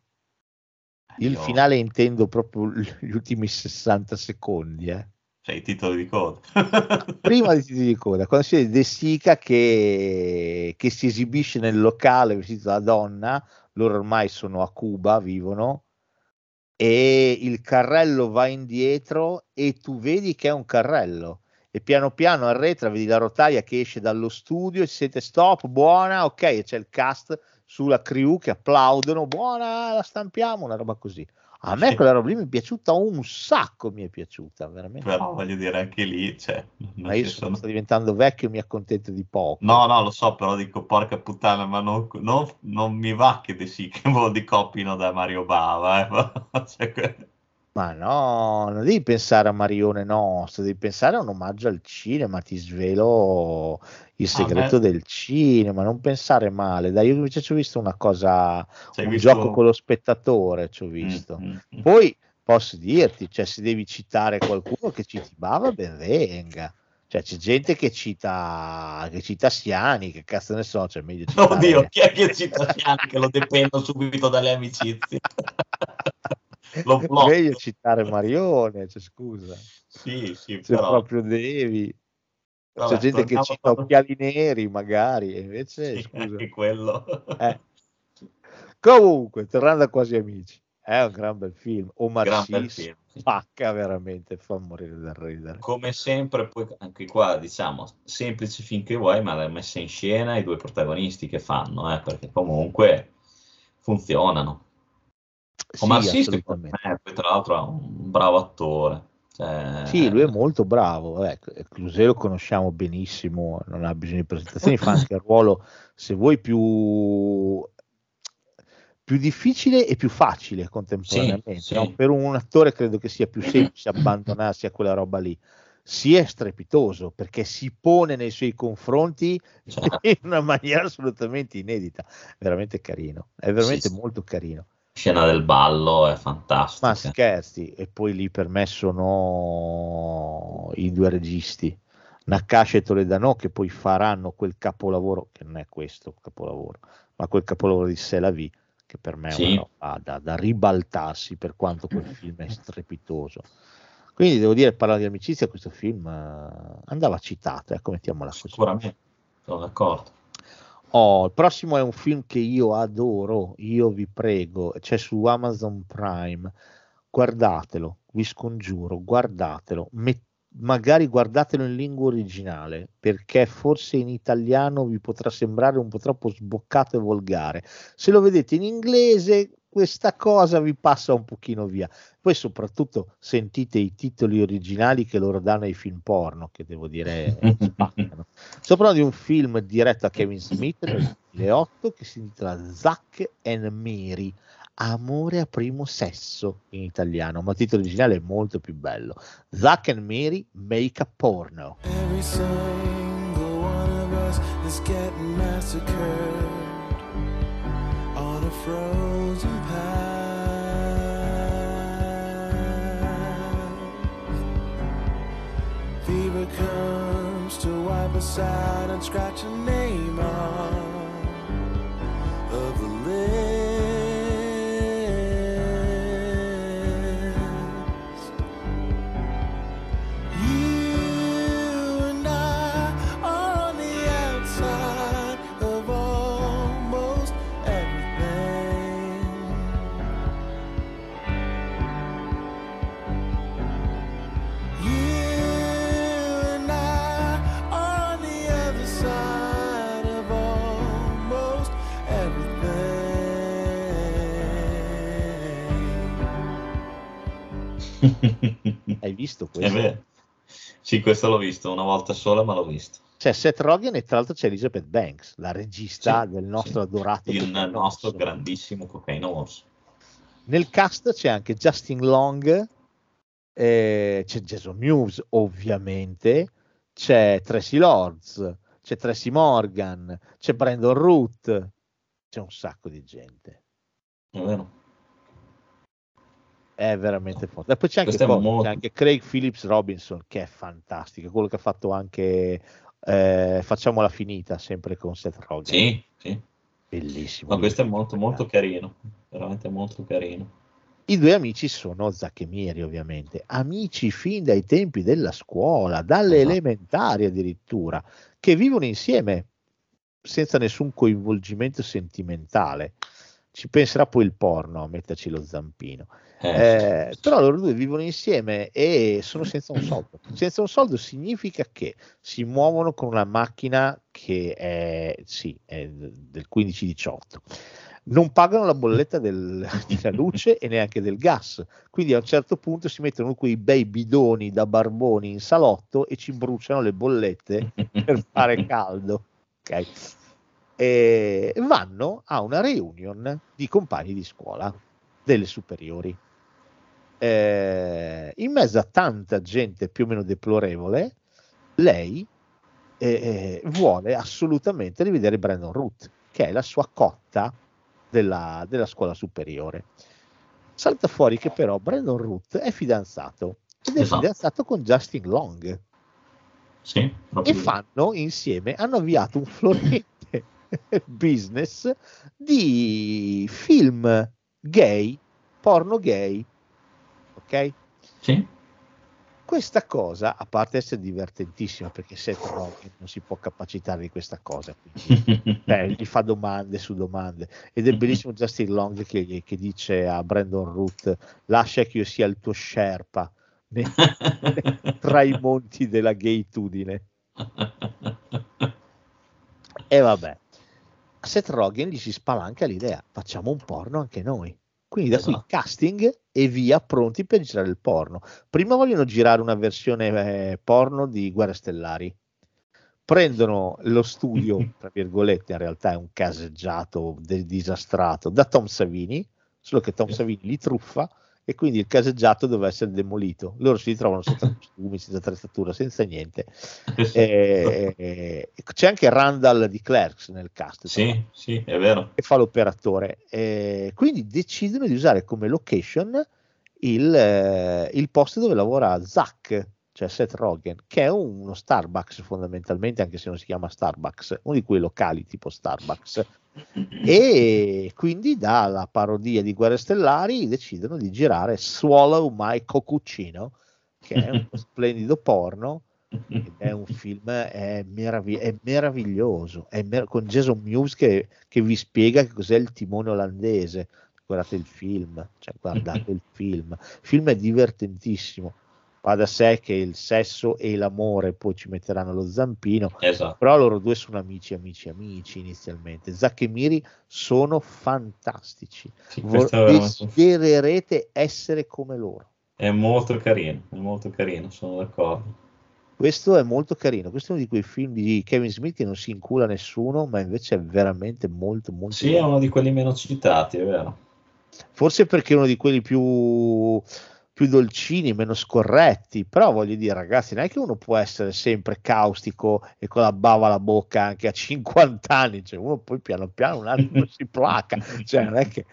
Il Io- finale intendo proprio gli ultimi 60 secondi, eh. Cioè i titoli di coda. Prima di titoli di coda, quando si vede De Sica che, che si esibisce nel locale vestito da donna, loro ormai sono a Cuba, vivono, e il carrello va indietro e tu vedi che è un carrello. E piano piano arretra, vedi la rotaia che esce dallo studio e si sente stop, buona, ok, e c'è il cast sulla crew che applaudono, buona, la stampiamo, una roba così. A me Sì. quella roba lì mi è piaciuta un sacco, mi è piaciuta, veramente. Però voglio dire anche lì, cioè, Ma io sono, sto diventando vecchio e mi accontento di poco. No, no, lo so, però dico porca puttana, ma non, non- non mi va che De Sica di coppino da Mario Bava. Eh. Cioè, Ma no, non devi pensare a Marione Nostro, devi pensare a un omaggio al cinema, ti svelo il segreto beh. del cinema, non pensare male. Dai, io invece ci ho visto una cosa, Ci hai un visto- gioco con lo spettatore, ci ho Mm, visto. mm, mm. Poi posso dirti, cioè, se devi citare qualcuno che citi Bava, ben venga. Cioè, c'è gente che cita, che cita Siani, che cazzo ne so, cioè meglio citare... Oddio, chi è che cita Siani che lo dependo subito dalle amicizie? Lo blocco. meglio citare Marione, cioè, scusa. Sì, sì, Se però... proprio devi... C'è gente che cita occhiali neri, magari, e invece, Sì, scusa. anche quello. Eh. Comunque, tornando a Quasi Amici, è un gran bel film. Omar Gran Sy bel film, spacca veramente, fa morire dal ridere. Come sempre, poi anche qua diciamo semplice finché vuoi, ma la messa in scena i due protagonisti che fanno, eh, perché comunque funzionano. Omar Sì, assolutamente. me, poi tra l'altro è un bravo attore. Cioè, Sì, lui è molto bravo. Clusé lo conosciamo benissimo, non ha bisogno di presentazioni, fa anche il ruolo, se vuoi, più, più difficile e più facile contemporaneamente. Sì, no? sì. Per un attore credo che sia più semplice abbandonarsi a quella roba lì. Si è strepitoso perché si pone nei suoi confronti Certo. in una maniera assolutamente inedita. Veramente carino, è veramente sì. molto carino. Scena del ballo è fantastica. Ma scherzi, e poi lì per me sono i due registi, Nakash e Toledano, che poi faranno quel capolavoro, che non è questo capolavoro, ma quel capolavoro di Selavi, che per me è Sì. una roba da, da ribaltarsi per quanto quel film è strepitoso. Quindi devo dire, parlando di amicizia, questo film eh, andava citato, ecco, mettiamola così. Sicuramente, sono d'accordo. Oh, il prossimo è un film che io adoro, io vi prego, c'è su Amazon Prime, guardatelo, vi scongiuro, guardatelo, met- magari guardatelo in lingua originale, perché forse in italiano vi potrà sembrare un po' troppo sboccato e volgare. Se lo vedete in inglese, questa cosa vi passa un pochino via. Poi soprattutto sentite i titoli originali che loro danno ai film porno, che devo dire spaccano. Sto parlando di un film diretto a Kevin Smith nel 2008 che si intitola Zack and Mary, Amore a primo sesso in italiano, ma il titolo originale è molto più bello. Zack and Mary Make a Porno. Every single one of us is getting massacred on a frozen it comes to wipe aside and scratch a name off. Hai visto questo? Sì, questo l'ho visto una volta sola, ma l'ho visto. C'è Seth Rogen e tra l'altro c'è Elizabeth Banks, la regista Sì, del nostro sì. adorato Il nostro Orso. grandissimo cocaine orso. Nel cast c'è anche Justin Long, eh, c'è Jason Mewes ovviamente, c'è Tracy Lords, c'è Tracy Morgan, c'è Brandon Root, c'è un sacco di gente. È vero. È veramente forte. E poi c'è anche, molto- C'è anche Craig Phillips Robinson che è fantastico, quello che ha fatto anche eh, Facciamola finita sempre con Seth Rogen. Sì, sì. Bellissimo. Ma questo è molto, molto carino. Veramente molto carino. I due amici sono Zac Miri, ovviamente, amici fin dai tempi della scuola, dalle Esatto. elementari addirittura, che vivono insieme senza nessun coinvolgimento sentimentale. Ci penserà poi il porno a metterci lo zampino. Eh, Eh, però loro due vivono insieme e sono senza un soldo. Senza un soldo significa che si muovono con una macchina che è, sì, è del 1518. Non pagano la bolletta del- della luce e neanche del gas. Quindi a un certo punto si mettono quei bei bidoni da barboni in salotto e ci bruciano le bollette per fare caldo. Ok? E vanno a una reunion di compagni di scuola delle superiori. Eh, in mezzo a tanta gente più o meno deplorevole, lei eh, vuole assolutamente rivedere Brandon Root, che è la sua cotta della, della scuola superiore. Salta fuori che però Brandon Root è fidanzato ed è Esatto. fidanzato con Justin Long sì, e fanno insieme, hanno avviato un florente business di film gay, porno gay, ok? Sì, questa cosa, a parte essere divertentissima, perché Seth Rogen non si può capacitare di questa cosa, quindi beh, gli fa domande su domande. Ed è bellissimo Justin Long che, che dice a Brandon Root: lascia che io sia il tuo Sherpa tra i monti della gaytudine. E vabbè, a Seth Rogen gli si spalanca l'idea: facciamo un porno anche noi. Quindi da qui Esatto. casting e via pronti per girare il porno. Prima vogliono girare una versione eh, porno di Guerre Stellari. Prendono lo studio, tra virgolette, in realtà è un caseggiato de- disastrato, da Tom Savini, solo che Tom Savini li truffa e quindi il caseggiato doveva essere demolito. Loro si ritrovano senza costumi, senza attrezzatura, senza niente. E- e- c'è anche Randall di Clerks nel cast. Sì, sì, è vero. che fa l'operatore. Eh, quindi decidono di usare come location il, eh, il posto dove lavora Zack, cioè Seth Rogen, che è uno Starbucks fondamentalmente, anche se non si chiama Starbucks, uno di quei locali tipo Starbucks. E quindi dalla parodia di Guerre Stellari decidono di girare Swallow My Cocuccino, che è un splendido porno è un film è, meravi- è meraviglioso è mer- con Jason Mewes che, che vi spiega che cos'è il timone olandese. Guardate il film cioè guardate il film. Il film è divertentissimo va da sé che il sesso e l'amore poi ci metteranno lo zampino Esatto. però loro due sono amici amici amici inizialmente Zack e Miri sono fantastici Sì, Vo- questo è veramente- desidererete essere come loro È molto carino, è molto carino, sono d'accordo. Questo è molto carino, questo è uno di quei film di Kevin Smith che non si incula nessuno, ma invece è veramente molto molto Sì, è uno di quelli meno citati, è vero. Forse perché è uno di quelli più, più dolcini, meno scorretti, però voglio dire ragazzi, non è che uno può essere sempre caustico e con la bava alla bocca anche a 50 anni, cioè uno poi piano piano un attimo si placa, cioè non è che...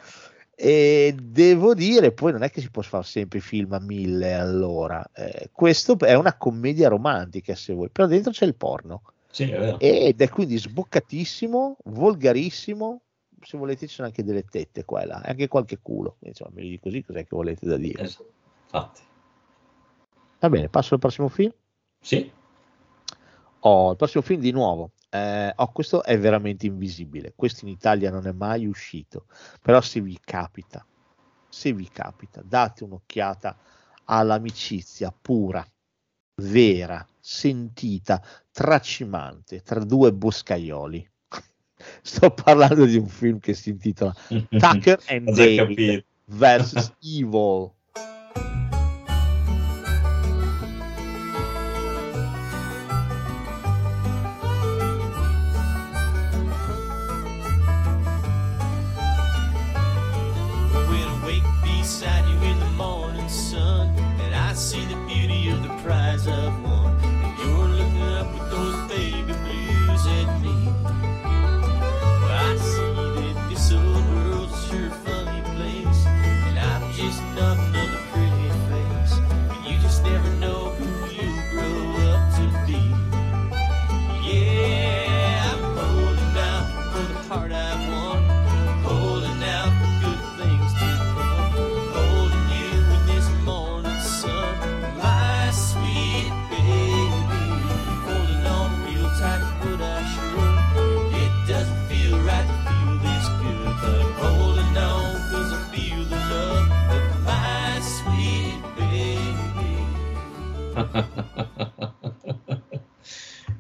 E devo dire, poi non è che si può fare sempre film a mille allora. Eh, questo è una commedia romantica, se vuoi, però dentro c'è il porno Sì, è vero. ed è quindi sboccatissimo, volgarissimo. Se volete, ci sono anche delle tette qua e là, anche qualche culo. Insomma, dico così, cos'è che volete da dire? Esatto. Infatti. Va bene, passo al prossimo film. Sì, Oh, il prossimo film di nuovo. Eh, oh, questo è veramente invisibile. Questo in Italia non è mai uscito. Però se vi capita, se vi capita, date un'occhiata all'amicizia pura, vera, sentita, tracimante tra due boscaioli. Sto parlando di un film che si intitola Tucker and capito. vs Evil.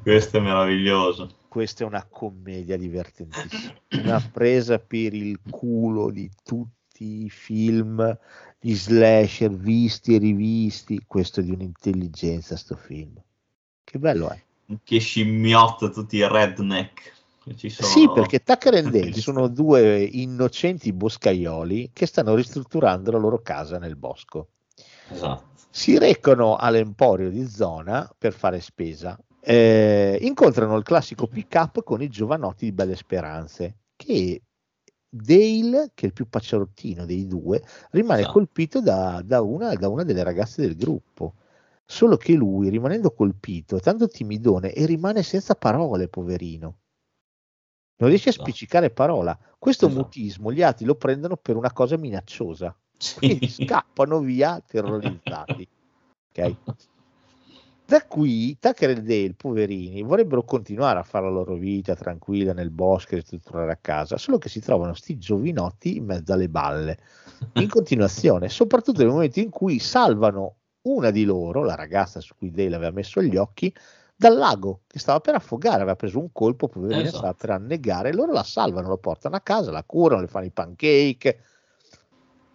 Questo è meraviglioso. Questa è una commedia divertentissima, una presa per il culo di tutti i film di slasher visti e rivisti. Questo è di un'intelligenza, sto film. Che bello è. Che scimmiotta tutti i redneck. sono. Sì, perché Tucker and Dale sono due innocenti boscaioli che stanno ristrutturando la loro casa nel bosco. Esatto. Si recano all'emporio di zona per fare spesa. Eh, incontrano il classico pick up con i giovanotti di Belle Speranze che Dale, che è il più pacciarottino dei due, rimane Esatto. colpito da, da una, da una delle ragazze del gruppo. Solo che lui, rimanendo colpito, è tanto timidone e rimane senza parole, poverino. Non riesce a Esatto. spiccicare parola. Questo Esatto. mutismo gli altri lo prendono per una cosa minacciosa. Quindi scappano via terrorizzati. Ok? Da qui Tucker e Dale, poverini, vorrebbero continuare a fare la loro vita tranquilla nel bosco e ristrutturare a casa, solo che si trovano sti giovinotti in mezzo alle balle, in continuazione, soprattutto nel momento in cui salvano una di loro, la ragazza su cui Dale aveva messo gli occhi, dal lago, che stava per affogare, aveva preso un colpo, poverina, Esatto. stava per annegare, loro la salvano, la portano a casa, la curano, le fanno i pancake.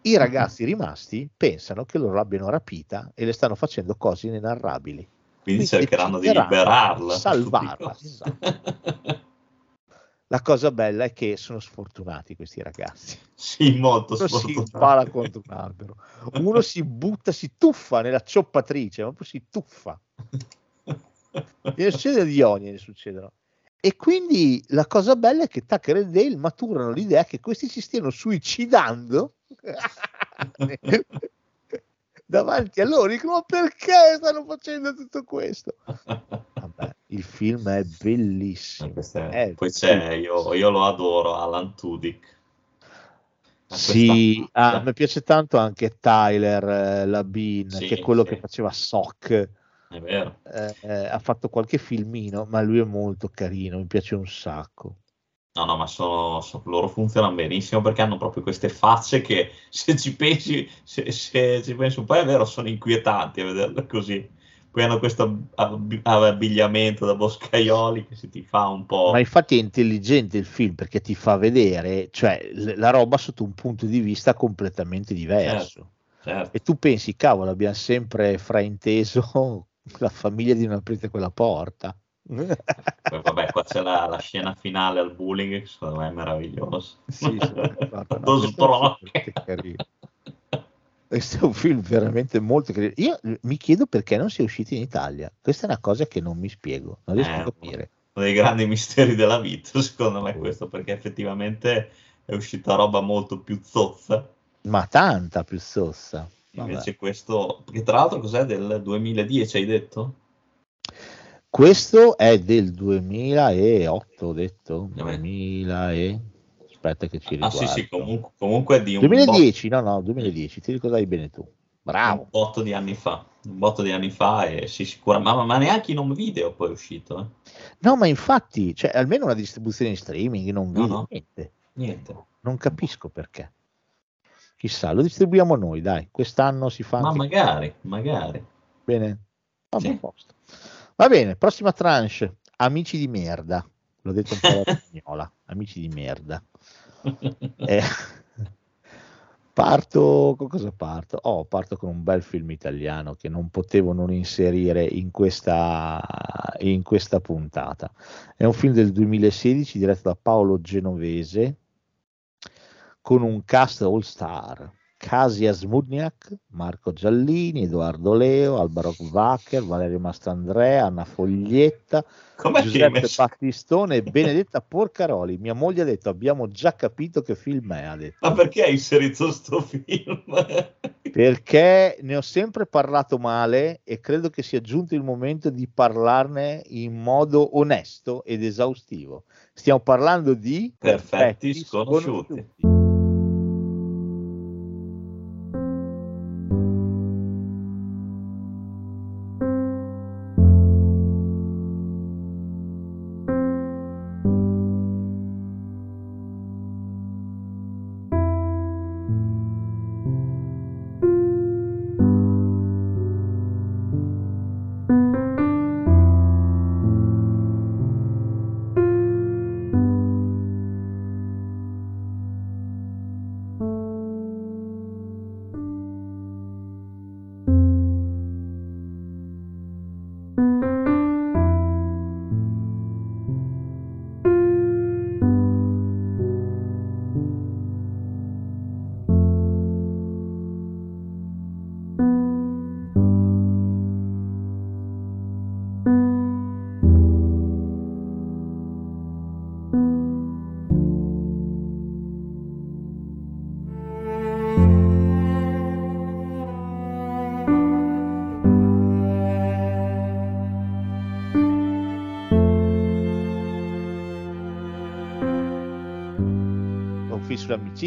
I ragazzi rimasti pensano che loro l'abbiano rapita e le stanno facendo cose inenarrabili. Quindi Quindi cercheranno di liberarla. salvarla, esatto. La cosa bella è che sono sfortunati questi ragazzi. sì, molto Uno si sfortunato. spara contro un albero, uno si butta, si tuffa nella cioppatrice, ma poi si tuffa. Ne succede di ogni, ne succedono. E quindi la cosa bella è che Tucker e Dale maturano l'idea che questi si stiano suicidando davanti a loro. Dicono, ma perché stanno facendo tutto questo? Vabbè, il film è bellissimo. È- Poi c'è, io, io lo adoro, Alan Tudyk. Sì, ah, faccia. mi piace tanto anche Tyler eh, Labine, Sì, che è quello sì. che faceva Sock. È vero. Eh, eh, ha fatto qualche filmino, ma lui è molto carino, mi piace un sacco. No, no, ma sono, so- loro funzionano benissimo perché hanno proprio queste facce che se ci pensi, se, se ci pensi un po' è vero, sono inquietanti a vederle così. Poi hanno questo ab- abbigliamento da boscaioli che si ti fa un po'... Ma infatti è intelligente il film perché ti fa vedere cioè, la roba sotto un punto di vista completamente diverso. Certo. E tu pensi, cavolo, abbiamo sempre frainteso la famiglia di non aprire quella porta. Poi vabbè, qua c'è la, la scena finale al bullying che secondo me è meravigliosa. Sì, sì, questo è un film che carino. Questo è un film veramente molto carino. Io mi chiedo perché non sia uscito in Italia. Questa è una cosa che non mi spiego, non riesco Eh, a capire. uno dei grandi misteri della vita, secondo me, questo, perché effettivamente è uscita roba molto più zozza. Ma tanta più. Vabbè. Invece questo, che tra l'altro cos'è del 2010, hai detto? Questo è del 2008, ho detto. Vabbè. 2000 e... Aspetta che ci Ah riguardo. sì, sì, comunque, comunque è di un 2010, no, no, 2010, ti ricordavi bene tu. botto, Bravo. un botto di anni fa. Un botto di anni fa e sì, sicuramente, ma, ma neanche in home video poi è uscito, eh. No, ma infatti, cioè, almeno una distribuzione in streaming, non No, video, no. niente. Niente. Non capisco perché. Chissà, lo distribuiamo noi, dai. Quest'anno si fa Ma magari, magari. bene. Vabbè, Sì. a posto. Va bene, prossima tranche. Amici di merda. L'ho detto un po' alla spagnola. Amici di merda. Eh, parto con cosa parto? Oh, parto con un bel film italiano che non potevo non inserire in questa, in questa puntata. È un film del 2016 diretto da Paolo Genovese con un cast all star. Kasia Smudniak, Marco Giallini, Edoardo Leo, Alvaro Wacker, Valerio Mastandrea, Anna Foglietta, Com'è Giuseppe? Battistone e Benedetta Porcaroli. Mia moglie ha detto: Abbiamo già capito che film è. Ha detto. Ma perché hai inserito sto film? Perché ne ho sempre parlato male e credo che sia giunto il momento di parlarne in modo onesto ed esaustivo. Stiamo parlando di Perfetti sconosciuti. un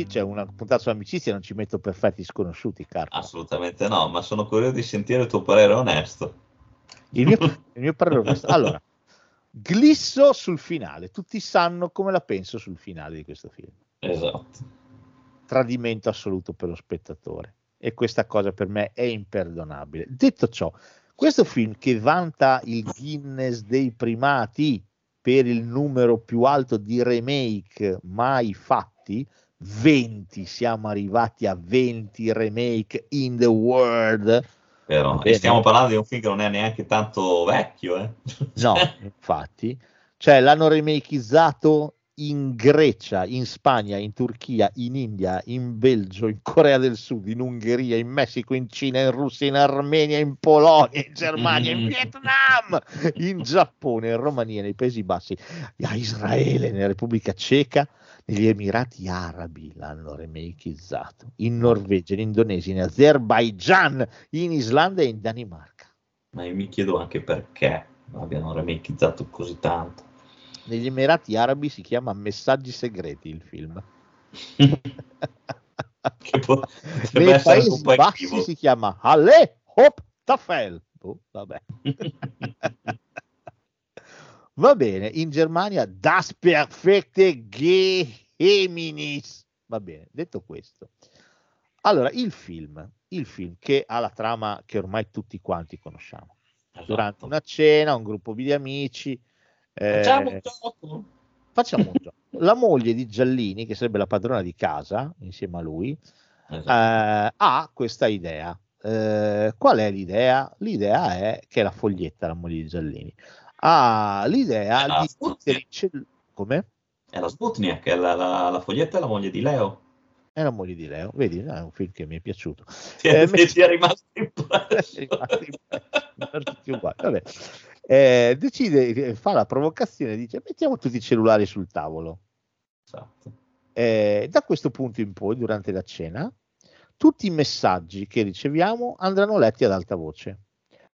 cioè una puntata sull'amicizia, non ci metto perfetti sconosciuti, Carlo. Assolutamente no, ma sono curioso di sentire il tuo parere onesto. Il mio, il mio parere è questo. Allora, glisso sul finale. Tutti sanno come la penso sul finale di questo film. Esatto. Tradimento assoluto per lo spettatore. E questa cosa per me è imperdonabile. Detto ciò, questo film che vanta il Guinness dei primati per il numero più alto di remake mai fatti, 20, siamo arrivati a 20 remake in the world. Però, e stiamo parlando di un film che non è neanche tanto vecchio, eh. No, infatti, cioè l'hanno remakeizzato in Grecia, in Spagna, in Turchia, in India, in Belgio, in Corea del Sud, in Ungheria, in Messico, in Cina, in Russia, in Armenia, in Polonia, in Germania, in Vietnam, in Giappone, in Romania, nei Paesi Bassi, a Israele, nella Repubblica Ceca, negli Emirati Arabi l'hanno remakeizzato, in Norvegia, in Indonesia, in Azerbaijan, in Islanda e in Danimarca. Ma io mi chiedo anche perché abbiano remakeizzato così tanto. Negli Emirati Arabi si chiama Messaggi segreti il film. Che potrebbe Nei Paesi Bassi si chiama Halle Hop Tafel. Oh, vabbè. Va bene, in Germania Das perfekte Geheimnis. Va bene, detto questo. Allora, il film, il film che ha la trama che ormai tutti quanti conosciamo. Esatto. Durante una cena, un gruppo di amici, eh, Facciamo un gioco. facciamo un gioco. La moglie di Giallini, che sarebbe la padrona di casa, insieme a lui, Esatto. eh, ha questa idea. Eh, qual è l'idea? L'idea è che è la foglietta, la moglie di Giallini. Ha l'idea di Come? È la Sputnik, è la, la, la foglietta è la moglie di Leo. È la moglie di Leo. Vedi, è un film che mi è piaciuto. Ti Eh, è, ti è rimasto impresso. È rimasto uguali. Vabbè. Eh, decide, eh, fa la provocazione, dice mettiamo tutti i cellulari sul tavolo. Esatto. Eh, da questo punto in poi, durante la cena, tutti i messaggi che riceviamo andranno letti ad alta voce.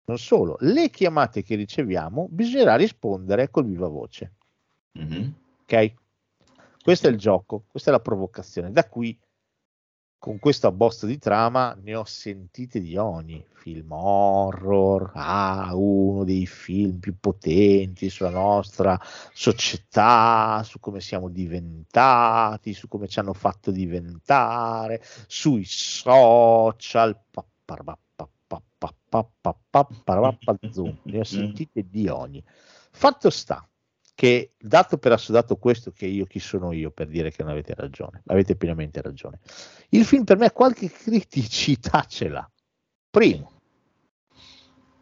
Non solo, le chiamate che riceviamo bisognerà rispondere col viva voce. Mhm. Ok? Questo è il gioco, questa è la provocazione. Da qui, con questo abbozzo di trama, ne ho sentite di ogni film horror. Ah, uno dei film più potenti sulla nostra società, su come siamo diventati, su come ci hanno fatto diventare, sui social. Ne ho sentite di ogni. Fatto sta che dato per assodato questo che io chi sono io per dire che non avete ragione, avete pienamente ragione. Il film per me qualche criticità ce l'ha. Primo,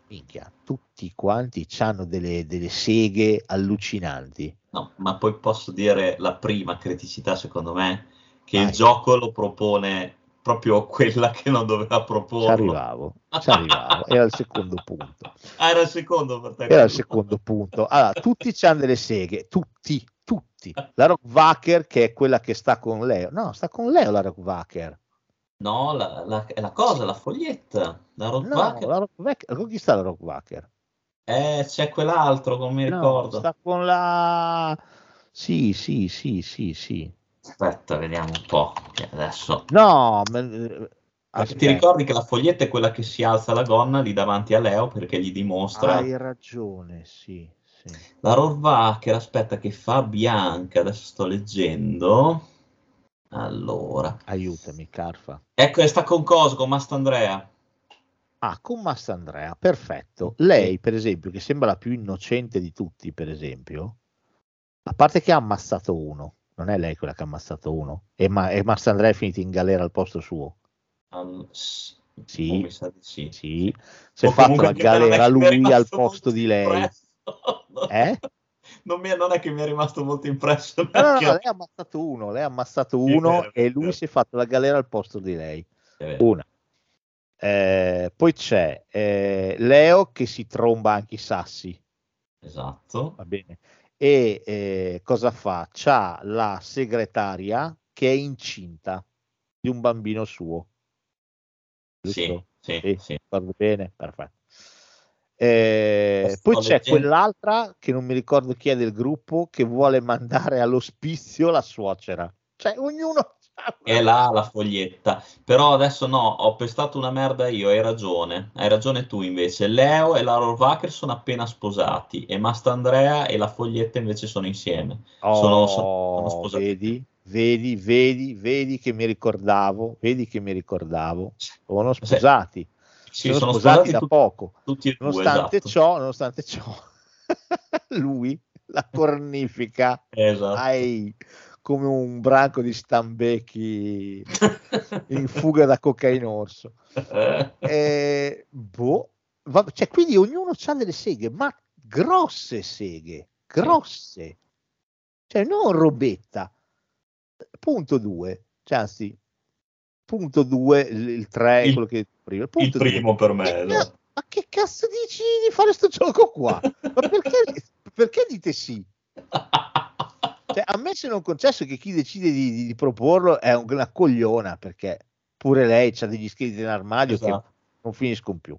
minchia, tutti quanti hanno delle, delle seghe allucinanti. No, ma poi posso dire la prima criticità, secondo me, che Vai. il gioco lo propone proprio quella che non doveva Ci proporlo. arrivavo, ci arrivavo, era il secondo punto. Ah, era il secondo per te. Era il secondo punto. Allora, tutti hanno delle seghe, tutti, tutti. La Rockwacker che è quella che sta con Leo. No, sta con Leo la Rockwacker. No, la, la- è la cosa, la foglietta. La No, Rockbacker. la Rockwacker, con chi sta la Rockwacker? Eh, c'è quell'altro, non mi No, ricordo. sta con la... Sì, sì, sì, sì, sì. Aspetta, vediamo un po'. che adesso... No, ma... eh, Perché aspetta, ti ricordi che la foglietta è quella che si alza la gonna lì davanti a Leo perché gli dimostra hai ragione, sì, sì. la Rohrwacher, aspetta che fa bianca, adesso sto leggendo. Allora, Aiutami, Carfa. ecco, sta con Coso, con Mastandrea. Ah, con Mastandrea, perfetto. Lei, per esempio, che sembra la più innocente di tutti, per esempio, a parte che ha ammazzato uno, non è lei quella che ha ammazzato uno, e, ma- e Mastandrea è finito in galera al posto suo. S- Sì. di sì. Sì, si è fatto la galera lui al posto di lei. Eh? Non, mi- non è che mi è rimasto molto impresso. No, no, no, lei ha ammazzato uno, lei ha ammazzato Sì, uno vero, e lui vero. si è fatto la galera al posto di lei. Una. Eh, poi c'è eh, Leo che si tromba anche i sassi, Esatto. va bene. E eh, cosa fa? C'ha la segretaria che è incinta di un bambino suo. Giusto? sì, Sì, sì. Guardo bene, perfetto. Eh, poi c'è leggendo. quell'altra che non mi ricordo chi è del gruppo che vuole mandare all'ospizio la suocera. Cioè, ognuno è là la foglietta. Però adesso no, ho pestato una merda io, hai ragione. Hai ragione tu invece. Leo e la Rohrwacher sono appena sposati e Mastandrea e la foglietta invece sono insieme. sono, sono- sono Oh, sposati. vedi, vedi, vedi, vedi che mi ricordavo, vedi che mi ricordavo. Sono sposati, Sì, sono, sono sposati, sposati da tu- poco. tutti e due, Nonostante esatto. ciò, nonostante ciò, lui la cornifica Esatto. ai, come un branco di stambecchi in fuga da cocainorso. Eh, boh, va- cioè, quindi ognuno ha delle seghe, ma grosse seghe, grosse, cioè non robetta. Punto 2, cioè, anzi, punto 2, il 3 è Il- quello che prima. Il Punto due, primo per me, ma- esatto. ma che cazzo dici di fare sto gioco qua? Ma perché, perché dite sì? Cioè, a me se non concesso che chi decide di, di- proporlo è un- una cogliona perché pure lei ha degli scheletri in armadio che Esatto. non finiscono più.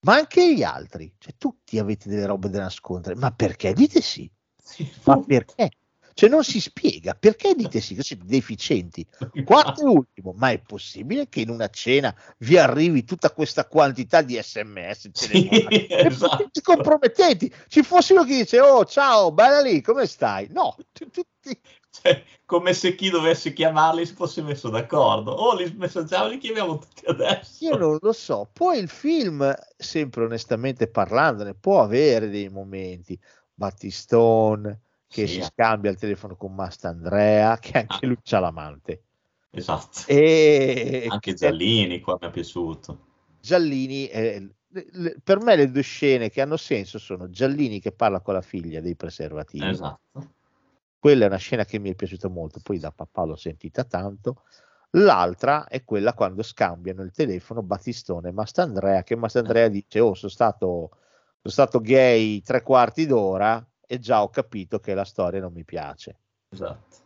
Ma anche gli altri, cioè tutti avete delle robe da nascondere, ma perché dite sì? Sì, Ma perché? Cioè non si spiega perché dite sì, che siete deficienti. Quarto e ultimo, ma è possibile che in una cena vi arrivi tutta questa quantità di sms Sì, esatto. compromettenti? Ci fosse uno che dice oh ciao, bella lì, come stai? No, tu- tutti Cioè, come se chi dovesse chiamarli si fosse messo d'accordo. Oh, li messaggiamo, li chiamiamo tutti adesso. Io non lo so. Poi il film, sempre onestamente parlandone, può avere dei momenti. Battistone che Sì. si scambia il telefono con Mastandrea, che anche Ah. lui c'ha l'amante. Esatto. E Anche Giallini qua mi è piaciuto. Giallini, eh, per me le due scene che hanno senso sono Giallini che parla con la figlia dei preservativi. Esatto. Quella è una scena che mi è piaciuta molto, poi da papà l'ho sentita tanto. L'altra è quella quando scambiano il telefono Battistone e Mastandrea, che Mastandrea dice: Oh, sono stato, sono stato gay tre quarti d'ora e già ho capito che la storia non mi piace, Esatto.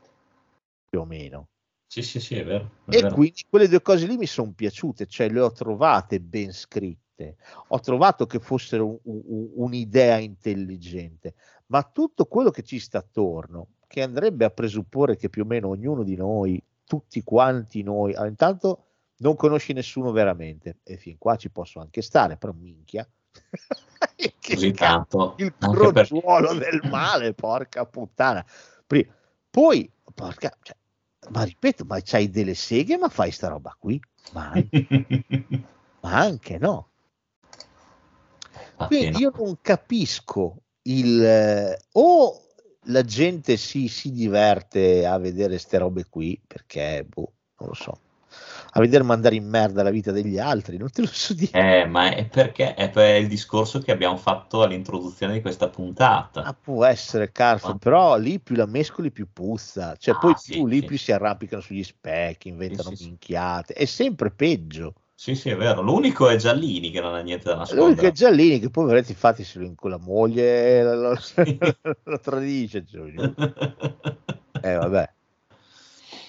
più o meno. Sì, sì, sì, è vero. è E vero. quindi quelle due cose lì mi sono piaciute, cioè le ho trovate ben scritte, ho trovato che fossero un- un- un'idea intelligente, ma tutto quello che ci sta attorno, che andrebbe a presupporre che più o meno ognuno di noi, tutti quanti noi, allora, intanto non conosci nessuno veramente, e fin qua ci posso anche stare, però minchia. Così tanto. il anche per- crogiuolo del male, porca puttana. Poi, porca, cioè, ma ripeto, ma c'hai delle seghe, ma fai sta roba qui? Ma anche, ma anche no. Quindi io non capisco il eh, o la gente si, si diverte a vedere ste robe qui perché boh, non lo so. A vedere mandare in merda la vita degli altri, non te lo so dire. Eh, ma è perché è per il discorso che abbiamo fatto all'introduzione di questa puntata. Ah, può essere Carson, Ma- però lì più la mescoli più puzza, cioè Ah, poi sì, più lì sì. più si arrampicano sugli specchi, inventano Sì, sì, sì. minchiate, è sempre peggio. Sì, sì, è vero. L'unico è Giallini che non ha niente da L'unico è nascondere. Giallini che poveretti infatti se lo- con la moglie lo, lo- lo tradisce. cioè, Eh vabbè.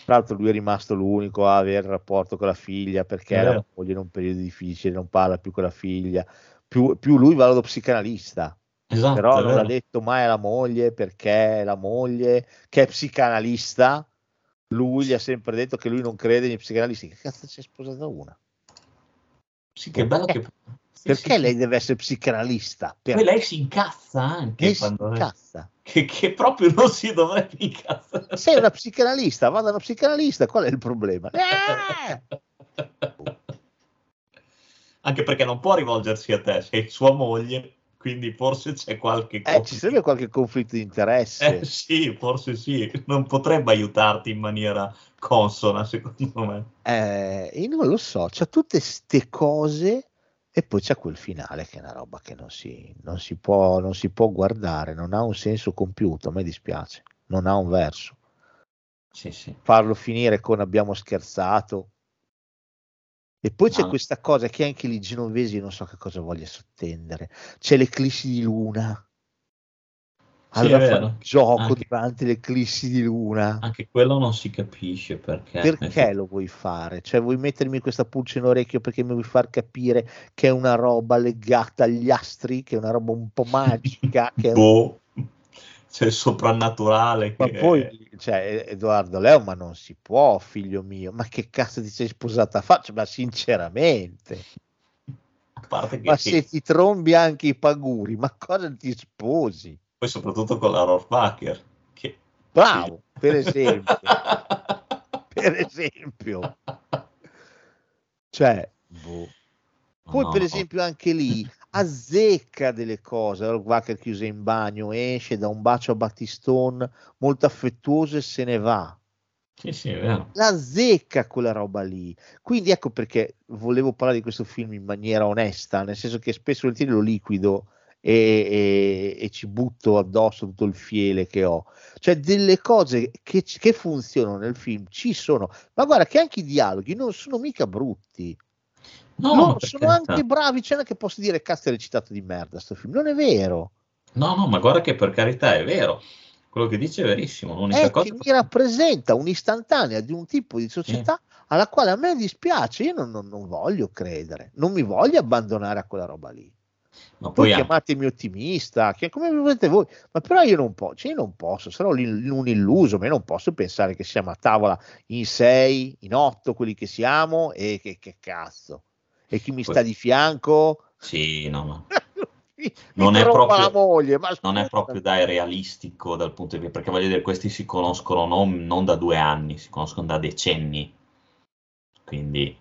Tra l'altro lui è rimasto l'unico a avere rapporto con la figlia perché È la vero. moglie in un periodo difficile, non parla più con la figlia. Più, più lui va allo psicanalista, Esatto, però è non l'ha vero. detto mai alla moglie perché la moglie che è psicanalista, lui gli ha sempre detto che lui non crede nei psicanalisti. Che cazzo c'è sposata una? Sì, che bello che... Perché lei deve essere psicanalista? Poi Perché lei si incazza anche lei si quando... incazza? Che, che proprio non si dovrebbe incazzare. Sei una psicanalista, vada da uno psicanalista, qual è il problema? Eh! Anche perché non può rivolgersi a te, sei sua moglie, quindi forse c'è qualche... Eh, ci conflitto. sarebbe qualche conflitto di interesse. Eh sì, forse sì, non potrebbe aiutarti in maniera consona, secondo me. Eh, io non lo so, c'ha tutte ste cose e poi c'è quel finale che è una roba che non si, non si può, non si può guardare, non ha un senso compiuto, a me dispiace, non ha un verso. Sì, sì. Farlo finire con abbiamo scherzato. E poi c'è No. questa cosa che anche lì Genovesi non so che cosa voglia sottendere. C'è l'eclissi di luna. Sì, Allora è fa gioco Anche- durante l'eclissi di luna. Anche quello non si capisce perché. Perché lo vuoi fare? Cioè, vuoi mettermi questa pulce in orecchio perché mi vuoi far capire che è una roba legata agli astri, che è una roba un po' magica, che è un- Boh, c'è il soprannaturale ma che... poi cioè, Edoardo Leo, ma non si può, figlio mio, ma che cazzo ti sei sposata a fare? Cioè, ma sinceramente, che ma sì, se ti trombi anche i paguri, ma cosa ti sposi? Poi soprattutto con la Rohrbacher. Che... Bravo, per esempio, per esempio. Cioè, boh. Poi No, per esempio anche lì azzecca delle cose, allora Wacker chiuso in bagno, esce da un bacio a Battistone molto affettuoso e se ne va. Sì, sì, è vero. La azzecca quella roba lì. Quindi ecco perché volevo parlare di questo film in maniera onesta, nel senso che spesso lo liquido e, e- e ci butto addosso tutto il fiele che ho. Cioè delle cose che, che funzionano nel film ci sono, ma guarda che anche i dialoghi non sono mica brutti. No, per sono carità. anche bravi, c'è che posso dire cazzo è recitato di merda sto film, non è vero. No, no, ma guarda che per carità è vero. Quello che dice è verissimo. L'unica È cosa che mi rappresenta un'istantanea di un tipo di società alla quale a me dispiace, io non, non- non voglio credere, non mi voglio abbandonare a quella roba lì. Ma Poi poi chiamatemi ottimista, che come volete voi, ma però io non posso, cioè io non posso, sarò un illuso, ma io non posso pensare che siamo a tavola in sei, in otto, quelli che siamo, e che, che cazzo. E chi mi Poi- sta di fianco? Sì, no, ma Mi non è, proprio, moglie, non è proprio dai realistico dal punto di vista, perché voglio dire, questi si conoscono non, non da due anni, si conoscono da decenni. Quindi,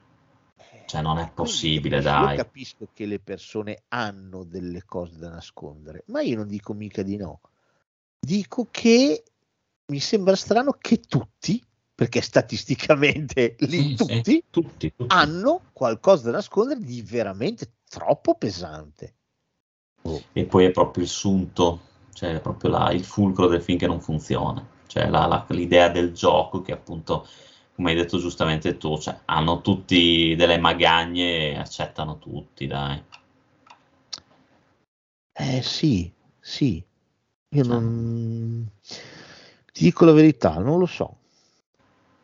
cioè, non è possibile, Quindi, dai. Io capisco che le persone hanno delle cose da nascondere, ma io non dico mica di no. Dico che mi sembra strano che tutti, perché statisticamente lì Sì, sì, tutti, tutti, tutti. hanno qualcosa da nascondere di veramente troppo pesante. E poi è proprio il sunto, cioè è proprio la- il fulcro del film che non funziona. Cioè la- la- l'idea del gioco che appunto, come hai detto giustamente tu, cioè, hanno tutti delle magagne e accettano tutti, dai. Eh sì, sì, io Cioè. non ti dico la verità, non lo so.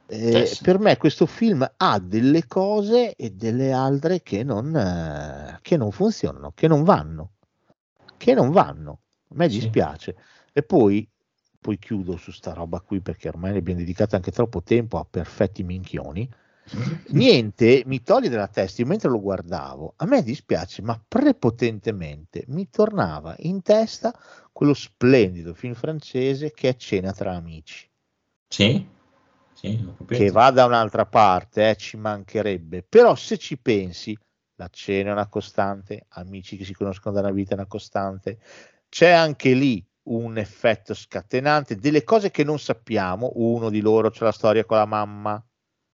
Eh, Cioè, sì. per me questo film ha delle cose e delle altre che non, eh, che non funzionano, che non vanno, che non vanno. A me Sì. dispiace. E poi, poi chiudo su sta roba qui perché ormai ne abbiamo dedicato anche troppo tempo a perfetti minchioni. Niente mi toglie dalla testa, io mentre lo guardavo, a me dispiace, ma prepotentemente mi tornava in testa quello splendido film francese che è Cena tra amici, Sì, sì, che va da un'altra parte, eh, ci mancherebbe, però se ci pensi, la cena è una costante, amici che si conoscono da una vita è una costante, c'è anche lì un effetto scatenante, delle cose che non sappiamo, uno di loro c'è la storia con la mamma,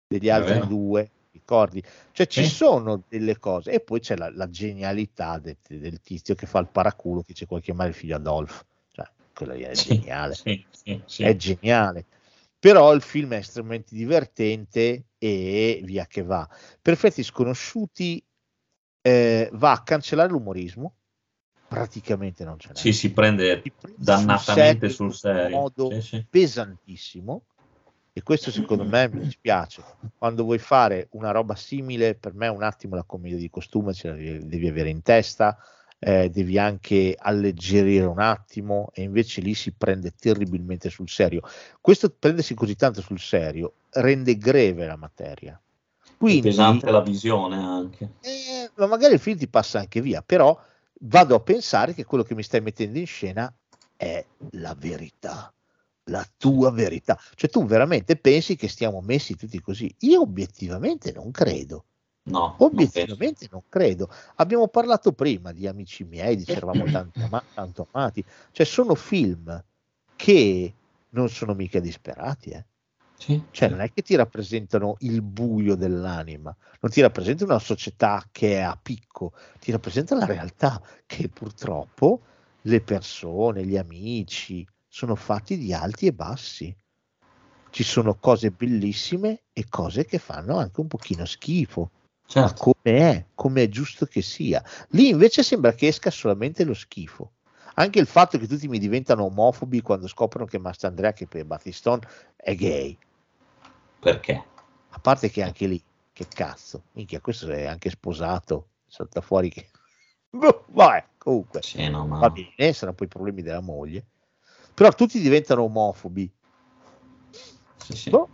degli altri vero. due, ricordi? Cioè ci Sì. sono delle cose e poi c'è la, la genialità de- del tizio che fa il paraculo che c'è quel chiamare il figlio Adolfo, cioè quello è Sì, geniale, sì, sì. è geniale. Però il film è estremamente divertente e via che va. Perfetti sconosciuti eh, va a cancellare l'umorismo, praticamente non ce n'è. Sì, si prende dannatamente sul serio in modo Sì, sì. pesantissimo e questo secondo me mi dispiace quando vuoi fare una roba simile per me un attimo la commedia di costume ce la devi, devi avere in testa eh, devi anche alleggerire un attimo e invece lì si prende terribilmente sul serio questo prendersi così tanto sul serio rende greve la materia È quindi pesante la visione anche. eh, ma magari il film ti passa anche via, però vado a pensare che quello che mi stai mettendo in scena è la verità, la tua verità. Cioè tu veramente pensi che stiamo messi tutti così? Io obiettivamente non credo. No, non penso. Obiettivamente non credo. Abbiamo parlato prima di amici miei, di ci eravamo tanto, ama- tanto amati. Cioè sono film che non sono mica disperati, eh. Sì, Cioè, sì. non è che ti rappresentano il buio dell'anima, non ti rappresentano una società che è a picco, ti rappresenta la realtà che purtroppo le persone, gli amici sono fatti di alti e bassi. Ci sono cose bellissime e cose che fanno anche un pochino schifo. Ma Certo. come è, come è giusto che sia. Lì invece sembra che esca solamente lo schifo. Anche il fatto che tutti mi diventano omofobi quando scoprono che Mastandrea, che per Battistone è gay. Perché? A parte che anche lì, che cazzo, minchia, questo è anche sposato, salta fuori che... Boh, Vabbè, comunque, Sì, no, ma... va bene, saranno poi i problemi della moglie. Però tutti diventano omofobi. sì, sì. Boh,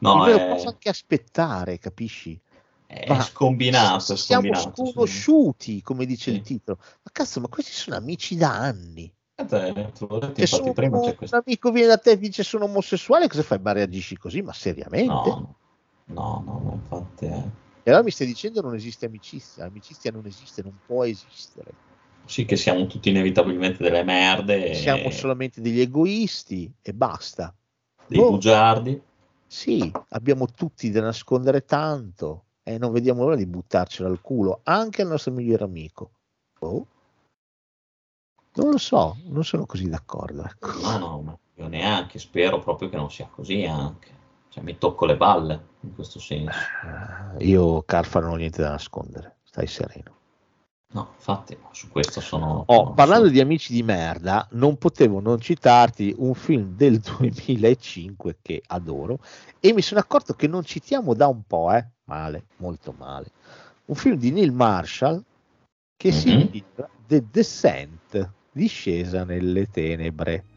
No, lo è, posso anche aspettare, capisci? è Ma scombinato, siamo scombinato. sconosciuti, come dice Sì. il titolo. Ma cazzo, ma questi sono amici da anni. Eh, te- detto, Se infatti prima un questo. amico viene da te e dice sono omosessuale, cosa fai? Ma reagisci così? Ma seriamente? No, no, no, no, infatti è... E allora mi stai dicendo non esiste amicizia, amicizia non esiste, non può esistere. Sì che siamo tutti inevitabilmente delle merde, e Siamo solamente degli egoisti e basta. dei Boh. bugiardi. Sì, abbiamo tutti da nascondere tanto e non vediamo l'ora di buttarcelo al culo, anche al nostro migliore amico. Boh. Non lo so, non sono così d'accordo. Ecco. No, no, ma io neanche, spero proprio che non sia così anche. Cioè, mi tocco le balle in questo senso. Eh, Io, Carfa, non ho niente da nascondere, stai sereno. No, infatti, su questo sono... Oh, sono- parlando di amici di merda, non potevo non citarti un film del 2005 che adoro e mi sono accorto che non citiamo da un po', eh? Male, molto male. Un film di Neil Marshall che si Mhm. intitola The Descent, discesa nelle tenebre.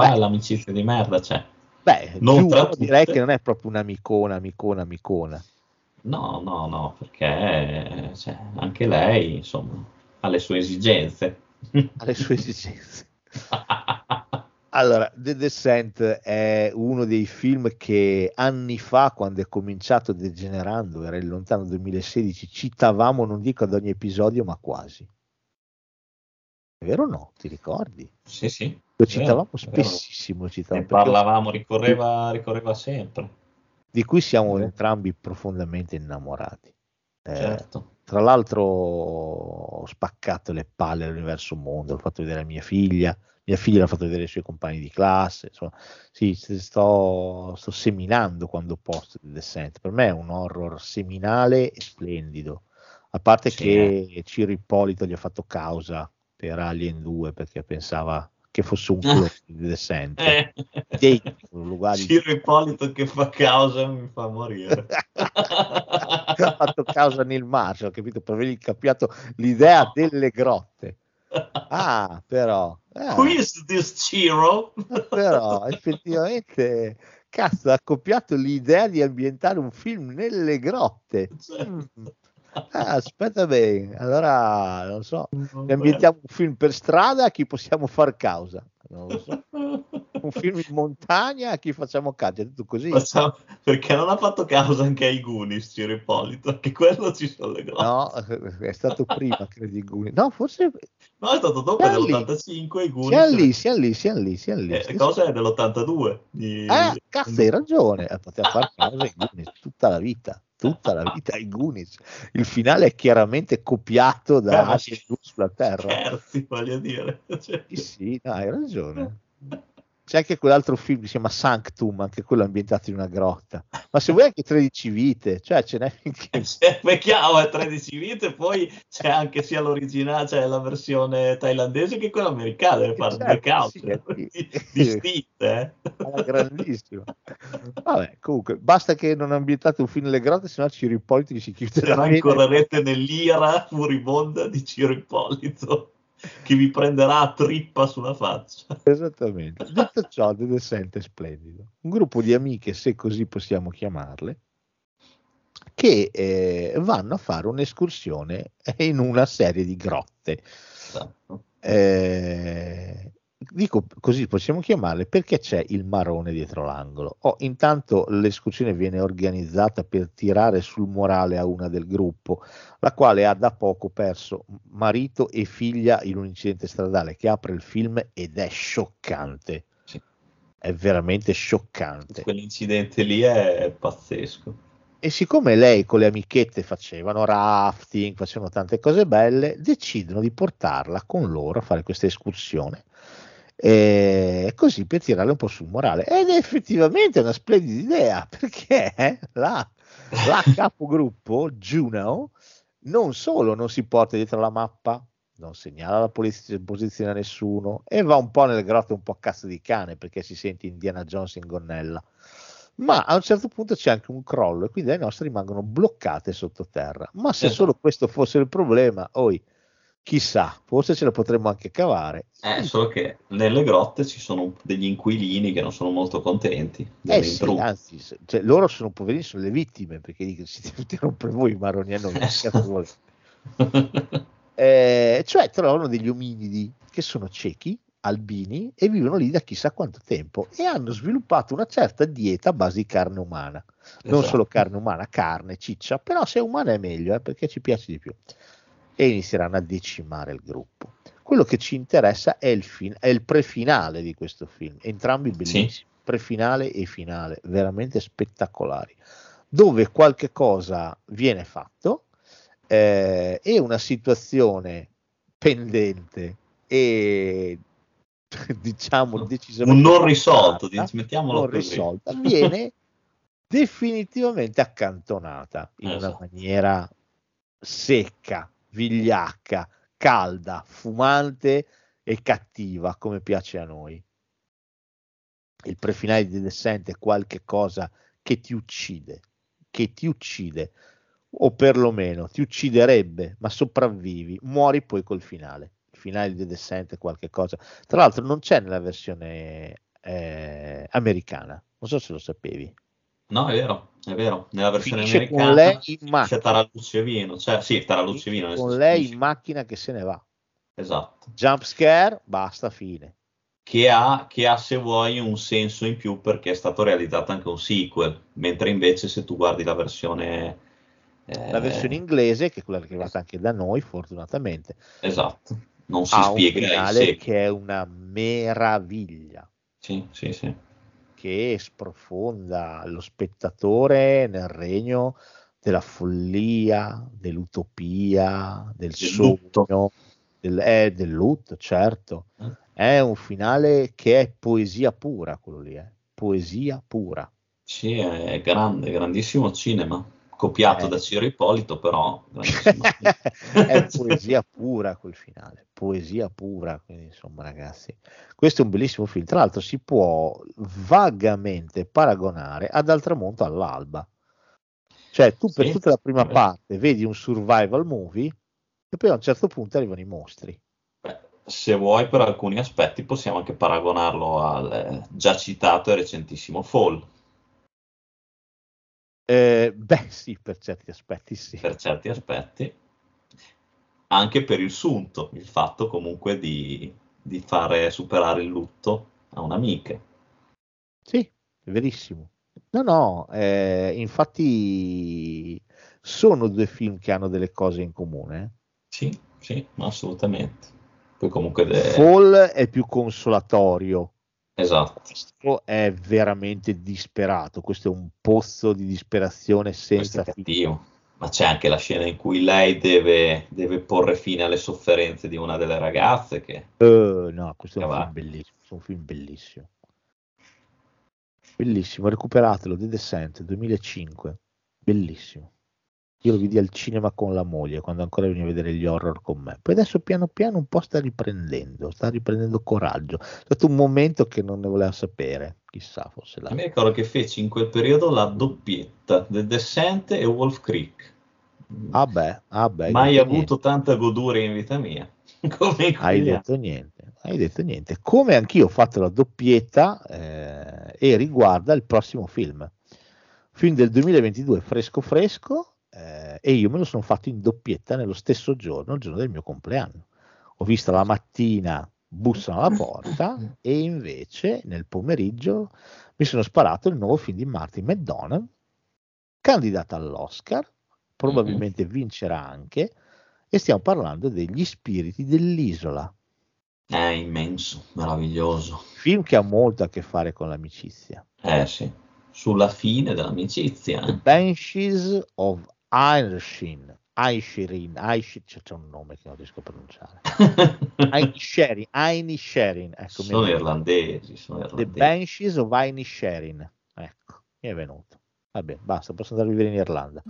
Qua Beh. l'amicizia di merda c'è. Beh, Non uno direi che non è proprio un'amicona, amicona, amicona. No, no, no, perché cioè, anche lei, insomma, ha le sue esigenze. ha le sue esigenze. Allora, The Descent è uno dei film che anni fa, quando è cominciato degenerando, era il lontano 2016, citavamo, non dico ad ogni episodio, ma quasi. È vero o no? Ti ricordi? Sì, sì. Lo citavamo vero, vero. spessissimo, Ne citavamo, perché- parlavamo, ricorreva, ricorreva sempre. di cui siamo Eh. entrambi profondamente innamorati. Eh, Certo. Tra l'altro ho spaccato le palle all'universo mondo, l'ho fatto vedere a mia figlia, mia figlia l'ha fatto vedere ai suoi compagni di classe, insomma, sì, sto, sto seminando quando posto The Descent. Per me è un horror seminale e splendido, a parte Sì, che Ciro Ippolito gli ha fatto causa per Alien 2 perché pensava che fosse un clone di The Descent. Eh. Ciro Ippolito che fa causa mi fa morire. ha fatto causa Neil Marshall, capito? Per avergli capiato l'idea delle grotte. Ah, però, eh, Who is this Ciro? però effettivamente, cazzo, ha copiato l'idea di ambientare un film nelle grotte. Mm. Ah, aspetta bene, allora non so, ne ambientiamo un film per strada a chi possiamo far causa? Non lo so. Un film in montagna a chi facciamo causa? È tutto così? Facciamo- Perché non ha fatto causa anche ai Goonies, Ciro Ippolito, che quello ci sono le grotte. No, è stato prima, credo, i Goonies. No, forse No, è stato dopo Siamo lì. dell'85 i Goonies. siamo lì, siamo lì, siamo lì, siamo lì. Eh, cosa è dell'82? Di... Eh, cazzo, hai ragione, eh, poteva fare causa ai Goonies tutta la vita, tutta la vita ai Goonies. Il finale è chiaramente copiato da Eh, ma Alien 2 sulla Terra. Scherzi, voglio dire. Cioè, Sì, sì, no, hai ragione. C'è anche quell'altro film che si chiama Sanctum, anche quello ambientato in una grotta. Ma se vuoi anche 13 vite, cioè ce n'è finché... È chiaro, è 13 vite, poi c'è anche sia l'originale, cioè la versione thailandese che quella americana, deve fare Certo, sì, lì. distinte. eh. alla grandissima. Vabbè, comunque, basta che non ambientate un film nelle grotte, sennò Ciro Ippolito si chiude Se no incorrerete nell'ira furibonda di Ciro Ippolito che vi prenderà a trippa sulla faccia. Esattamente. Detto ciò, The Descent è splendido. Un gruppo di amiche, se così possiamo chiamarle, che eh, vanno a fare un'escursione in una serie di grotte. Esatto. Eh, dico così possiamo chiamarle perché c'è il marone dietro l'angolo. Oh, intanto l'escursione viene organizzata per tirare sul morale a una del gruppo, la quale ha da poco perso marito e figlia in un incidente stradale che apre il film ed è scioccante. Sì. È veramente scioccante. Quell'incidente lì è pazzesco. E siccome lei con le amichette facevano rafting, facevano tante cose belle, decidono di portarla con loro a fare questa escursione. E così per tirarle un po' sul morale. Ed è effettivamente una splendida idea perché la, la capogruppo Juno non solo non si porta dietro la mappa, non segnala la posizione a nessuno e va un po' nelle grotte un po' a cazzo di cane perché si sente Indiana Jones in gonnella ma a un certo punto c'è anche un crollo e quindi le nostre rimangono bloccate sottoterra. Ma se Esatto. solo questo fosse il problema, oi, chissà, forse ce la potremmo anche cavare. Eh, solo che nelle grotte ci sono degli inquilini che non sono molto contenti Eh sì, anzi, cioè, loro sono poverini, sono le vittime perché dicono venuti a rompere voi i maroni a noi. vuole? Eh, cioè trovano degli ominidi che sono ciechi, albini e vivono lì da chissà quanto tempo e hanno sviluppato una certa dieta a base di carne umana. Non Esatto. solo carne umana, carne, ciccia, però se è umana è meglio eh, perché ci piace di più. E inizieranno a decimare il gruppo. Quello che ci interessa è il, fin- è il prefinale di questo film, entrambi bellissimi, prefinale e finale, veramente spettacolari, dove qualche cosa viene fatto eh, e una situazione pendente e diciamo decisamente Un non risolto, mettiamolo non così. risolta, viene definitivamente accantonata in una Esatto. maniera secca, vigliacca, calda, fumante e cattiva come piace a noi. Il prefinale di Descent è qualche cosa che ti uccide, che ti uccide, o perlomeno ti ucciderebbe, ma sopravvivi, muori poi col finale. Il finale di Descent è qualche cosa. Tra l'altro non c'è nella versione eh, americana, non so se lo sapevi. No, è vero, è vero. Nella versione Finisce americana lei in c'è macchina. Tarallucci e Vino, cioè sì, Tarallucci e Vino. Con lei finisce- in macchina che se ne va. Esatto. Jump scare, basta, fine. Che ha, che ha, se vuoi, un senso in più perché è stato realizzato anche un sequel, mentre invece se tu guardi la versione... eh, La versione inglese, che è quella che è arrivata anche da noi, fortunatamente, Esatto, non si ha un spiega il finale che è una meraviglia. Sì, sì, sì. Che sprofonda lo spettatore nel regno della follia, dell'utopia, del Del sogno, lutto. del, eh, del lutto, certo. Eh. È un finale che è poesia pura, quello lì, eh. poesia pura. Sì, è grande, grandissimo cinema, copiato Eh. da Ciro Ippolito, però è poesia pura quel finale, poesia pura, quindi insomma ragazzi, questo è un bellissimo film, tra l'altro si può vagamente paragonare ad Al tramonto all'alba, cioè tu per Sì, tutta la prima sì. parte vedi un survival movie e poi a un certo punto arrivano i mostri. Beh, se vuoi, per alcuni aspetti possiamo anche paragonarlo al eh, già citato e recentissimo Fall, Eh, beh sì, per certi aspetti sì. per certi aspetti, anche per il sunto, il fatto comunque di, di fare superare il lutto a un'amica. Sì, è verissimo. No, no, eh, infatti sono due film che hanno delle cose in comune. eh. Sì, sì, assolutamente. Poi comunque... de- Fall è più consolatorio, Esatto. questo è veramente disperato, questo è un pozzo di disperazione senza fine. Ma c'è anche la scena in cui lei deve, deve porre fine alle sofferenze di una delle ragazze che... Eh, no, questo è un Che film bellissimo, un film bellissimo. Bellissimo, recuperatelo, The Descent 2005, bellissimo. Io lo vidi al cinema con la moglie quando ancora veniva a vedere gli horror con me. Poi adesso piano piano un po' sta riprendendo, sta riprendendo coraggio. È stato un momento che non ne voleva sapere, chissà, forse là. Mi ricordo che feci in quel periodo la doppietta, The Descent e Wolf Creek. Ah beh, ah beh, Mai avuto tanta goduria in vita mia. Come Hai quegli detto niente, hai detto niente. Come anch'io ho fatto la doppietta eh, e riguarda il prossimo film. Film del 2022 fresco fresco eh, e io me lo sono fatto in doppietta nello stesso giorno, il giorno del mio compleanno. Ho visto la mattina bussano alla porta e invece nel pomeriggio mi sono sparato il nuovo film di Martin McDonald, candidata all'Oscar, probabilmente vincerà anche, e stiamo parlando degli spiriti dell'isola, È immenso, meraviglioso. film che ha molto a che fare con l'amicizia. Eh sì, sulla fine dell'amicizia. The eh. Banshees of Inisherin, Aishirin, Aish- c'è, c'è un nome che non riesco a pronunciare. Inisherin, Inisherin, ecco, sono irlandesi, sono The irlandesi. Banshees of Inisherin, ecco, mi è venuto. Vabbè, basta, posso andare a vivere in Irlanda.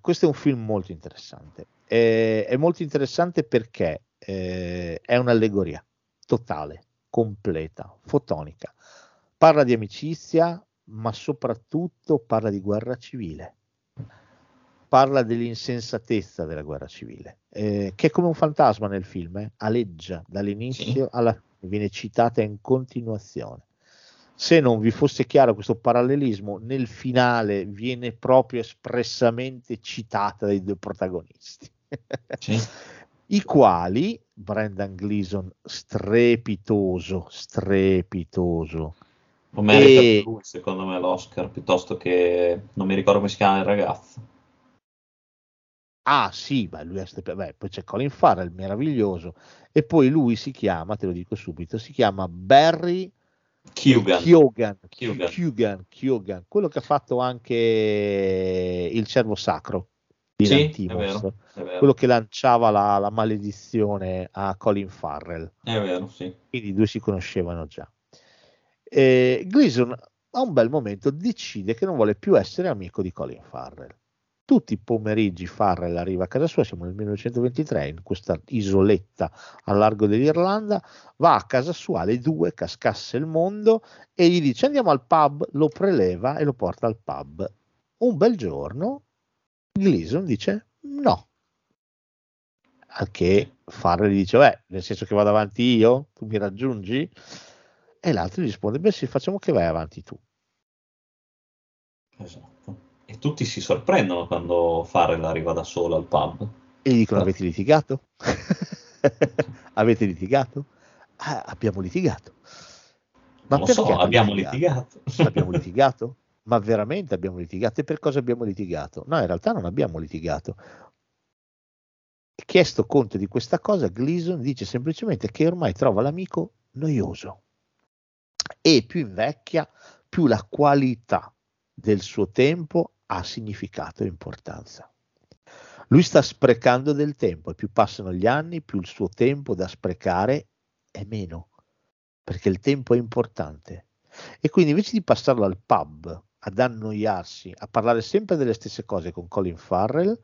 Questo è un film molto interessante. Eh, è molto interessante perché eh, è un'allegoria totale, completa, fotonica. Parla di amicizia, ma soprattutto parla di guerra civile. Parla dell'insensatezza della guerra civile, eh, che è come un fantasma nel film, eh, aleggia dall'inizio alla fine, viene citata in continuazione se non vi fosse chiaro questo parallelismo, nel finale viene proprio espressamente citata dai due protagonisti, Sì. i quali Brendan Gleeson strepitoso, strepitoso. Lo merita E- lui, secondo me, l'Oscar, piuttosto che... non mi ricordo come si chiama il ragazzo. Ah sì, beh, lui è strep- beh, poi c'è Colin Farrell, meraviglioso, e poi lui si chiama, te lo dico subito, si chiama Barry Keoghan. Keoghan, Keoghan, quello che ha fatto anche il cervo sacro di Sì, è Lantimos, vero, è vero. quello che lanciava la, la maledizione a Colin Farrell, È vero, sì. quindi i due si conoscevano già. E Gleason a un bel momento decide che non vuole più essere amico di Colin Farrell. Tutti i pomeriggi Farrell arriva a casa sua, siamo nel 1923, in questa isoletta al largo dell'Irlanda, va a casa sua alle due, cascasse il mondo, e gli dice andiamo al pub, lo preleva e lo porta al pub. Un bel giorno Gleason dice no. Al che Farrell dice, beh, nel senso che vado avanti io, tu mi raggiungi? E l'altro gli risponde, beh sì, facciamo che vai avanti tu. Esatto. E tutti si sorprendono quando Farrell arriva da solo al pub. E gli dicono, avete litigato? avete litigato? "Ah, abbiamo litigato. Ma Non lo so, abbiamo litigato. abbiamo litigato? Ma veramente abbiamo litigato? E per cosa abbiamo litigato? No, in realtà non abbiamo litigato. Chiesto conto di questa cosa, Gleason dice semplicemente che ormai trova l'amico noioso e più invecchia, più la qualità del suo tempo ha significato e importanza. Lui sta sprecando del tempo e più passano gli anni, più il suo tempo da sprecare è meno, perché il tempo è importante. E quindi invece di passarlo al pub, ad annoiarsi, a parlare sempre delle stesse cose con Colin Farrell,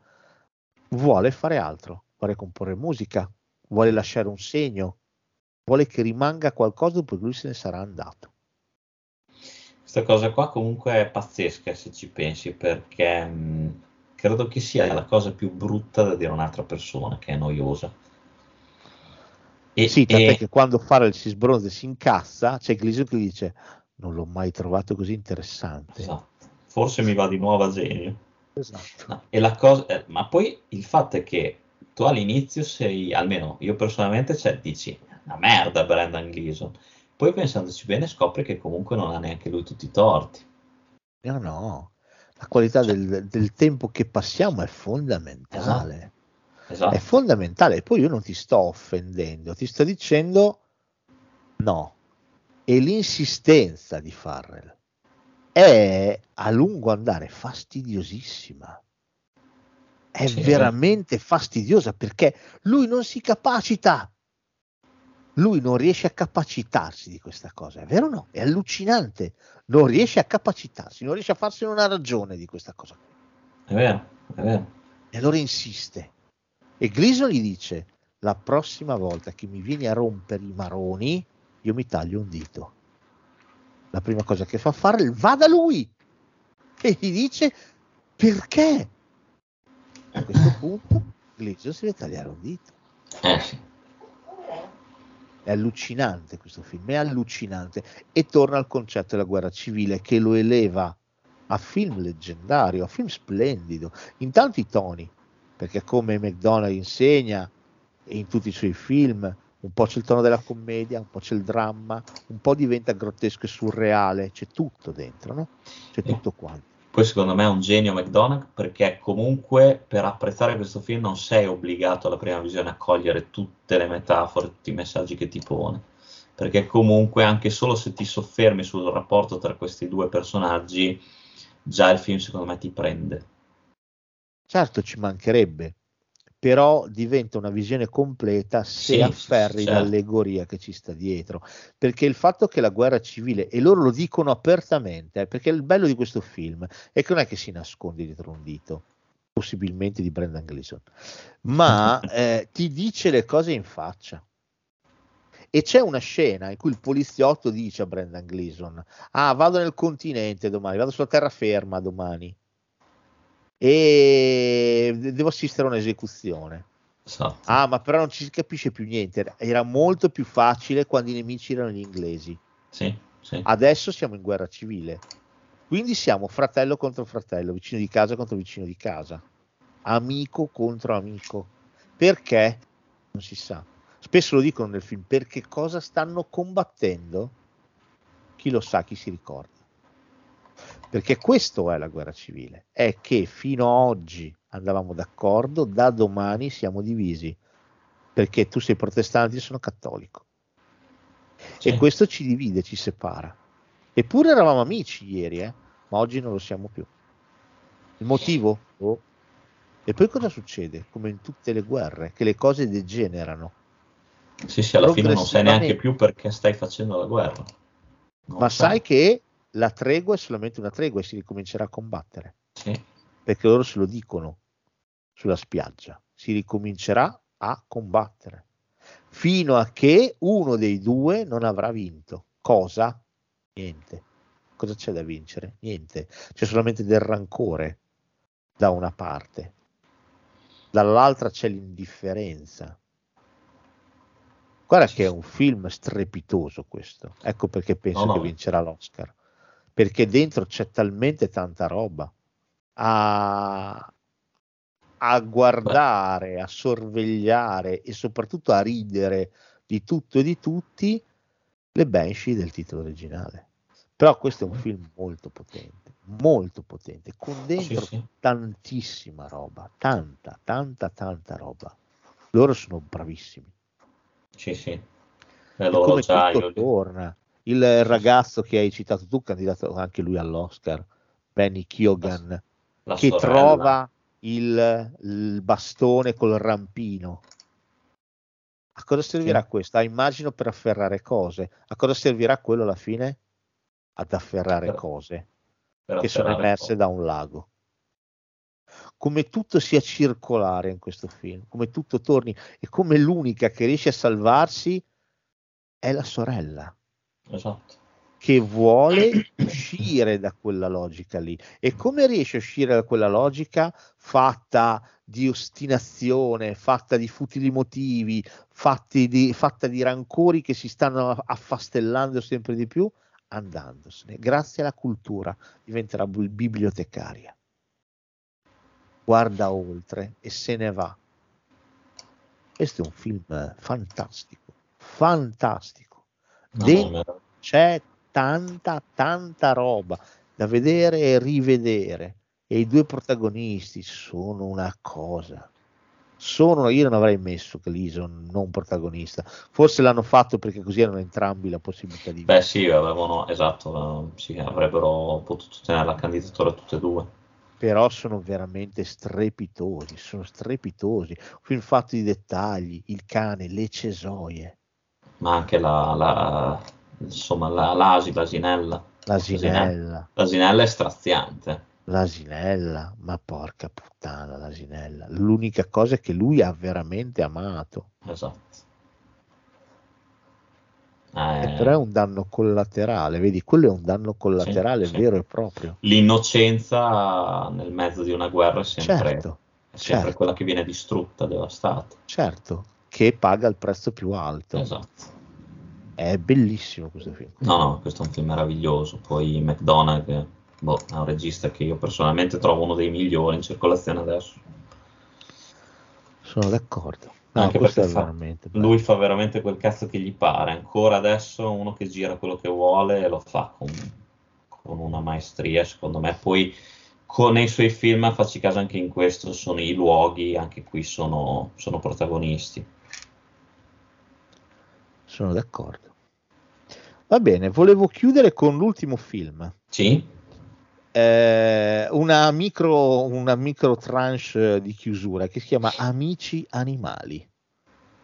vuole fare altro, vuole comporre musica, vuole lasciare un segno, vuole che rimanga qualcosa dopo che lui se ne sarà andato. Questa cosa qua comunque è pazzesca se ci pensi, perché mh, credo che sia la cosa più brutta da dire a un'altra persona, che è noiosa. E, sì, tant'è e- che quando Farrell si sbronza e si incassa, c'è Gleason che dice non l'ho mai trovato così interessante. esatto, forse mi va di nuovo a genio. Esatto. No, e la cosa, eh, ma poi il fatto è che tu all'inizio sei, almeno io personalmente, cioè, dici, una merda Brendan Gleeson. Poi pensandoci bene scopre che comunque non ha neanche lui tutti i torti. No, no, la qualità del, del tempo che passiamo è fondamentale. Esatto. È fondamentale. E poi io non ti sto offendendo, ti sto dicendo no. E l'insistenza di Farrell è a lungo andare fastidiosissima. È Sì. veramente fastidiosa perché lui non si capacita. Lui non riesce a capacitarsi di questa cosa, è vero o no? È allucinante. Non riesce a capacitarsi, non riesce a farsene una ragione di questa cosa. È vero, è vero. E allora insiste. E Gleason gli dice: La prossima volta che mi vieni a rompere i maroni, io mi taglio un dito. La prima cosa che fa fare va da lui e gli dice: Perché? A questo punto Gleason si deve tagliare un dito. Eh sì. È allucinante questo film, è allucinante. E torna al concetto della guerra civile che lo eleva a film leggendario, a film splendido, in tanti toni, perché come McDonald insegna in tutti i suoi film, un po' c'è il tono della commedia, un po' c'è il dramma, un po' diventa grottesco e surreale, c'è tutto dentro, no? C'è tutto quanto. Poi secondo me è un genio McDonagh perché comunque per apprezzare questo film non sei obbligato alla prima visione a cogliere tutte le metafore, tutti i messaggi che ti pone. Perché comunque anche solo se ti soffermi sul rapporto tra questi due personaggi, già il film secondo me ti prende. Certo ci mancherebbe, però diventa una visione completa se Sì, afferri certo. l'allegoria che ci sta dietro. Perché il fatto che la guerra civile, e loro lo dicono apertamente, eh, perché il bello di questo film è che non è che si nasconde dietro un dito, possibilmente di Brendan Gleeson, ma eh, ti dice le cose in faccia. E c'è una scena in cui il poliziotto dice a Brendan Gleeson: Ah, vado nel continente domani, vado sulla terraferma domani e devo assistere a un'esecuzione. Esatto. Ah, ma però non ci si capisce più niente. Era molto più facile quando i nemici erano gli inglesi. Sì, sì. Adesso siamo in guerra civile. Quindi siamo fratello contro fratello, vicino di casa contro vicino di casa, amico contro amico. Perché? Non si sa. Spesso lo dicono nel film, perché cosa stanno combattendo? Chi lo sa, chi si ricorda. Perché questo è la guerra civile, è che fino a oggi andavamo d'accordo, da domani siamo divisi, perché tu sei protestante, io sono cattolico. Sì. E questo ci divide, ci separa. Eppure eravamo amici ieri, eh? ma oggi non lo siamo più. Il motivo? Oh. E poi cosa succede? Come in tutte le guerre, che le cose degenerano. Sì, sì, alla fine non sai neanche più perché stai facendo la guerra. Non Ma lo sai che la tregua è solamente una tregua e si ricomincerà a combattere. Sì, Perché loro se lo dicono sulla spiaggia. Si ricomincerà a combattere. Fino a che uno dei due non avrà vinto. Cosa? Niente. Cosa c'è da vincere? Niente. C'è solamente del rancore da una parte. Dall'altra c'è l'indifferenza. Guarda che è un film strepitoso questo. Ecco perché penso No, no. che vincerà l'Oscar. Perché dentro c'è talmente tanta roba. A, a guardare, a sorvegliare e soprattutto a ridere di tutto e di tutti le Banshee del titolo originale. Però questo è un film molto potente, molto potente, con dentro Sì, sì. tantissima roba, tanta, tanta, tanta roba. Loro sono bravissimi. sì, sì. E loro come già tutto io- torna. Il ragazzo che hai citato tu, candidato anche lui all'Oscar, Benny Keoghan, la che sorella. trova il, il bastone col rampino. A cosa servirà Sì. questo? Ah, immagino per afferrare cose. A cosa servirà quello alla fine? Ad afferrare Per- cose per che sono afferrare emerse cose. da un lago. Come tutto sia circolare in questo film, come tutto torni e come l'unica che riesce a salvarsi è la sorella Esatto. Che vuole uscire da quella logica lì. E come riesce a uscire da quella logica fatta di ostinazione, fatta di futili motivi, fatti di, fatta di rancori che si stanno affastellando sempre di più? Andandosene. Grazie alla cultura diventerà bibliotecaria. Guarda oltre e se ne va. Questo è un film fantastico, fantastico. No, Dentro no, c'è tanta, tanta roba da vedere e rivedere. E i due protagonisti sono una cosa. Sono, io non avrei messo Gleason non protagonista. Forse l'hanno fatto perché così erano entrambi la possibilità di Beh sì, avevano, esatto, eh, sì, avrebbero potuto tenere la candidatura tutte e due. però sono veramente strepitosi, sono strepitosi. Film fatto di dettagli, il cane, le cesoie, Ma anche la, la- insomma, la, l'asi, l'asinella. l'asinella, L'asinella è straziante. l'asinella, ma porca puttana l'asinella. L'unica cosa è che lui ha veramente amato, Esatto. Eh, però è un danno collaterale, vedi, quello è un danno collaterale sì. vero e proprio. l'innocenza nel mezzo di una guerra è sempre, Certo, è sempre certo. quella che viene distrutta, devastata. certo, che paga il prezzo più alto. Esatto. È bellissimo questo film. No, no, questo è un film meraviglioso. Poi McDonagh, boh, è un regista che io personalmente trovo uno dei migliori in circolazione adesso. Sono d'accordo. No, Anche perché fa-. Lui fa veramente quel cazzo che gli pare. Ancora adesso uno che gira quello che vuole e lo fa con, con una maestria, secondo me. Poi con nei suoi film, facci caso anche in questo, sono i luoghi, anche qui sono, sono protagonisti. Sono d'accordo. Va bene, volevo chiudere con l'ultimo film. Sì? Eh, una, micro, una micro tranche di chiusura che si chiama Amici Animali.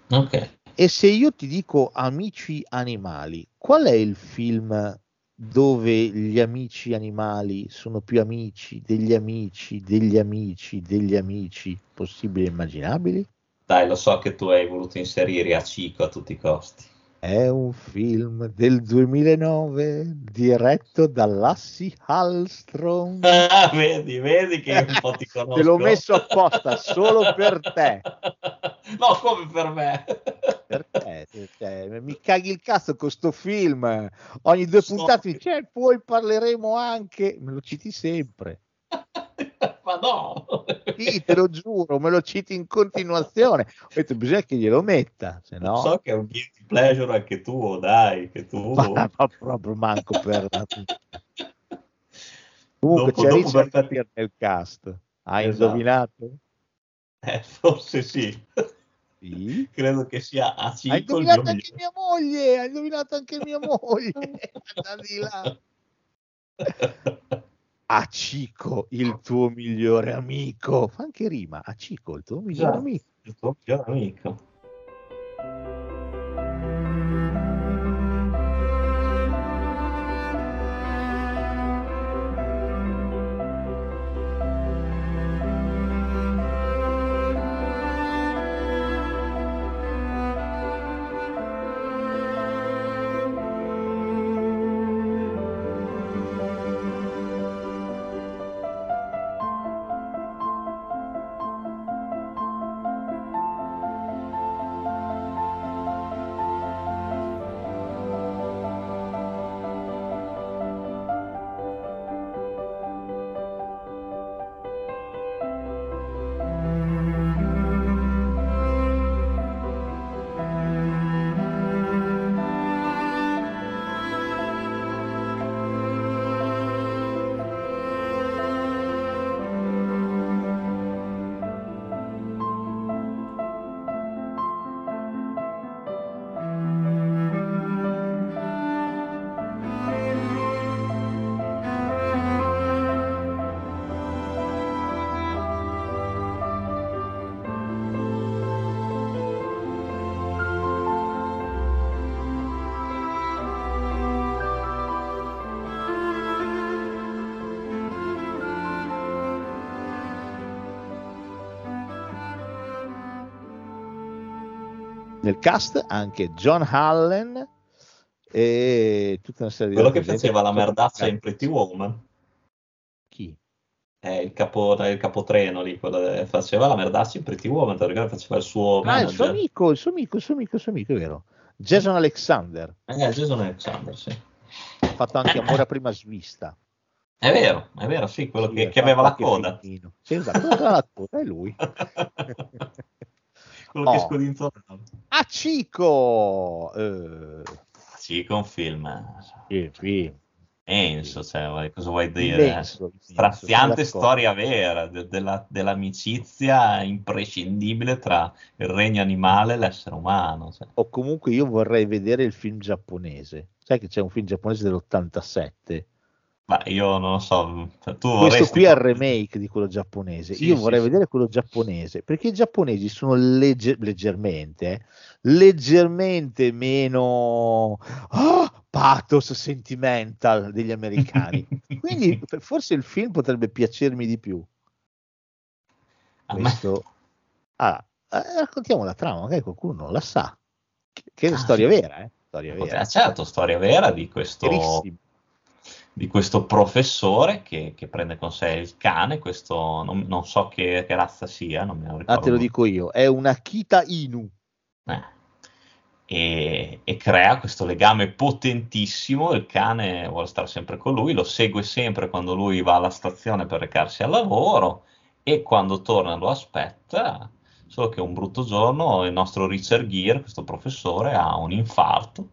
Ok. E se io ti dico Amici Animali, qual è il film dove gli amici animali sono più amici degli amici degli amici degli amici possibili e immaginabili? Dai, lo so che tu hai voluto inserire a Cico a tutti i costi. È un film del 2009 diretto da Lassie Hallström. Ah, vedi, vedi che un po' ti conosco. Te l'ho messo apposta solo per te. No, come per me. Per te, per te. Mi caghi il cazzo con sto film. Ogni due So puntate che- dici, "Eh, poi parleremo anche. Me lo citi sempre. Ma no. Sì, te lo giuro, me lo citi in continuazione. Ho detto, bisogna che glielo metta, se no... So che è un guilty pleasure anche tuo, dai, che tu... Ma, ma proprio manco per... Comunque Dopo- c'è dopo Richard Gere nel cast. Hai Esatto. indovinato? Eh, forse sì. Sì. Credo che sia a Hai 5 il mio indovinato anche migliore. mia moglie, hai indovinato anche mia moglie. Anda di là. A Cico, il tuo migliore amico. Fa anche rima. A Cico, il tuo migliore Esatto. amico. Il tuo migliore amico. Nel cast anche John Allen e tutta una serie di Quello che faceva la merdaccia in Pretty Woman. Chi? È il, capo, il capotreno lì, quello che faceva la merdaccia in Pretty Woman? Faceva il suo Ah, il suo amico, il suo amico, il suo amico, il suo amico, è vero. Jason Alexander. Eh, Jason Alexander, sì. Ha fatto anche Amore a prima svista. È vero, è vero, sì, quello Sì, che, che aveva la coda. Sì, esatto, quello che la coda, è lui. quello che Oh. scodinzolava. A Cico! Eh, con un film sì, sì. immenso, cioè, cosa vuoi dire? Immenso, Straziante storia vera de- della- dell'amicizia imprescindibile tra il regno animale e l'essere umano. cioè. O comunque io vorrei vedere il film giapponese. Sai che c'è un film giapponese dell'87? Ma io non lo so, cioè, tu Questo qui è il remake di quello giapponese. Sì, Io sì, vorrei sì. vedere quello giapponese perché i giapponesi sono legge- leggermente, leggermente meno ah, pathos sentimental degli americani. Quindi forse il film potrebbe piacermi di più. Questo... Ah, eh, raccontiamo la trama, magari qualcuno non la sa. Che, che Ah, storia vera, eh? Storia vera. Certo, storia vera di questo, Verissimo. Di questo professore che, che prende con sé il cane, questo non, non so che, che razza sia, non me lo ricordo. Ah, te lo dico io, è una Kita Inu. Eh. E, e crea questo legame potentissimo, il cane vuole stare sempre con lui, lo segue sempre quando lui va alla stazione per recarsi al lavoro e quando torna lo aspetta, solo che un brutto giorno il nostro Richard Gere, questo professore, ha un infarto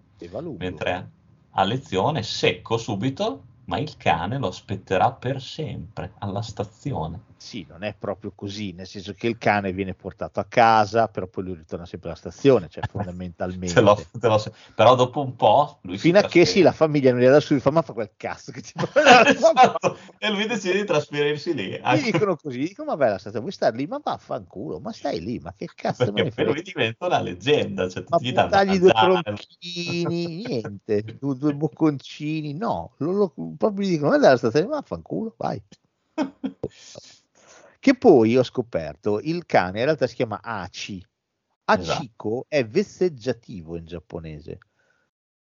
mentre a lezione, secco subito, ma il cane lo aspetterà per sempre alla stazione. Sì, non è proprio così, nel senso che il cane viene portato a casa, però poi lui ritorna sempre alla stazione, cioè fondamentalmente. Te lo- te lo- però dopo un po' lui Fino a che sì, la famiglia non gli dà subito, fa ma fa quel cazzo che ti Esatto, e lui decide di trasferirsi lì. Anche dicono così, dicono ma bella stata, vuoi stare lì? Ma vaffanculo, ma stai lì, ma che cazzo me perché ne poi frega? lui diventa una leggenda. Cioè, Ma gli da buttargli due tronchini, niente, due, due bocconcini, no, lo, lo- proprio gli dicono, guarda, state ma fanculo, vai. Che poi ho scoperto, il cane in realtà si chiama Aci. Achiko è vesseggiativo in giapponese.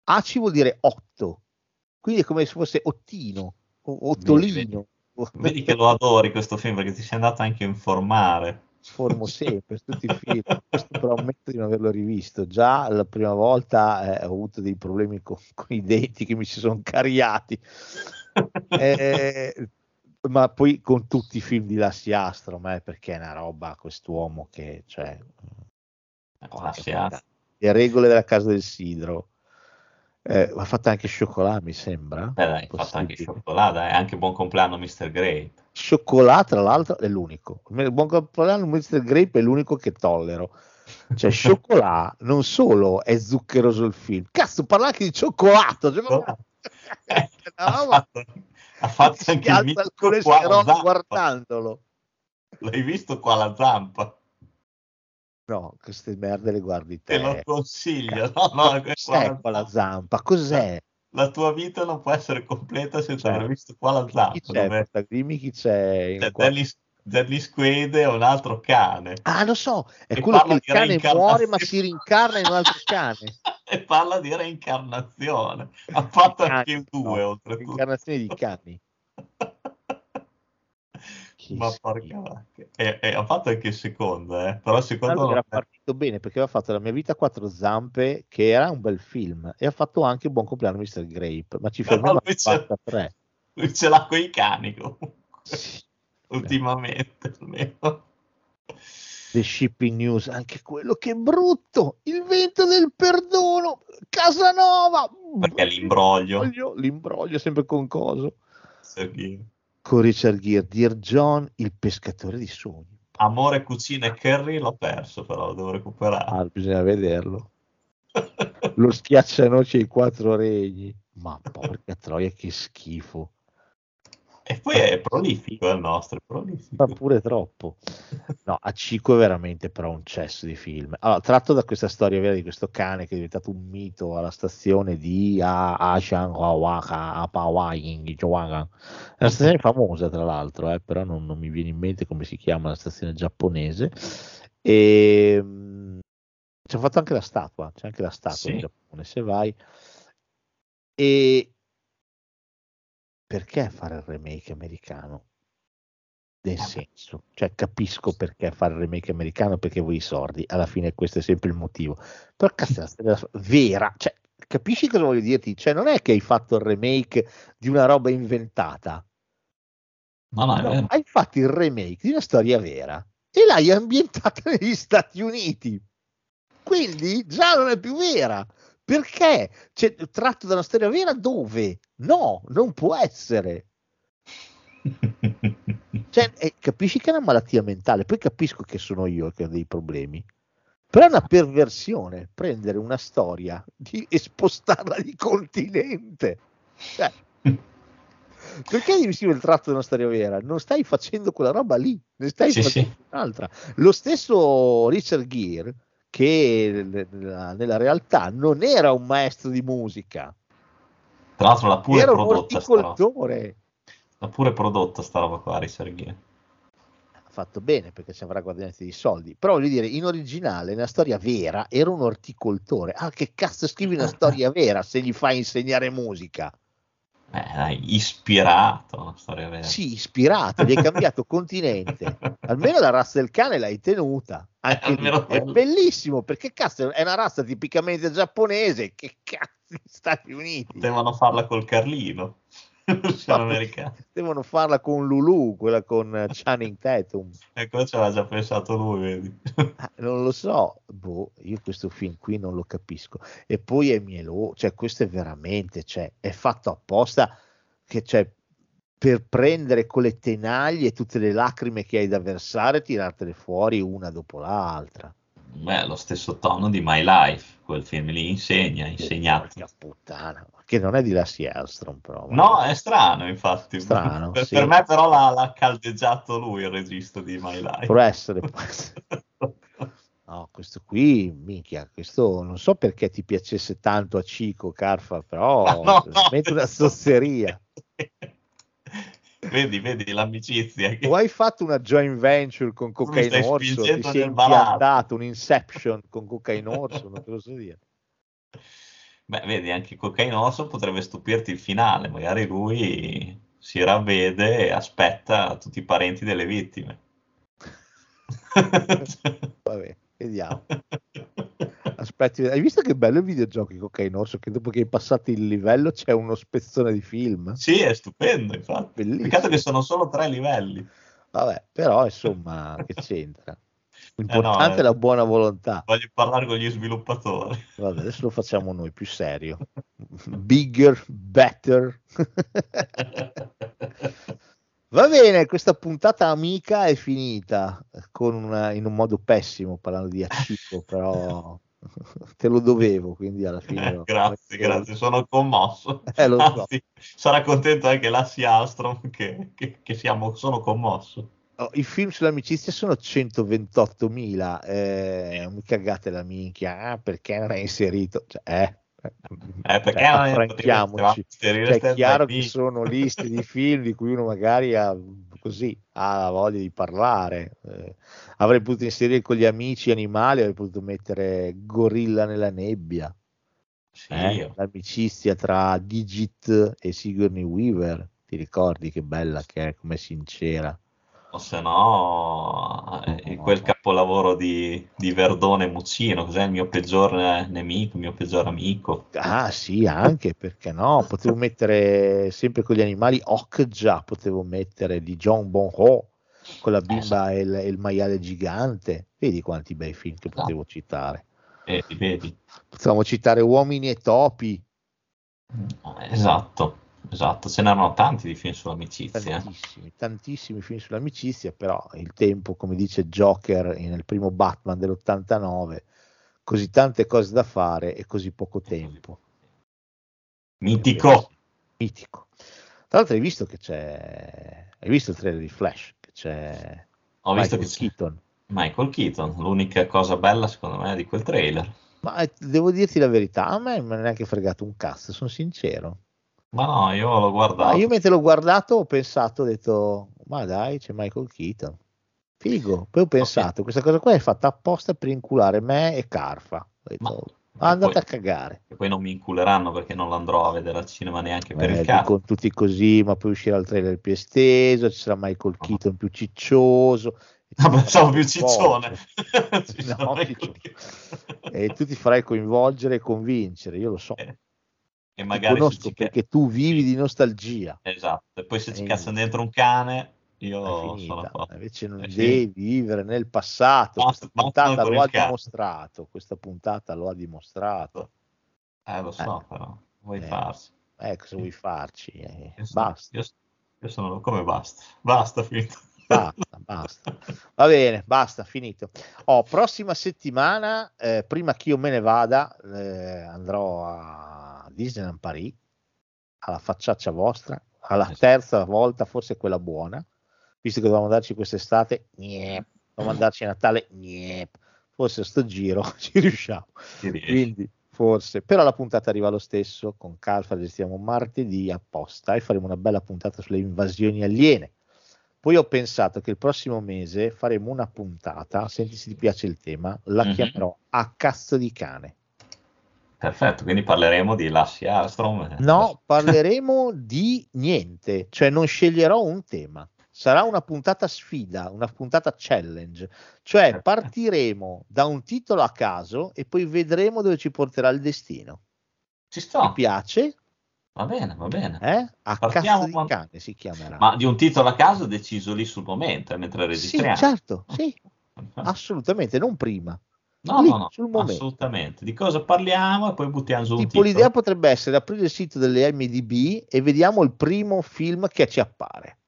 Aci vuol dire otto, quindi è come se fosse ottino, ottolino. Vedi che lo adori questo film perché ti sei andato anche a informare. Formo sempre tutti i film, questo però ammetto di non averlo rivisto. Già la prima volta eh, ho avuto dei problemi con, con i denti che mi si sono cariati. Eh, ma poi con tutti i film di Lassi Astro, eh, perché è una roba quest'uomo che cioè, Astro. le regole della casa del sidro. Eh, ha fatto anche Chocolat, mi sembra. Beh, dai, hai fatto anche cioccolata, e anche buon compleanno Mr. Grape. Chocolat, tra l'altro, è l'unico. Buon compleanno Mr. Grape è l'unico che tollero. Cioè, Chocolat non solo è zuccheroso il film, cazzo, parla anche di cioccolato. Cioè, ma- Eh, ha roba fatto, ha fatto si anche il alza colesterolo guardandolo. L'hai visto qua alla zampa? No, queste merde le guardi Te te. lo consiglio. No, no, Cos'è qua la zampa? Cos'è? La tua vita non può essere completa senza Cioè, aver visto qua la zampa. Chi c'è? Dimmi chi c'è. c'è qua- Dennis, Dennis Quaid e un altro cane. Ah, lo so, è E quello che il cane muore ma si rincarna in un altro cane. e parla di reincarnazione. Ha fatto Cani, anche il due, no, oltretutto. Reincarnazione di cani. Ma porca vacca. E, e ha fatto anche il secondo, eh. però il secondo non era partito bene perché aveva fatto La mia vita a quattro zampe, che era un bel film, e ha fatto anche Buon compleanno Mr. Grape, ma ci fermiamo a c'è- 43. lui ce l'ha con i cani comunque. Sì. Ultimamente almeno. The Shipping News, anche quello che è brutto, il vento del perdono, Casanova, Perché l'imbroglio. l'imbroglio, l'imbroglio sempre con coso, Sergio. con Richard Gere, Dear John, il pescatore di sogni. Amore, cucina e curry l'ho perso, però lo devo recuperare. Ah, bisogna vederlo. Lo schiaccianoci ai quattro regni. Ma porca troia, che schifo. E poi è prolifico il nostro, è prolifico. Ma pure troppo. No, a Cico è veramente però un cesso di film. Allora, tratto da questa storia vera di questo cane che è diventato un mito alla stazione di Ashan Wawaka Apawai È una stazione famosa, tra l'altro, eh, però non, non mi viene in mente come si chiama la stazione giapponese. E mh, ci ha fatto anche la statua, c'è anche la statua Sì. in Giappone, se vai. E perché fare il remake americano? Nel senso, cioè capisco perché fare il remake americano perché vuoi i soldi, alla fine questo è sempre il motivo. Però cazzo, è una storia vera, cioè, capisci cosa voglio dirti? Cioè, non è che hai fatto il remake di una roba inventata, no, è no, hai fatto il remake di una storia vera. e l'hai ambientata negli Stati Uniti. Quindi già non è più vera. Perché? Cioè, tratto da una storia vera dove? No, non può essere. Cioè, eh, capisci che è una malattia mentale, poi capisco che sono io che ho dei problemi. Però è una perversione prendere una storia di- e spostarla di continente. Cioè, perché devi scrivere il tratto di una storia vera? Non stai facendo quella roba lì, ne stai Sì, facendo sì. un'altra. Lo stesso Richard Gere, che nella, realtà non era un maestro di musica, Tra l'altro l'ha pure era un prodotta. L'ha pure prodotta sta roba qua, Gere. Ha fatto bene perché ci avrà guadagnato dei soldi. Però voglio dire, in originale, nella storia vera, era un orticoltore. Ah, che cazzo scrivi una storia vera se gli fai insegnare musica? Eh, dai, ispirato, storia vera. Sì, ispirato, gli hai cambiato continente. Almeno la razza del cane l'hai tenuta. Anche lì. almeno È bellissimo perché cazzo è una razza tipicamente giapponese. Che cazzo, gli Stati Uniti Potevano farla col Carlino. Versione americana. devono farla con Lulu, quella con Channing Tatum. Ecco, ci aveva già pensato lui, vedi. Ah, non lo so, boh, io questo film qui non lo capisco. E poi è mielo, cioè questo è veramente, cioè, è fatto apposta che cioè, per prendere con le tenaglie tutte le lacrime che hai da versare e tirartele fuori una dopo l'altra. Beh, lo stesso tono di My Life, quel film lì insegna, ha insegnato. Porca puttana, che non è di Lassie Armstrong però. No, è strano, infatti. Strano, per, sì. per me però l'ha, l'ha caldeggiato lui, il regista di My Life. Può essere, può essere. No, questo qui, minchia, questo non so perché ti piacesse tanto a Cico, Carfa, però no, no, veramente una zozzeria. vedi, vedi l'amicizia. Che... O hai fatto una joint venture con Cocaine Orso, ti sei impiantato un Inception con Cocaine Orso, non te lo so dire. Beh, vedi, anche Cocaine Orso potrebbe stupirti il finale, magari lui si ravvede e aspetta tutti i parenti delle vittime. Vabbè, vediamo. Aspetti, hai visto che bello il videogioco di Cocaine Orso? Che dopo che hai passato il livello c'è uno spezzone di film. Sì, è stupendo, infatti. Bellissimo. Peccato che sono solo tre livelli. Vabbè, però insomma, che c'entra? no, L'importante eh. è la buona volontà. Voglio parlare con gli sviluppatori. Vabbè, adesso lo facciamo noi più serio. Bigger, better. Va bene, questa puntata amica è finita con una- in un modo pessimo parlando di Accico, però te lo dovevo, quindi alla fine... lo- grazie, grazie, sono commosso. Eh, lo so. Anzi, sarà contento anche Lassi Alstrom che, che- che siamo, sono commosso. Oh, I film sull'amicizia sono 128.000, eh, mi cagate la minchia, ah, perché non è inserito? Cioè, eh, Eh, perché cioè, non è- affranchiamoci. Cioè, è chiaro che sono liste di film di cui uno magari ha così ha voglia di parlare. Eh, avrei potuto inserire con gli amici animali, avrei potuto mettere Gorilla nella nebbia, Sì, eh, l'amicizia tra Digit e Sigourney Weaver. Ti ricordi che bella che è, come sincera. O se no, eh, quel capolavoro di, di Verdone Muccino, cos'è il mio peggior eh, nemico, il mio peggior amico. Ah sì, anche perché no, potevo mettere sempre con gli animali Okja, potevo mettere di John Bon Ho con la bimba e il, e il maiale gigante. Vedi quanti bei film che potevo citare. Vedi, vedi. Potevamo citare Uomini e Topi, Esatto, esatto, ce n'erano tanti di film sull'amicizia. tantissimi, tantissimi film sull'amicizia, però il tempo, come dice Joker nel primo Batman dell'89, così tante cose da fare e così poco tempo. Mitico. Mitico. Tra l'altro hai visto che c'è, hai visto il trailer di Flash, che c'è Ho visto Michael che c'è Keaton. Michael Keaton, l'unica cosa bella secondo me di quel trailer. Ma eh, devo dirti la verità, a me non è neanche fregato un cazzo, sono sincero. Ma no, io l'ho Ma guardato. io mentre l'ho guardato ho pensato, ho detto, ma dai, c'è Michael Keaton. Figo. Poi ho pensato, questa cosa qua è fatta apposta per inculare me e Carfa. Ho detto, Ma- andate poi- a cagare. E poi non mi inculeranno perché non l'andrò a vedere al cinema neanche per Eh, il caso. dicono tutti così, ma poi uscirà il trailer più esteso, ci sarà Michael Keaton più ciccioso. Ah, pensavo più ciccione. No, ciccione. E tu ti farai coinvolgere e convincere, io lo so. E Ti magari se conosco ca- perché tu vivi di nostalgia. Esatto, e poi se ci cazzano dentro un cane, Io è sono a posto. Invece non sì. devi vivere nel passato. Basta- questa puntata lo ha dimostrato. Questa puntata lo ha dimostrato. Eh, lo so, Eh. però. Vuoi Eh. farsi? Eh, cosa vuoi farci? Eh, Io sono, basta. Io, io sono come basta. Basta, finito. Basta, basta. Va bene, basta, finito. Oh, prossima settimana, eh, prima che io me ne vada, eh, andrò a Disneyland Paris, alla facciaccia vostra, alla Eh terza volta, forse quella buona, visto che dovevamo andarci quest'estate, niep. dovevamo andarci a Natale, niep. forse a sto giro ci riusciamo. Quindi forse, però la puntata arriva lo stesso, con Calfa registriamo martedì apposta e faremo una bella puntata sulle invasioni aliene. Poi ho pensato che il prossimo mese faremo una puntata, senti se ti piace il tema, la Mhm. chiamerò a cazzo di cane. Perfetto, quindi parleremo di Lassie Armstrong. No, parleremo di niente, cioè non sceglierò un tema. Sarà una puntata sfida, una puntata challenge, cioè partiremo da un titolo a caso e poi vedremo dove ci porterà il destino. Ci Ti sto. piace? Va bene, va bene. Eh? A Partiamo cazzo di con- cane si chiamerà. Ma di un titolo a caso deciso lì sul momento, eh, mentre sì, registriamo. certo, sì, assolutamente, non prima. No, lì, no, no, sul momento. assolutamente. Di cosa parliamo e poi buttiamo un Tipo l'idea potrebbe essere aprire il sito delle MDB e vediamo il primo film che ci appare.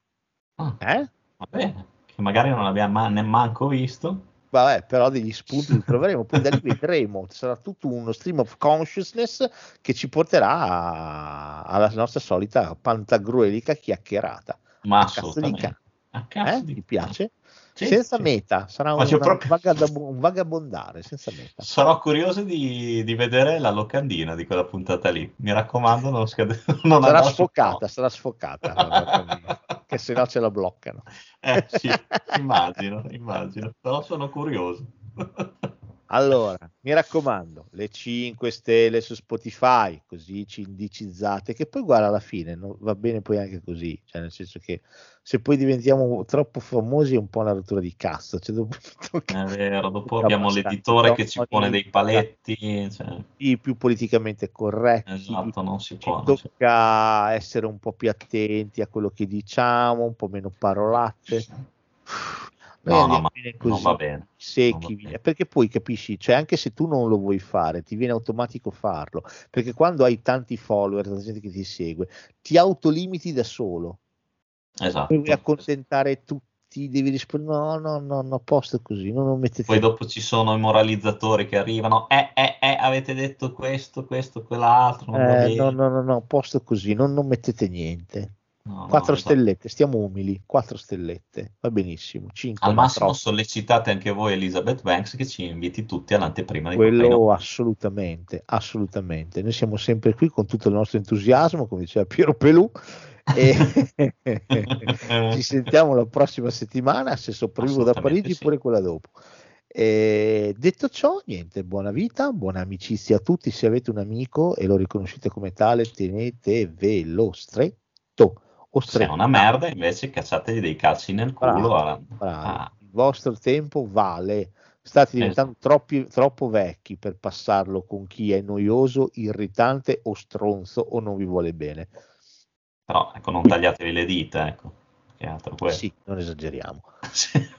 Ah, Eh? Va bene, che magari non abbiamo ma- neanche visto. Vabbè, però degli spunti li troveremo, poi da lì vedremo, sarà tutto uno stream of consciousness che ci porterà alla nostra solita pantagruelica chiacchierata. Ma A cazzo di assolutamente. cane. A cazzo Eh? di Ti piace? Sì, senza sì. meta, sarà un, proprio- vagab- un vagabondare, senza meta. Sarò curioso di, di vedere la locandina di quella puntata lì. Mi raccomando, non, scade- non sarà sfocata, sarà sfocata, che se no ce la bloccano. Eh sì, immagino, immagino. Però sono curioso. Allora, mi raccomando, le 5 stelle su Spotify, così ci indicizzate, che poi guarda alla fine no, va bene poi anche così, cioè nel senso che se poi diventiamo troppo famosi è un po' una rottura di cazzo, cioè dopo È vero, dopo abbiamo abbastanza. l'editore che ci pone dei paletti. Cioè, i più politicamente corretti, esatto, non si può. tocca essere un po' più attenti a quello che diciamo, un po' meno parolacce. No, no, ma così. va bene. secchi, va bene. perché poi capisci, cioè anche se tu non lo vuoi fare, ti viene automatico farlo, perché quando hai tanti follower, tanta gente che ti segue, ti autolimiti da solo, Esatto. vuoi accontentare tutti, devi rispondere no, no, no, no, posto così, non lo mettete Poi dopo ci sono i moralizzatori che arrivano, eh, eh, eh, avete detto questo, questo, quell'altro, eh, no, no, no, no, posto così, non, non mettete niente. No, no, Quattro stellette, stiamo umili, quattro stellette, va benissimo, cinque Al ma massimo troppo. sollecitate anche voi Elizabeth Banks che ci inviti tutti all'anteprima di Quello assolutamente, assolutamente. Noi siamo sempre qui con tutto il nostro entusiasmo, come diceva Piero Pelù, e ci sentiamo la prossima settimana, se sopravvivo da Parigi, sì. pure quella dopo. E detto ciò, niente, buona vita, buona amicizia a tutti. Se avete un amico e lo riconoscete come tale, tenetevelo stretto Se è una merda, invece cacciategli dei calci nel culo. Bravo, bravo. Ah, Il vostro tempo vale. State diventando troppi- troppo vecchi per passarlo con chi è noioso, irritante o stronzo o non vi vuole bene. però ecco, non tagliatevi le dita, ecco. Che altro quello. Sì, non esageriamo. Sì.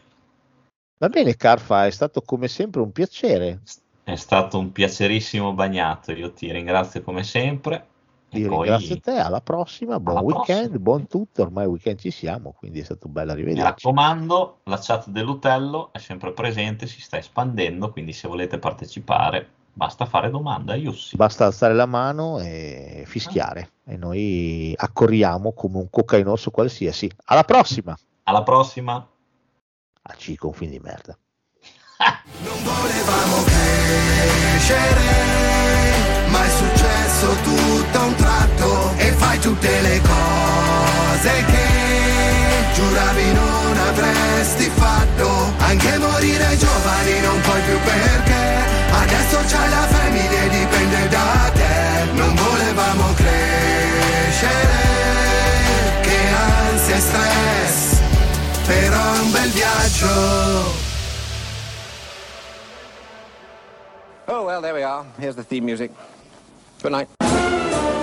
Va bene, Carfa, è stato come sempre un piacere. È stato un piacerissimo bagnato, io ti ringrazio come sempre. Io poi ringrazio te, alla prossima, buon Alla weekend, prossima. buon tutto, ormai weekend ci siamo, quindi è stato bello mi arrivederci. raccomando, la chat dell'Utello è sempre presente, si sta espandendo, quindi se volete partecipare basta fare domanda a Yussi. Basta alzare la mano e fischiare e noi accorriamo come un cocainoso qualsiasi. Alla prossima! Alla prossima! A Cico, un film di merda. volevamo crescere, ma è successo tutto a un tratto e fai tutte le cose che giuravi non avresti fatto. Anche morire giovani non puoi più perché adesso c'hai la famiglia e dipende da te. Non volevamo crescere, che ansia e stress, però è un bel viaggio. Oh, well, there we are. Here's the theme music. Good night.